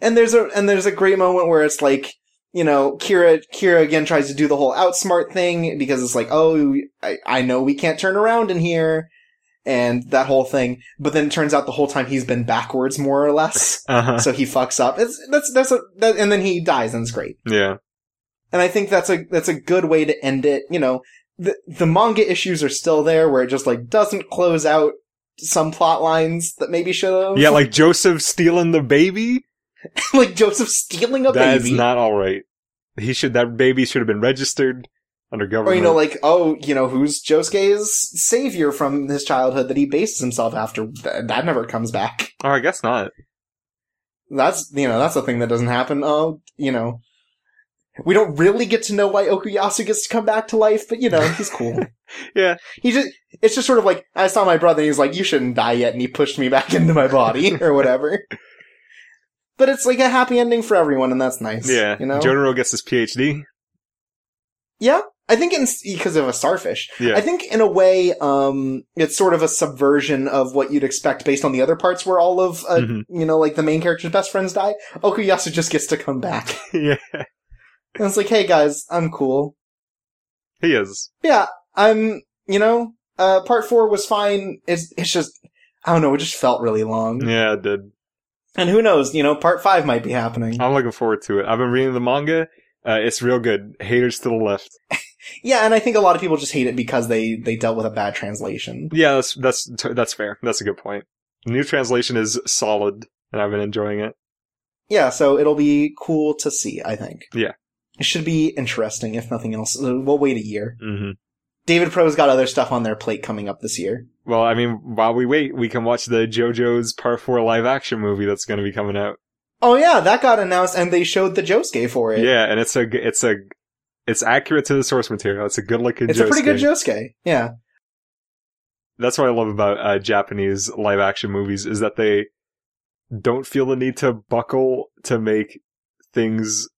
And there's a and there's a great moment where it's like, you know, Kira Kira again tries to do the whole outsmart thing because it's like, oh, I, I know we can't turn around in here, and that whole thing. But then it turns out the whole time he's been backwards more or less, <laughs> Uh-huh. so he fucks up. It's that's that's a that, and then he dies and it's great. Yeah. And I think that's a that's a good way to end it. You know, the the manga issues are still there where it just like doesn't close out some plot lines that maybe should have. Yeah, like Joseph stealing the baby. <laughs> like Joseph stealing a That's baby. That's not all right. He should that baby should have been registered under government. Or you know, like, oh, you know, who's Josuke's savior from his childhood that he bases himself after? That never comes back. <laughs> oh, I guess not. That's you know, that's a thing that doesn't happen. Oh, you know, we don't really get to know why Okuyasu gets to come back to life, but you know, he's cool. <laughs> Yeah, he just it's just sort of like I saw my brother and he's like, You shouldn't die yet and he pushed me back <laughs> into my body or whatever. But it's like a happy ending for everyone and that's nice. yeah. You know? Jotaro gets his PhD. yeah. I think in, because of a starfish. Yeah, I think in a way, um, it's sort of a subversion of what you'd expect based on the other parts where all of, uh, Mhm. you know, like the main character's best friends die. Okuyasu just gets to come back. <laughs> yeah. And it's like, hey guys, I'm cool. He is. Yeah, I'm, you know, uh, part four was fine. It's, it's just, I don't know, it just felt really long. Yeah, it did. And who knows, you know, part five might be happening. I'm looking forward to it. I've been reading the manga. Uh, it's real good. Haters to the left. <laughs> Yeah, and I think a lot of people just hate it because they, they dealt with a bad translation. Yeah, that's that's that's fair. That's a good point. The new translation is solid, and I've been enjoying it. Yeah, so it'll be cool to see, I think. Yeah. It should be interesting, if nothing else. Uh, We'll wait a year. hmm David Pro's got other stuff on their plate coming up this year. Well, I mean, while we wait, we can watch the JoJo's Part Four live action movie that's going to be coming out. Oh yeah, that got announced and they showed the Josuke for it. Yeah, and it's a it's a it's accurate to the source material. It's a good looking. It's a pretty good Josuke. Yeah. That's what I love about uh, Japanese live action movies is that they don't feel the need to buckle to make things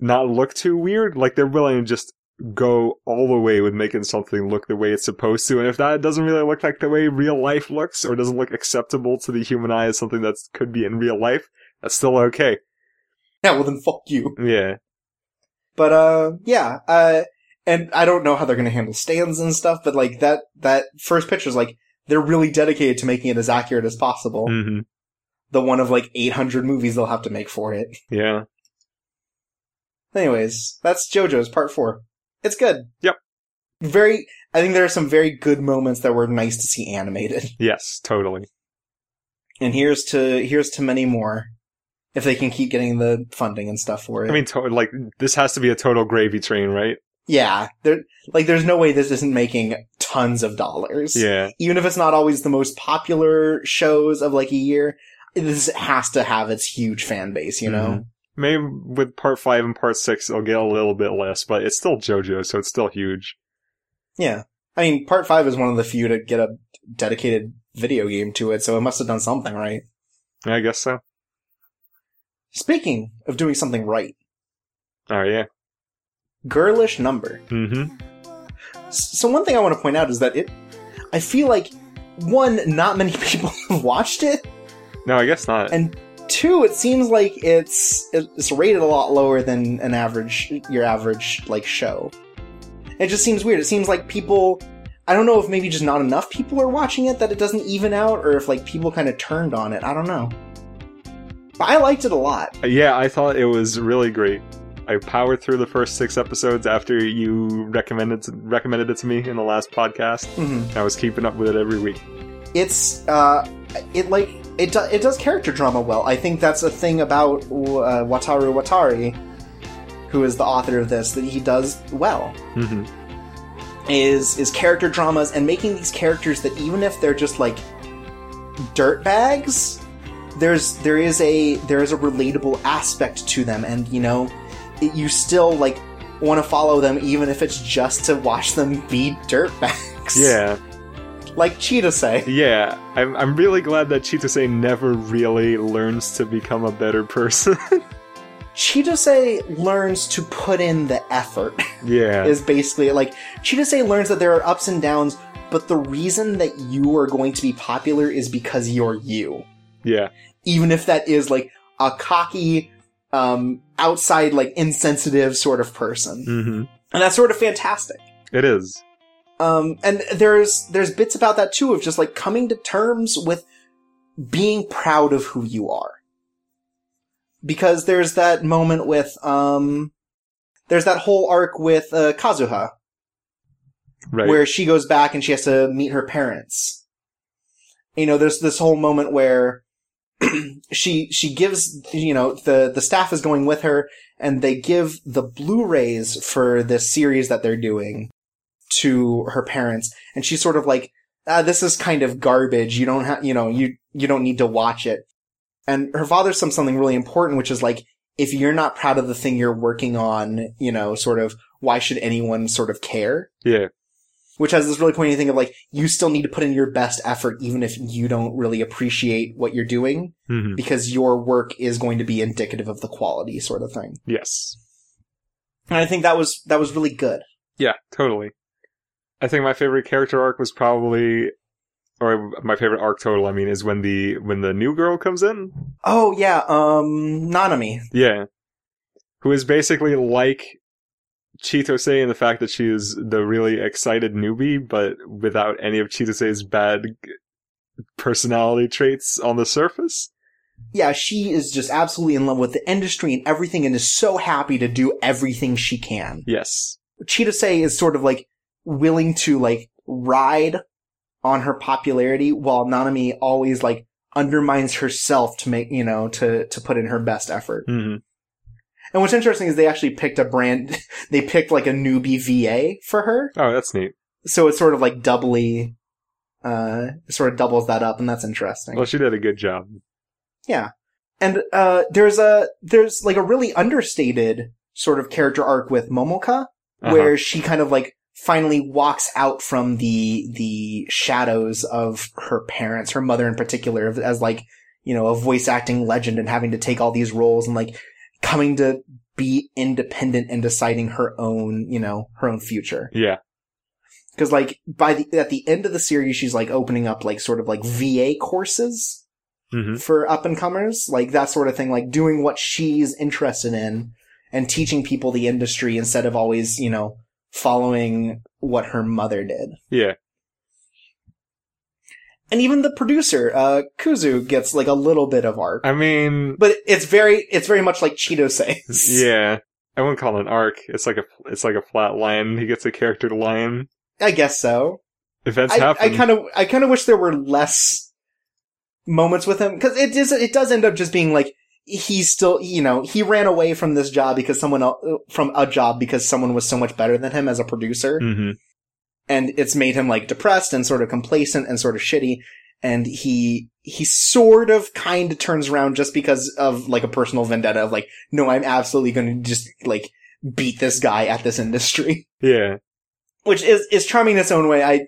not look too weird. Like they're willing to just go all the way with making something look the way it's supposed to. And if that doesn't really look like the way real life looks or doesn't look acceptable to the human eye as something that could be in real life, that's still okay. Yeah, well then fuck you. Yeah. But uh yeah, uh and I don't know how they're gonna handle stands and stuff, but like that that first picture is like they're really dedicated to making it as accurate as possible. hmm The one of like eight hundred movies they'll have to make for it. Yeah. Anyways, that's JoJo's part four. It's good. Yep. Very, I think there are some very good moments that were nice to see animated. Yes, totally. And here's to, here's to many more. If they can keep getting the funding and stuff for it. I mean, to- like, this has to be a total gravy train, right? yeah, there, like there's no way this isn't making tons of dollars. Yeah. Even if it's not always the most popular shows of like a year, this has to have its huge fan base, you know? Mhm. Maybe with part five and part six, it'll get a little bit less, but it's still JoJo, so it's still huge. Yeah. I mean, part five is one of the few to get a dedicated video game to it, so it must have done something right. I guess so. Speaking of doing something right, Oh yeah. girlish number. Mm-hmm. So one thing I want to point out is that it, I feel like, one, not many <laughs> people have watched it, No, I guess not. and two, it seems like it's, it's rated a lot lower than an average, your average, like, show. It just seems weird. It seems like people, I don't know if maybe just not enough people are watching it that it doesn't even out, or if, like, people kind of turned on it. I don't know. But I liked it a lot. yeah, I thought it was really great. I powered through the first six episodes after you recommended recommended it to me in the last podcast. Mhm. I was keeping up with it every week. It's uh, it like it do, it does character drama well. I think that's a thing about uh, Wataru Watari, who is the author of this, that he does well. hmm is is character dramas and making these characters that even if they're just like dirt bags there's there is a there is a relatable aspect to them and you know it, you still like want to follow them even if it's just to watch them be dirt bags Yeah, <laughs> like Chitose yeah. I'm I'm really glad that Chitose never really learns to become a better person. <laughs> Chitose learns to put in the effort yeah, <laughs> is basically like Chitose learns that there are ups and downs, but the reason that you are going to be popular is because you're you. Yeah, Even if that is like a cocky, um, outside, like insensitive sort of person. hmm And that's sort of fantastic. It is. Um, and there's, there's bits about that too of just like coming to terms with being proud of who you are. Because there's that moment with, um, there's that whole arc with, uh, Kazuha. Right. where she goes back and she has to meet her parents. You know, there's this whole moment where <clears throat> she she gives you know the the staff is going with her and they give the Blu-rays for this series that they're doing to her parents. And she's sort of like ah, this is kind of garbage. You don't have you know you you don't need to watch it. And her father says something really important which is like if you're not proud of the thing you're working on you know sort of why should anyone sort of care? Yeah. Which has this really poignant thing of like you still need to put in your best effort even if you don't really appreciate what you're doing hmm because your work is going to be indicative of the quality sort of thing Yes. and i think that was that was really good Yeah, totally. I think my favorite character arc was probably, or my favorite arc total. I mean, is when the when the new girl comes in. oh yeah um nanami Yeah, who is basically like Chitose and the fact that she is the really excited newbie, but without any of Chitose's bad personality traits on the surface. yeah she is just absolutely in love with the industry and everything and is so happy to do everything she can Yes. Chitose is sort of like willing to like ride on her popularity while Nanami always like undermines herself to make, you know, to, to put in her best effort. hmm And what's interesting is they actually picked a brand, <laughs> they picked like a newbie VA for her. Oh, that's neat. So it's sort of like doubly, uh, sort of doubles that up and that's interesting. Well, she did a good job. Yeah. And, uh, there's a, there's like a really understated sort of character arc with Momoka Uh-huh. where she kind of like finally walks out from the the shadows of her parents, her mother in particular, as like you know a voice acting legend and having to take all these roles and like coming to be independent and deciding her own you know her own future. Yeah. Because like by the at the end of the series, she's like opening up like sort of like VA courses hmm for up and comers, like that sort of thing, like doing what she's interested in and teaching people the industry instead of always, you know, following what her mother did. Yeah. And even the producer, uh, Kuzu gets like a little bit of arc. I mean, But it's very, it's very much like Cheeto says. <laughs> yeah. I wouldn't call it an arc. It's like a it's like a flat line. He gets a character to line. I guess so. Events I, happen. I kind of, I kind of wish there were less moments with him because it does, it does end up just being like he's still, you know, he ran away from this job because someone else, from a job because someone was so much better than him as a producer, hmm and it's made him like depressed and sort of complacent and sort of shitty. And he, he sort of kind of turns around just because of like a personal vendetta of like, no, I'm absolutely going to just like beat this guy at this industry. <laughs> Yeah. which is is charming in its own way. I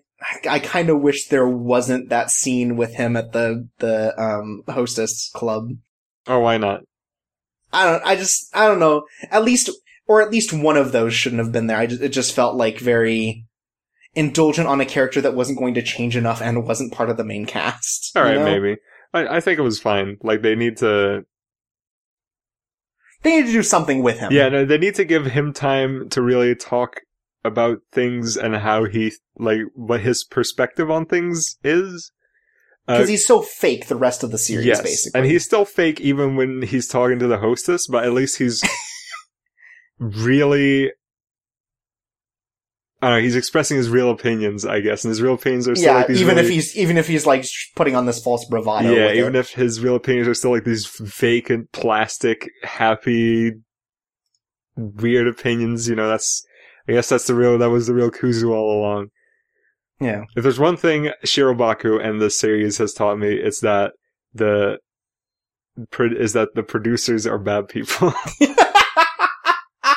I kind of wish there wasn't that scene with him at the the um hostess club. Or why not? I don't. I just. I don't know. At least, or at least one of those shouldn't have been there. I just. It just felt like very indulgent on a character that wasn't going to change enough and wasn't part of the main cast. All right, know? maybe. I, I think it was fine. Like they need to. They need to do something with him. Yeah, no, they need to give him time to really talk about things and how he like what his perspective on things is. Uh, because he's so fake the rest of the series. yes, basically, and he's still fake even when he's talking to the hostess, but at least he's <laughs> really. I don't know. He's expressing his real opinions, I guess, and his real opinions are still yeah, like these even if he's even if he's like putting on this false bravado. yeah, even it. if his real opinions are still like these vacant, plastic, happy, weird opinions. You know, that's I guess that's the real that was the real Kuzu all along. yeah, If there's one thing Shirobako and the series has taught me, it's that the is that the producers are bad people, Oh,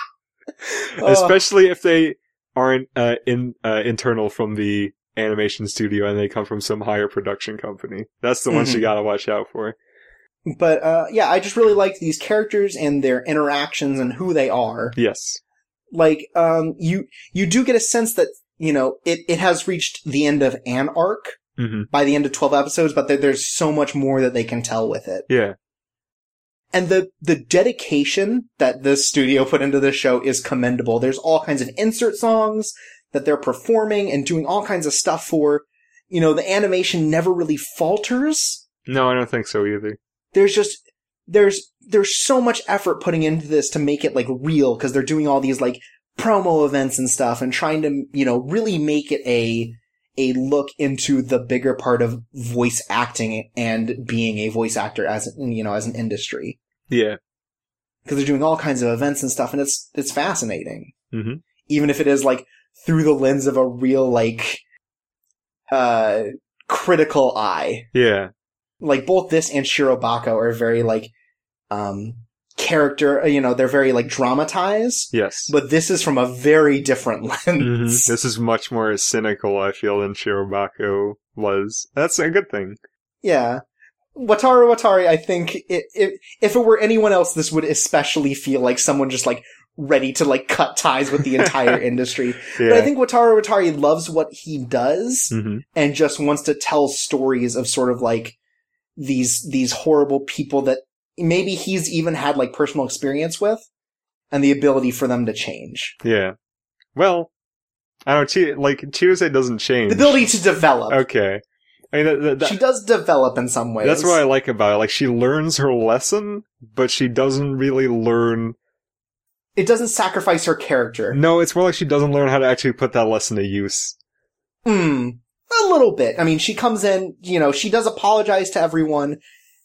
<laughs> <laughs> especially if they aren't uh, in uh, internal from the animation studio and they come from some higher production company. That's the ones Mhm. you gotta watch out for. but uh, yeah, I just really like these characters and their interactions and who they are. Yes. Like, um, you you do get a sense that you know it it has reached the end of an arc hmm by the end of twelve episodes, but there, there's so much more that they can tell with it. Yeah. And the the dedication that the studio put into this show is commendable. There's all kinds of insert songs that they're performing and doing all kinds of stuff for. You know, the animation never really falters. No, I don't think so either. There's just there's there's so much effort putting into this to make it like real because they're doing all these like promo events and stuff and trying to you know really make it a a look into the bigger part of voice acting and being a voice actor as you know as an industry Yeah. because they're doing all kinds of events and stuff, and it's it's fascinating. hmm Even if it is like through the lens of a real like uh critical eye. Yeah. Like both this and Shirobako are very like um character. You know, they're very like dramatized. Yes. But this is from a very different <laughs> lens. This is much more cynical, I feel, than Shirobako was. That's a good thing. Yeah. Wataru Watari, I think it, it, if it were anyone else, this would especially feel like someone just like ready to like cut ties with the entire <laughs> industry. Yeah. But I think Wataru Watari loves what he does hmm and just wants to tell stories of sort of like these these horrible people that maybe he's even had like personal experience with and the ability for them to change. Yeah. Well, I don't know. Chi- like Chitose doesn't change. The ability to develop. Okay. I mean, that, that, that- she does develop in some ways. that's what I like about it. Like she learns her lesson, but she doesn't really learn. It doesn't sacrifice her character. No, it's more like she doesn't learn how to actually put that lesson to use. Hmm. A little bit. I mean, she comes in, you know, she does apologize to everyone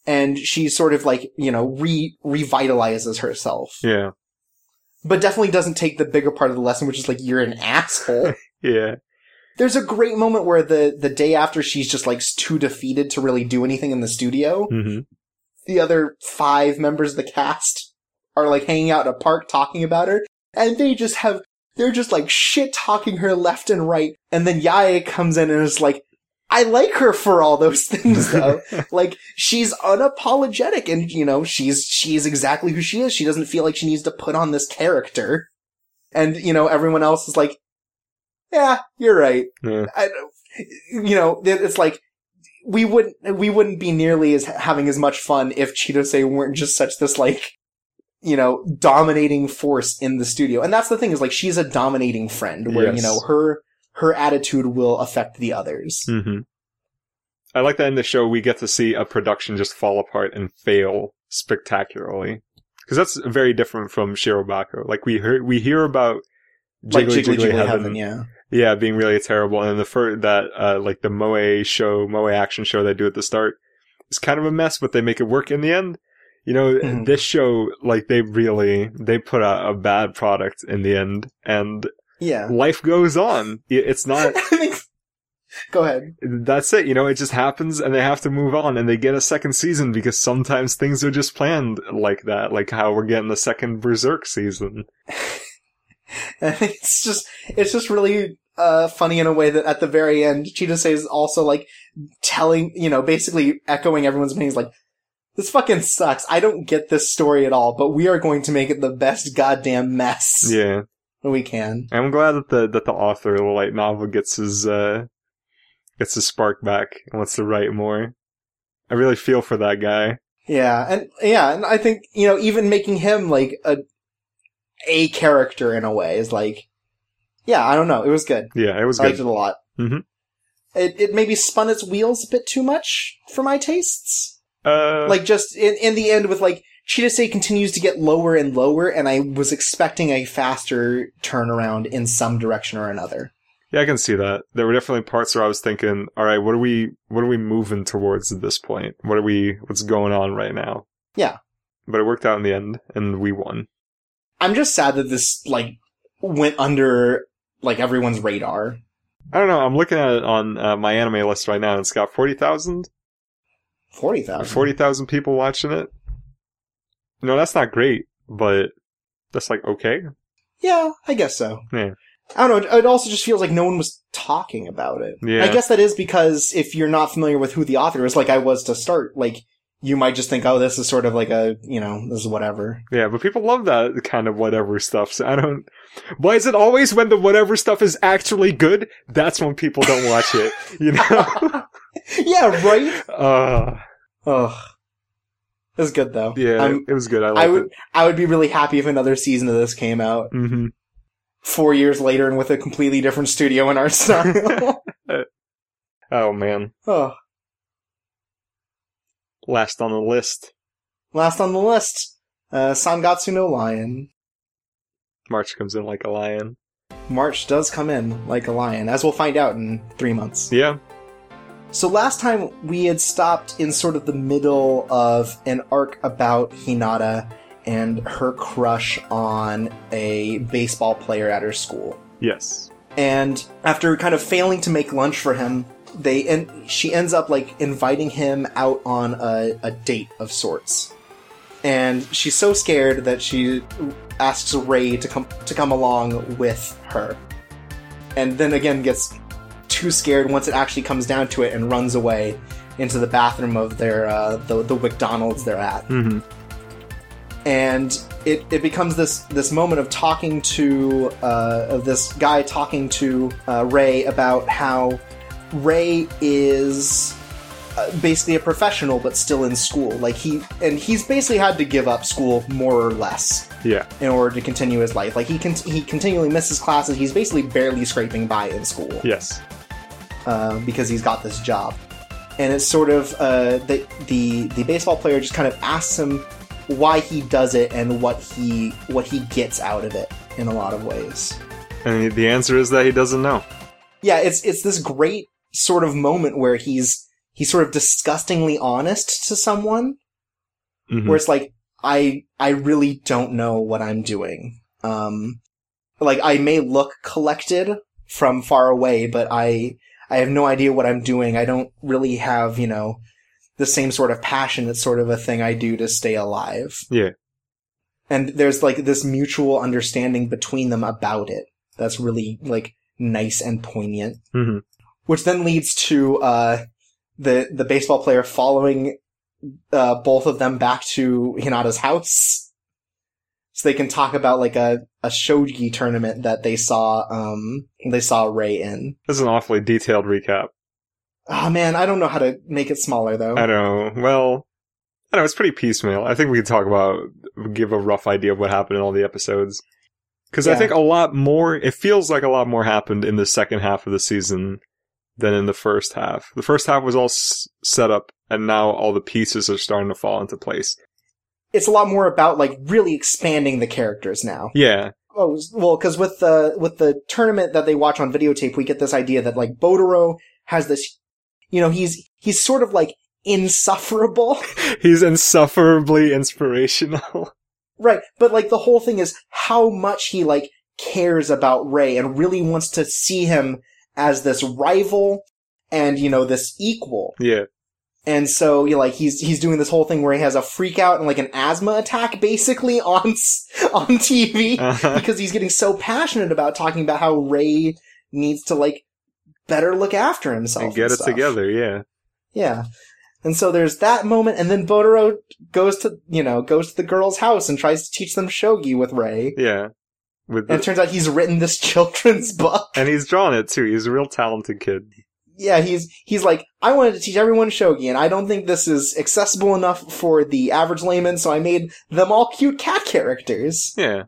and she sort of like, you know, re revitalizes herself. Yeah. But definitely doesn't take the bigger part of the lesson, which is like, you're an asshole. <laughs> Yeah. There's a great moment where the, the day after she's just like too defeated to really do anything in the studio, hmm the other five members of the cast are like hanging out in a park talking about her, and they just have, they're just like shit talking her left and right, and then Yaya comes in and is like, I like her for all those <laughs> things <laughs> though. like, she's unapologetic and, you know, she's, she's exactly who she is. She doesn't feel like she needs to put on this character. And, you know, everyone else is like, yeah, you're right. yeah. I, you know, it's like we wouldn't we wouldn't be nearly as having as much fun if Chitose weren't just such this like you know dominating force in the studio. And that's the thing is like she's a dominating friend where you know her her attitude will affect the others. hmm I like that in the show we get to see a production just fall apart and fail spectacularly. Because that's very different from Shirobako. Like we hear, we hear about like Jiggly Jiggly Jiggly, Jiggly Heaven, Heaven, yeah. yeah, being really terrible, and the first that uh, like the Moe show, Moe action show they do at the start is kind of a mess, but they make it work in the end. You know, Mhm. this show, like they really they put out a bad product in the end, and Yeah. life goes on. It's not. <laughs> Go ahead. that's it. You know, it just happens and they have to move on and they get a second season because sometimes things are just planned like that, like how we're getting the second Berserk season. <laughs> And it's just it's just really uh funny in a way that at the very end Chitose is also like telling you know basically echoing everyone's opinions like this fucking sucks i don't get this story at all but we are going to make it the best goddamn mess Yeah. We can I'm glad that the, that the author of the light novel gets his, uh, gets his spark back and wants to write more. I really feel for that guy. yeah and yeah and i think you know even making him like a a character in a way is like yeah i don't know it was good Yeah, it was i liked good. it a lot Mm-hmm. it, it maybe spun its wheels a bit too much for my tastes Uh, like just in, in the end with like Chitose continues to get lower and lower, and I was expecting a faster turnaround in some direction or another. Yeah, I can see that. There were definitely parts where I was thinking, all right, what are we, what are we moving towards at this point? What are we, what's going on right now? Yeah. But it worked out in the end, and we won. I'm just sad that this, like, went under, like, everyone's radar. I don't know. I'm looking at it on uh, MyAnimeList right now, and it's got 40,000? 40,000. 40,000 people watching it? No, that's not great, but that's like okay. Yeah, I guess so. Yeah. I don't know. It also just feels like no one was talking about it. Yeah. I guess that is because if you're not familiar with who the author is, like I was to start, like you might just think, oh, this is sort of like a, you know, this is whatever. Yeah, but people love that kind of whatever stuff. So I don't. Why is it always when the whatever stuff is actually good? That's when people don't watch it. You know? <laughs> yeah, right. <laughs> uh, Ugh. It was good though. yeah, I'm- it was good. I I would, I would be really happy if another season of this came out it. hmm four years later and with a completely different studio and <laughs> art style. <laughs> Oh man, oh, last on the list. last on the list, uh, Sangatsu no Lion. March comes in like a lion. March does come in like a lion, as we'll find out in three months. Yeah. So last time we had stopped in sort of the middle of an arc about Hinata and her crush on a baseball player at her school. Yes. And after kind of failing to make lunch for him, they and she ends up like inviting him out on a, a date of sorts. And she's so scared that she asks Ray to come to come along with her. And then again gets too scared once it actually comes down to it and runs away into the bathroom of their uh, the the McDonald's they're at hmm and it, it becomes this this moment of talking to uh, of this guy talking to uh, Ray about how Ray is uh, basically a professional but still in school. Like he and he's basically had to give up school more or less Yeah. in order to continue his life. Like he con- he continually misses classes. He's basically barely scraping by in school Yes. Uh, because he's got this job. And it's sort of uh, the, the the baseball player just kind of asks him why he does it and what he what he gets out of it in a lot of ways. And the answer is that he doesn't know. Yeah, it's it's this great sort of moment where he's he's sort of disgustingly honest to someone Mhm. where it's like I I really don't know what I'm doing. Um like I may look collected from far away, but I I have no idea what I'm doing. I don't really have, you know, the same sort of passion that's sort of a thing I do to stay alive. Yeah. And there's like this mutual understanding between them about it. That's really like nice and poignant hmm which then leads to uh, the the baseball player following uh, both of them back to Hinata's house, so they can talk about like a a shogi tournament that they saw um they saw Ray in. This is an awfully detailed recap. Oh man, I don't know how to make it smaller though. I don't know. Well, I know. It's pretty piecemeal. I think we could talk about, give a rough idea of what happened in all the episodes. Because I think a lot more, it feels like a lot more happened in the second half of the season than in the first half. The first half was all s- set up, and now all the pieces are starting to fall into place. It's a lot more about like really expanding the characters now. Yeah. Oh well, because with the with the tournament that they watch on videotape, we get this idea that like Bodoro has this, you know, he's he's sort of like insufferable. <laughs> He's insufferably inspirational. <laughs> Right, but like the whole thing is how much he like cares about Ray and really wants to see him as this rival and you know this equal. yeah. And so you know, like he's he's doing this whole thing where he has a freak out and like an asthma attack basically <laughs> on on TV Uh-huh. because he's getting so passionate about talking about how Ray needs to like better look after himself and get it stuff. together, yeah. Yeah. And so there's that moment, and then Bodoro goes to, you know, goes to the girl's house and tries to teach them shogi with Ray. Yeah. With And it turns out he's written this <laughs> children's book. and he's drawn it too. He's a real talented kid. Yeah, he's, he's like, I wanted to teach everyone shogi, and I don't think this is accessible enough for the average layman, so I made them all cute cat characters. Yeah.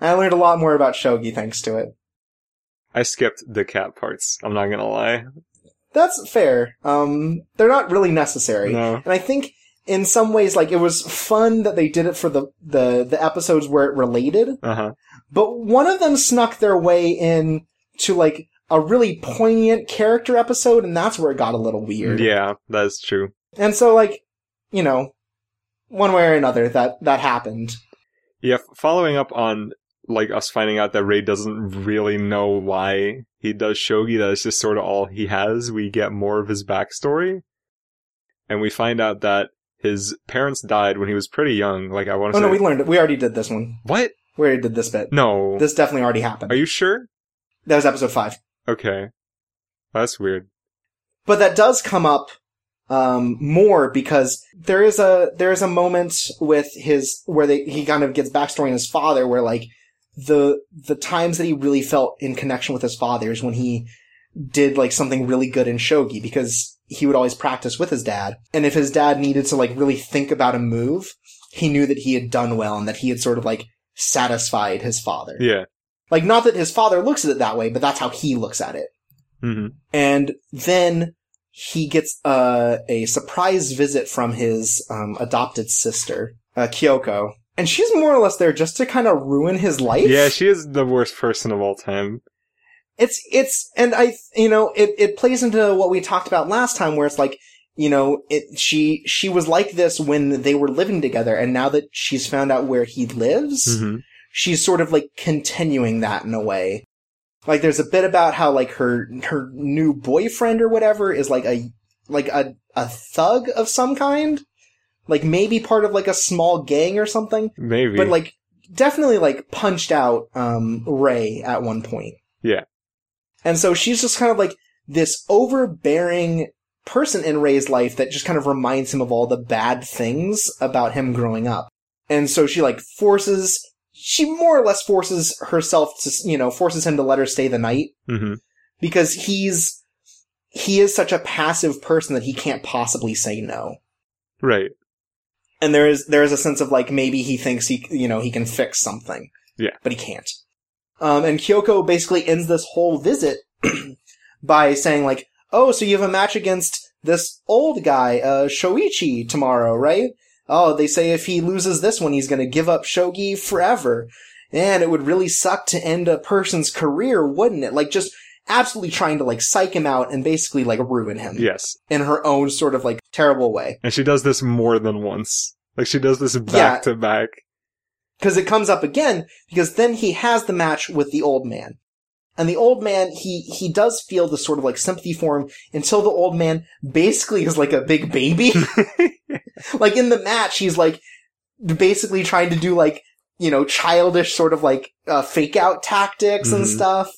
And I learned a lot more about shogi thanks to it. I skipped the cat parts. I'm not gonna lie. That's fair. Um, they're not really necessary. No. And I think in some ways, like it was fun that they did it for the the the episodes where it related, Uh huh. but one of them snuck their way in to like a really poignant character episode, and that's where it got a little weird. Yeah, that's true. And so, like, you know, one way or another, that that happened. Yeah, f- following up on like us finding out that Ray doesn't really know why he does shogi, that is just sort of all he has. We get more of his backstory, and we find out that his parents died when he was pretty young. Like I want to Oh say, no, we learned it. We already did this one. what? We already did this bit. No, This definitely already happened. are you sure? that was episode five. Okay, that's weird. but that does come up um, more because there is a there is a moment with his where they he kind of gets backstory on his father where like the the times that he really felt in connection with his father is when he did like something really good in shogi because he would always practice with his dad and if his dad needed to like really think about a move he knew that he had done well and that he had sort of like satisfied his father Yeah. Like not that his father looks at it that way but that's how he looks at it hmm and then he gets uh, a surprise visit from his um, adopted sister, uh, Kyoko. And she's more or less there just to kind of ruin his life. Yeah, she is the worst person of all time. It's, it's, and I, you know, it, it plays into what we talked about last time where it's like, you know, it, she, she was like this when they were living together. And now that she's found out where he lives, hmm she's sort of like continuing that in a way. Like there's a bit about how like her her new boyfriend or whatever is like a like a a thug of some kind. Like maybe part of like a small gang or something. Maybe. But like definitely like punched out um Ray at one point. Yeah. And so she's just kind of like this overbearing person in Ray's life that just kind of reminds him of all the bad things about him growing up. And so she like forces she more or less forces herself to, you know, forces him to let her stay the night hmm because he's, he is such a passive person that he can't possibly say no. Right. And there is, there is a sense of like, maybe he thinks he, you know, he can fix something. Yeah. But he can't. Um, and Kyoko basically ends this whole visit <clears throat> by saying like, oh, so you have a match against this old guy, uh, Shoichi tomorrow, right? Oh, they say if he loses this one, he's gonna give up shogi forever. And it would really suck to end a person's career, wouldn't it? Like just absolutely trying to like psych him out and basically like ruin him Yes. in her own sort of like terrible way. And she does this more than once. Like she does this back to back. Because it comes up again, because then he has the match with the old man. And the old man, he, he does feel the sort of like sympathy for him until the old man basically is like a big baby. <laughs> <laughs> like in the match, he's like basically trying to do like, you know, childish sort of like, uh, fake out tactics and Mhm. stuff.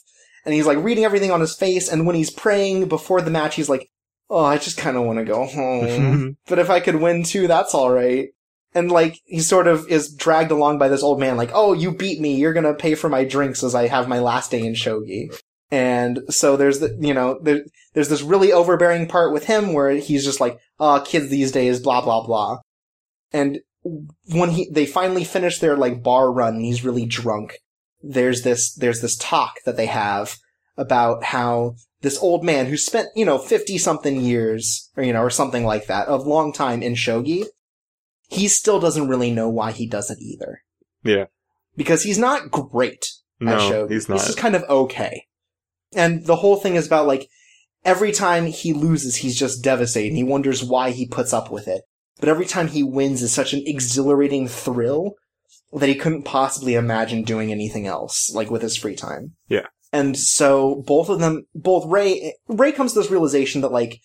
And he's like reading everything on his face. And when he's praying before the match, he's like, Oh, I just kind of want to go home. but if I could win too, that's alright. And like, he sort of is dragged along by this old man, like, oh, you beat me, you're gonna pay for my drinks as I have my last day in Shogi. And so there's the, you know, there, there's this really overbearing part with him where he's just like, oh, kids these days, blah, blah, blah. And when he, they finally finish their like bar run and he's really drunk, there's this, there's this talk that they have about how this old man who spent, you know, 50 something years, or, you know, or something like that, a long time in Shogi, he still doesn't really know why he does it either. Yeah. Because he's not great at No, Shogi. he's not. He's just kind of okay. And the whole thing is about like, every time he loses, he's just devastated. And he wonders why he puts up with it. But every time he wins is such an exhilarating thrill that he couldn't possibly imagine doing anything else, like with his free time. Yeah. And so both of them, both Ray, Ray comes to this realization that like,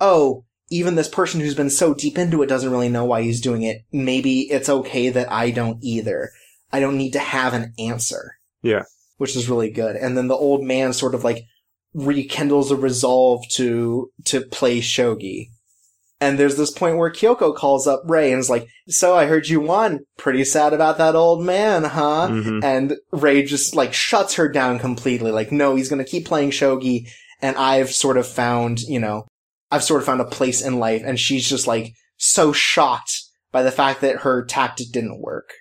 oh, even this person who's been so deep into it doesn't really know why he's doing it. Maybe it's okay that I don't either. I don't need to have an answer. Yeah. Which is really good. And then the old man sort of like rekindles a resolve to, to play shogi. And there's this point where Kyoko calls up Ray and is like, so I heard you won. Pretty sad about that old man, huh? Mhm. And Ray just like shuts her down completely. Like, no, he's gonna keep playing shogi. And I've sort of found, you know, I've sort of found a place in life. And she's just like so shocked by the fact that her tactic didn't work.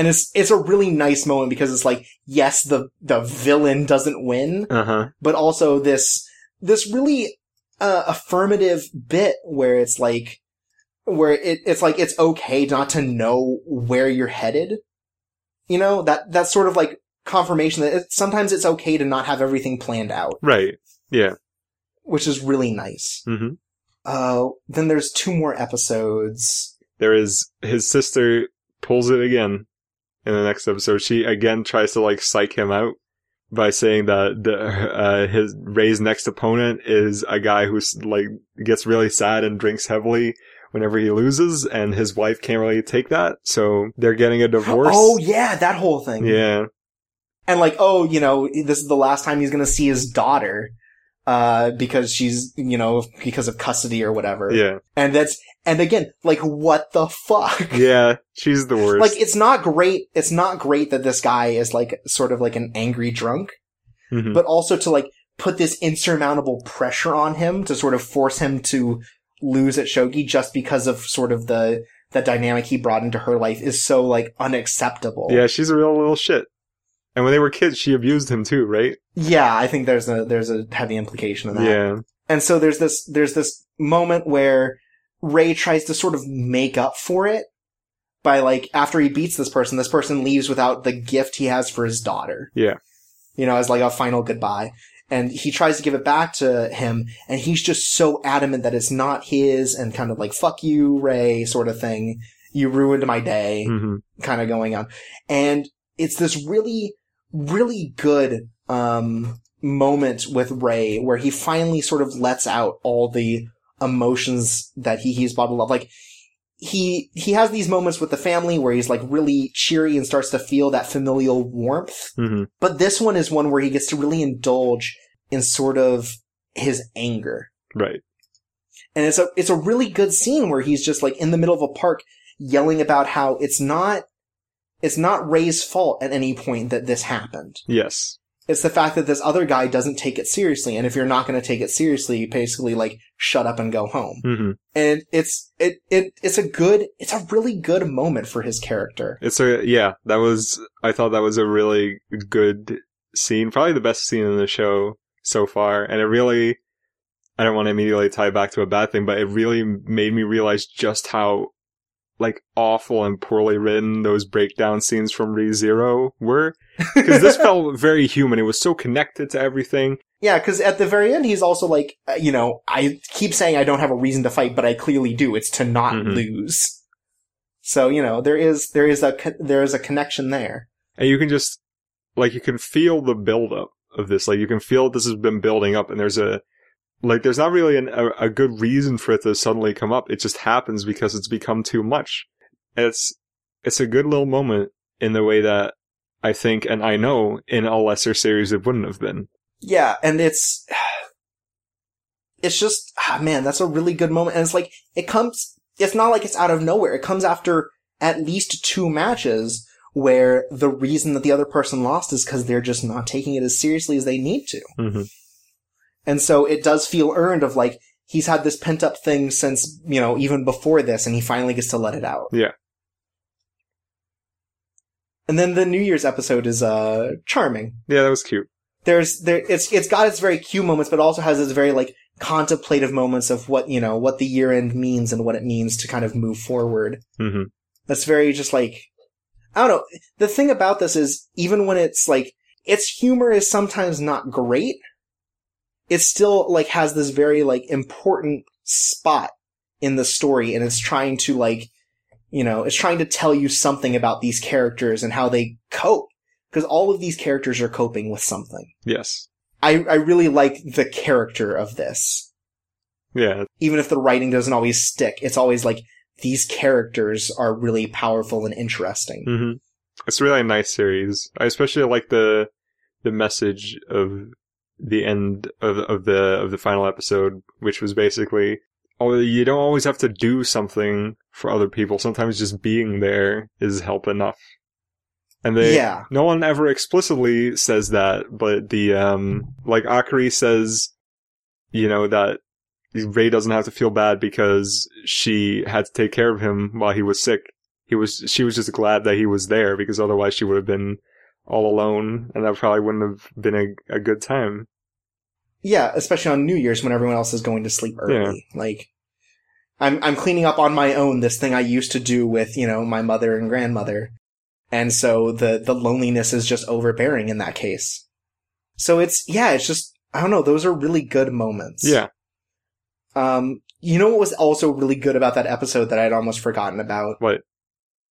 And it's, it's a really nice moment because it's like, yes, the, the villain doesn't win, Uh-huh. but also this, this really, uh, affirmative bit where it's like, where it, it's like it's okay not to know where you're headed. You know that that's sort of like confirmation that it, sometimes it's okay to not have everything planned out, Right. Yeah. which is really nice. hmm Uh, then there's two more episodes. There is his sister pulls it again in the next episode. She again tries to like psych him out by saying that the uh, his Ray's next opponent is a guy who's like gets really sad and drinks heavily whenever he loses, and his wife can't really take that, so they're getting a divorce. Oh yeah, that whole thing. yeah, and like, oh, you know, this is the last time he's gonna see his daughter, uh, because she's, you know, because of custody or whatever. yeah, And that's, and again, like, what the fuck? <laughs> yeah. She's the worst. Like, it's not great, it's not great that this guy is like, sort of like an angry drunk, Mhm. but also to like, put this insurmountable pressure on him to sort of force him to lose at shogi just because of sort of the, the dynamic he brought into her life is so like unacceptable. yeah, she's a real little shit. And when they were kids, she abused him too, right? Yeah, I think there's a there's a heavy implication of that. Yeah, And so there's this there's this moment where Ray tries to sort of make up for it by like after he beats this person, this person leaves without the gift he has for his daughter. Yeah. You know, as like a final goodbye. And he tries to give it back to him, and he's just so adamant that it's not his and kind of like, fuck you, Ray, sort of thing. You ruined my day hmm kind of going on. And it's this really, really good, um, moment with Ray where he finally sort of lets out all the emotions that he, he's bottled up. Like, he, he has these moments with the family where he's like really cheery and starts to feel that familial warmth. hmm But this one is one where he gets to really indulge in sort of his anger. right. And it's a it's a really good scene where he's just like in the middle of a park yelling about how it's not it's not Ray's fault at any point that this happened. Yes. It's the fact that this other guy doesn't take it seriously, and if you're not going to take it seriously, you basically like shut up and go home. hmm And it's it it it's a good it's a really good moment for his character. It's a yeah. That was I thought that was a really good scene, probably the best scene in the show so far, and it really. I don't want to immediately tie back to a bad thing, but it really made me realize just how like awful and poorly written those breakdown scenes from ReZero were. <laughs> Because this felt very human. It was so connected to everything. Yeah, because at the very end, he's also like, uh, you know, I keep saying I don't have a reason to fight, but I clearly do. It's to not Mhm. lose. So you know, there is there is a there is a connection there. And you can just, like, you can feel the buildup of this. Like, you can feel this has been building up, and there's a, like, there's not really an, a, a good reason for it to suddenly come up. It just happens because it's become too much. And it's, it's a good little moment in the way that I think, and I know, in a lesser series it wouldn't have been. Yeah, and it's it's just ah, man, that's a really good moment, and it's like it comes. It's not like it's out of nowhere. It comes after at least two matches where the reason that the other person lost is because they're just not taking it as seriously as they need to. hmm And so it does feel earned of like, he's had this pent up thing since, you know, even before this, and he finally gets to let it out. Yeah. And then the New Year's episode is, uh, charming. Yeah, that was cute. There's, there, it's, it's got its very cute moments, but also has its very, like, contemplative moments of what, you know, what the year end means and what it means to kind of move forward. hmm That's very just like, I don't know. The thing about this is, even when it's like, its humor is sometimes not great, it still like has this very like important spot in the story and it's trying to like, you know, it's trying to tell you something about these characters and how they cope. Because all of these characters are coping with something. Yes. I, I really like the character of this. Yeah. Even if the writing doesn't always stick, it's always like, these characters are really powerful and interesting. hmm It's really a nice series. I especially like the the message of the end of of the of the final episode, which was basically, oh, you don't always have to do something for other people. Sometimes just being there is help enough. And they, Yeah. no one ever explicitly says that, but the um, like Akari says, you know that Ray doesn't have to feel bad because she had to take care of him while he was sick. He was, she was just glad that he was there because otherwise she would have been all alone and that probably wouldn't have been a, a good time. Yeah, especially on New Year's when everyone else is going to sleep early. Like, I'm I'm cleaning up on my own this thing I used to do with, you know, my mother and grandmother. And so the the loneliness is just overbearing in that case. So it's yeah, it's just I don't know, those are really good moments. Yeah. Um you know what was also really good about that episode that I'd almost forgotten about? What?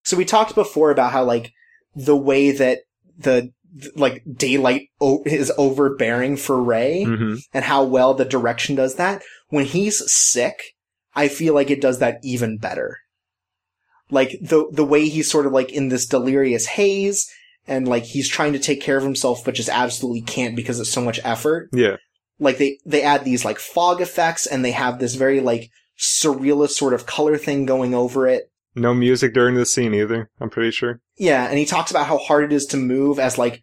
So we talked before about how like the way that the like daylight o- is overbearing for Ray hmm and how well the direction does that. When he's sick, I feel like it does that even better. Like the the way he's sort of like in this delirious haze and like he's trying to take care of himself but just absolutely can't because it's so much effort. Yeah. Like they they add these like fog effects and they have this very like surrealist sort of color thing going over it. No music during the scene either. I'm pretty sure. Yeah, and he talks about how hard it is to move as like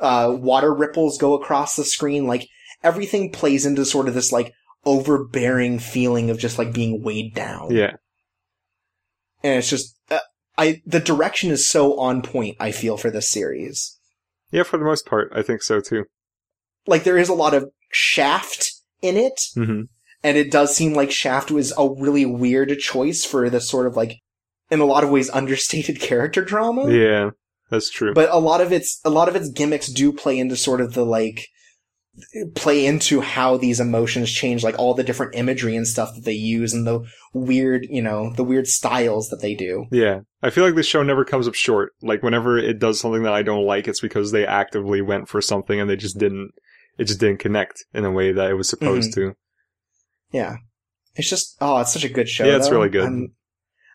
uh water ripples go across the screen. Like everything plays into sort of this like overbearing feeling of just like being weighed down. Yeah. And it's just uh, I the direction is so on point, I feel for this series. Yeah, for the most part, I think so too. Like there is a lot of shaft in it, hmm and it does seem like Shaft was a really weird choice for this sort of like in a lot of ways understated <laughs> character drama. Yeah, that's true. but a lot of its a lot of its gimmicks do play into sort of the like play into how these emotions change like all the different imagery and stuff that they use and the weird you know the weird styles that they do yeah, I feel like this show never comes up short. Like whenever it does something that I don't like, it's because they actively went for something and they just didn't. It just didn't connect in a way that it was supposed mm-hmm. to. yeah it's just oh it's such a good show Yeah, it's though. really good. I'm,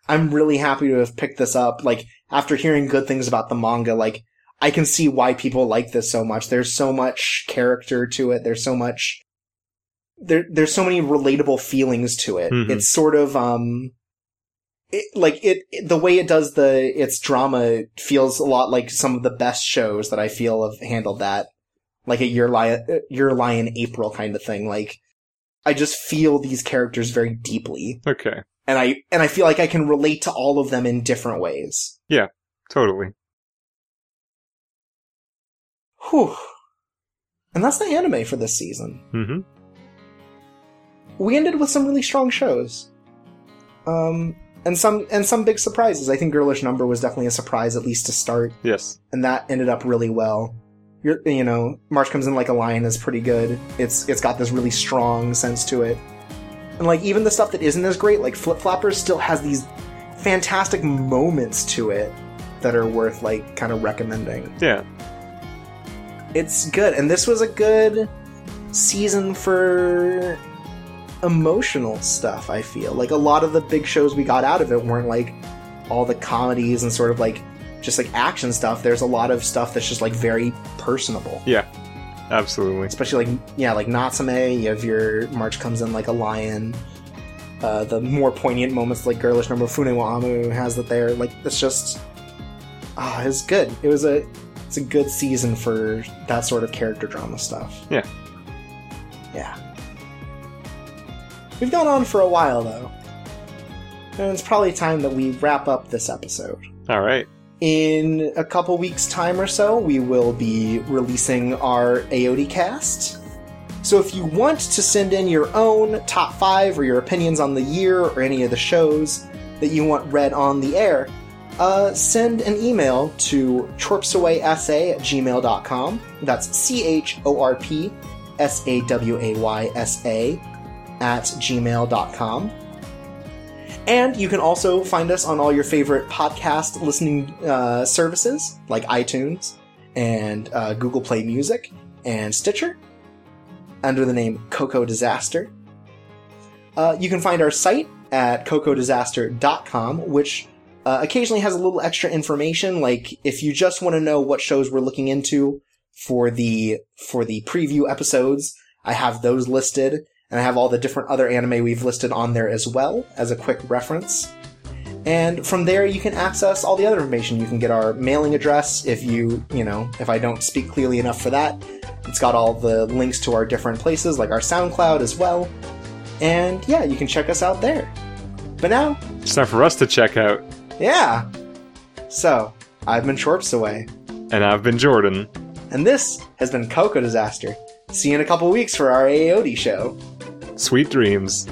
I'm really happy to have picked this up like after hearing good things about the manga like i can see why people like this so much. There's so much character to it. There's so much there there's so many relatable feelings to it. Mhm. it's sort of um it, like it, it- the way it does the its drama feels a lot like some of the best shows that i feel have handled that like a your lion your Lie in April kind of thing. Like i just feel these characters very deeply. Okay, and I and I feel like I can relate to all of them in different ways. Yeah, totally. Whew. And that's the anime for this season. hmm We ended with some really strong shows. Um and some and some big surprises. I think Girlish Number was definitely a surprise at least to start, Yes. and that ended up really well. You're, you know, March comes in like a lion is pretty good. It's it's got this really strong sense to it. And like even the stuff that isn't as great, like Flip Flappers still has these fantastic moments to it that are worth like kind of recommending. Yeah. it's good and this was a good season for emotional stuff i feel like a lot of the big shows we got out of it weren't like all the comedies and sort of like just like action stuff there's a lot of stuff that's just like very personable Absolutely. especially like yeah like natsume you have your march comes in like a lion. Uh, the more poignant moments like girlish number Fune wo Amu has that there. Like it's just ah it's good. It was a it's a good season for that sort of character drama stuff. Yeah. yeah. We've gone on for a while though. And it's probably time that we wrap up this episode. All right. In a couple weeks' time or so, we will be releasing our AOD cast. So if you want to send in your own top five or your opinions on the year or any of the shows that you want read on the air, uh, send an email to chorpsawaysa at gmail.com. That's C H O R P S A W A Y S A at gmail.com. And you can also find us on all your favorite podcast listening uh, services like iTunes and uh, Google Play Music and Stitcher under the name Coco Disaster. Uh, you can find our site at cocodisaster.com, which uh, occasionally has a little extra information. Like if you just want to know what shows we're looking into for the for the preview episodes, I have those listed and I have all the different other anime we've listed on there as well as a quick reference. And from there, you can access all the other information. You can get our mailing address if you, you know, if I don't speak clearly enough for that. It's got all the links to our different places, like our SoundCloud as well. And yeah, you can check us out there. But now, It's time for us to check out. yeah. So, I've been Shorps Away, And I've been Jordan. and this has been Coco Disaster. See you in a couple weeks for our AOD show. Sweet dreams.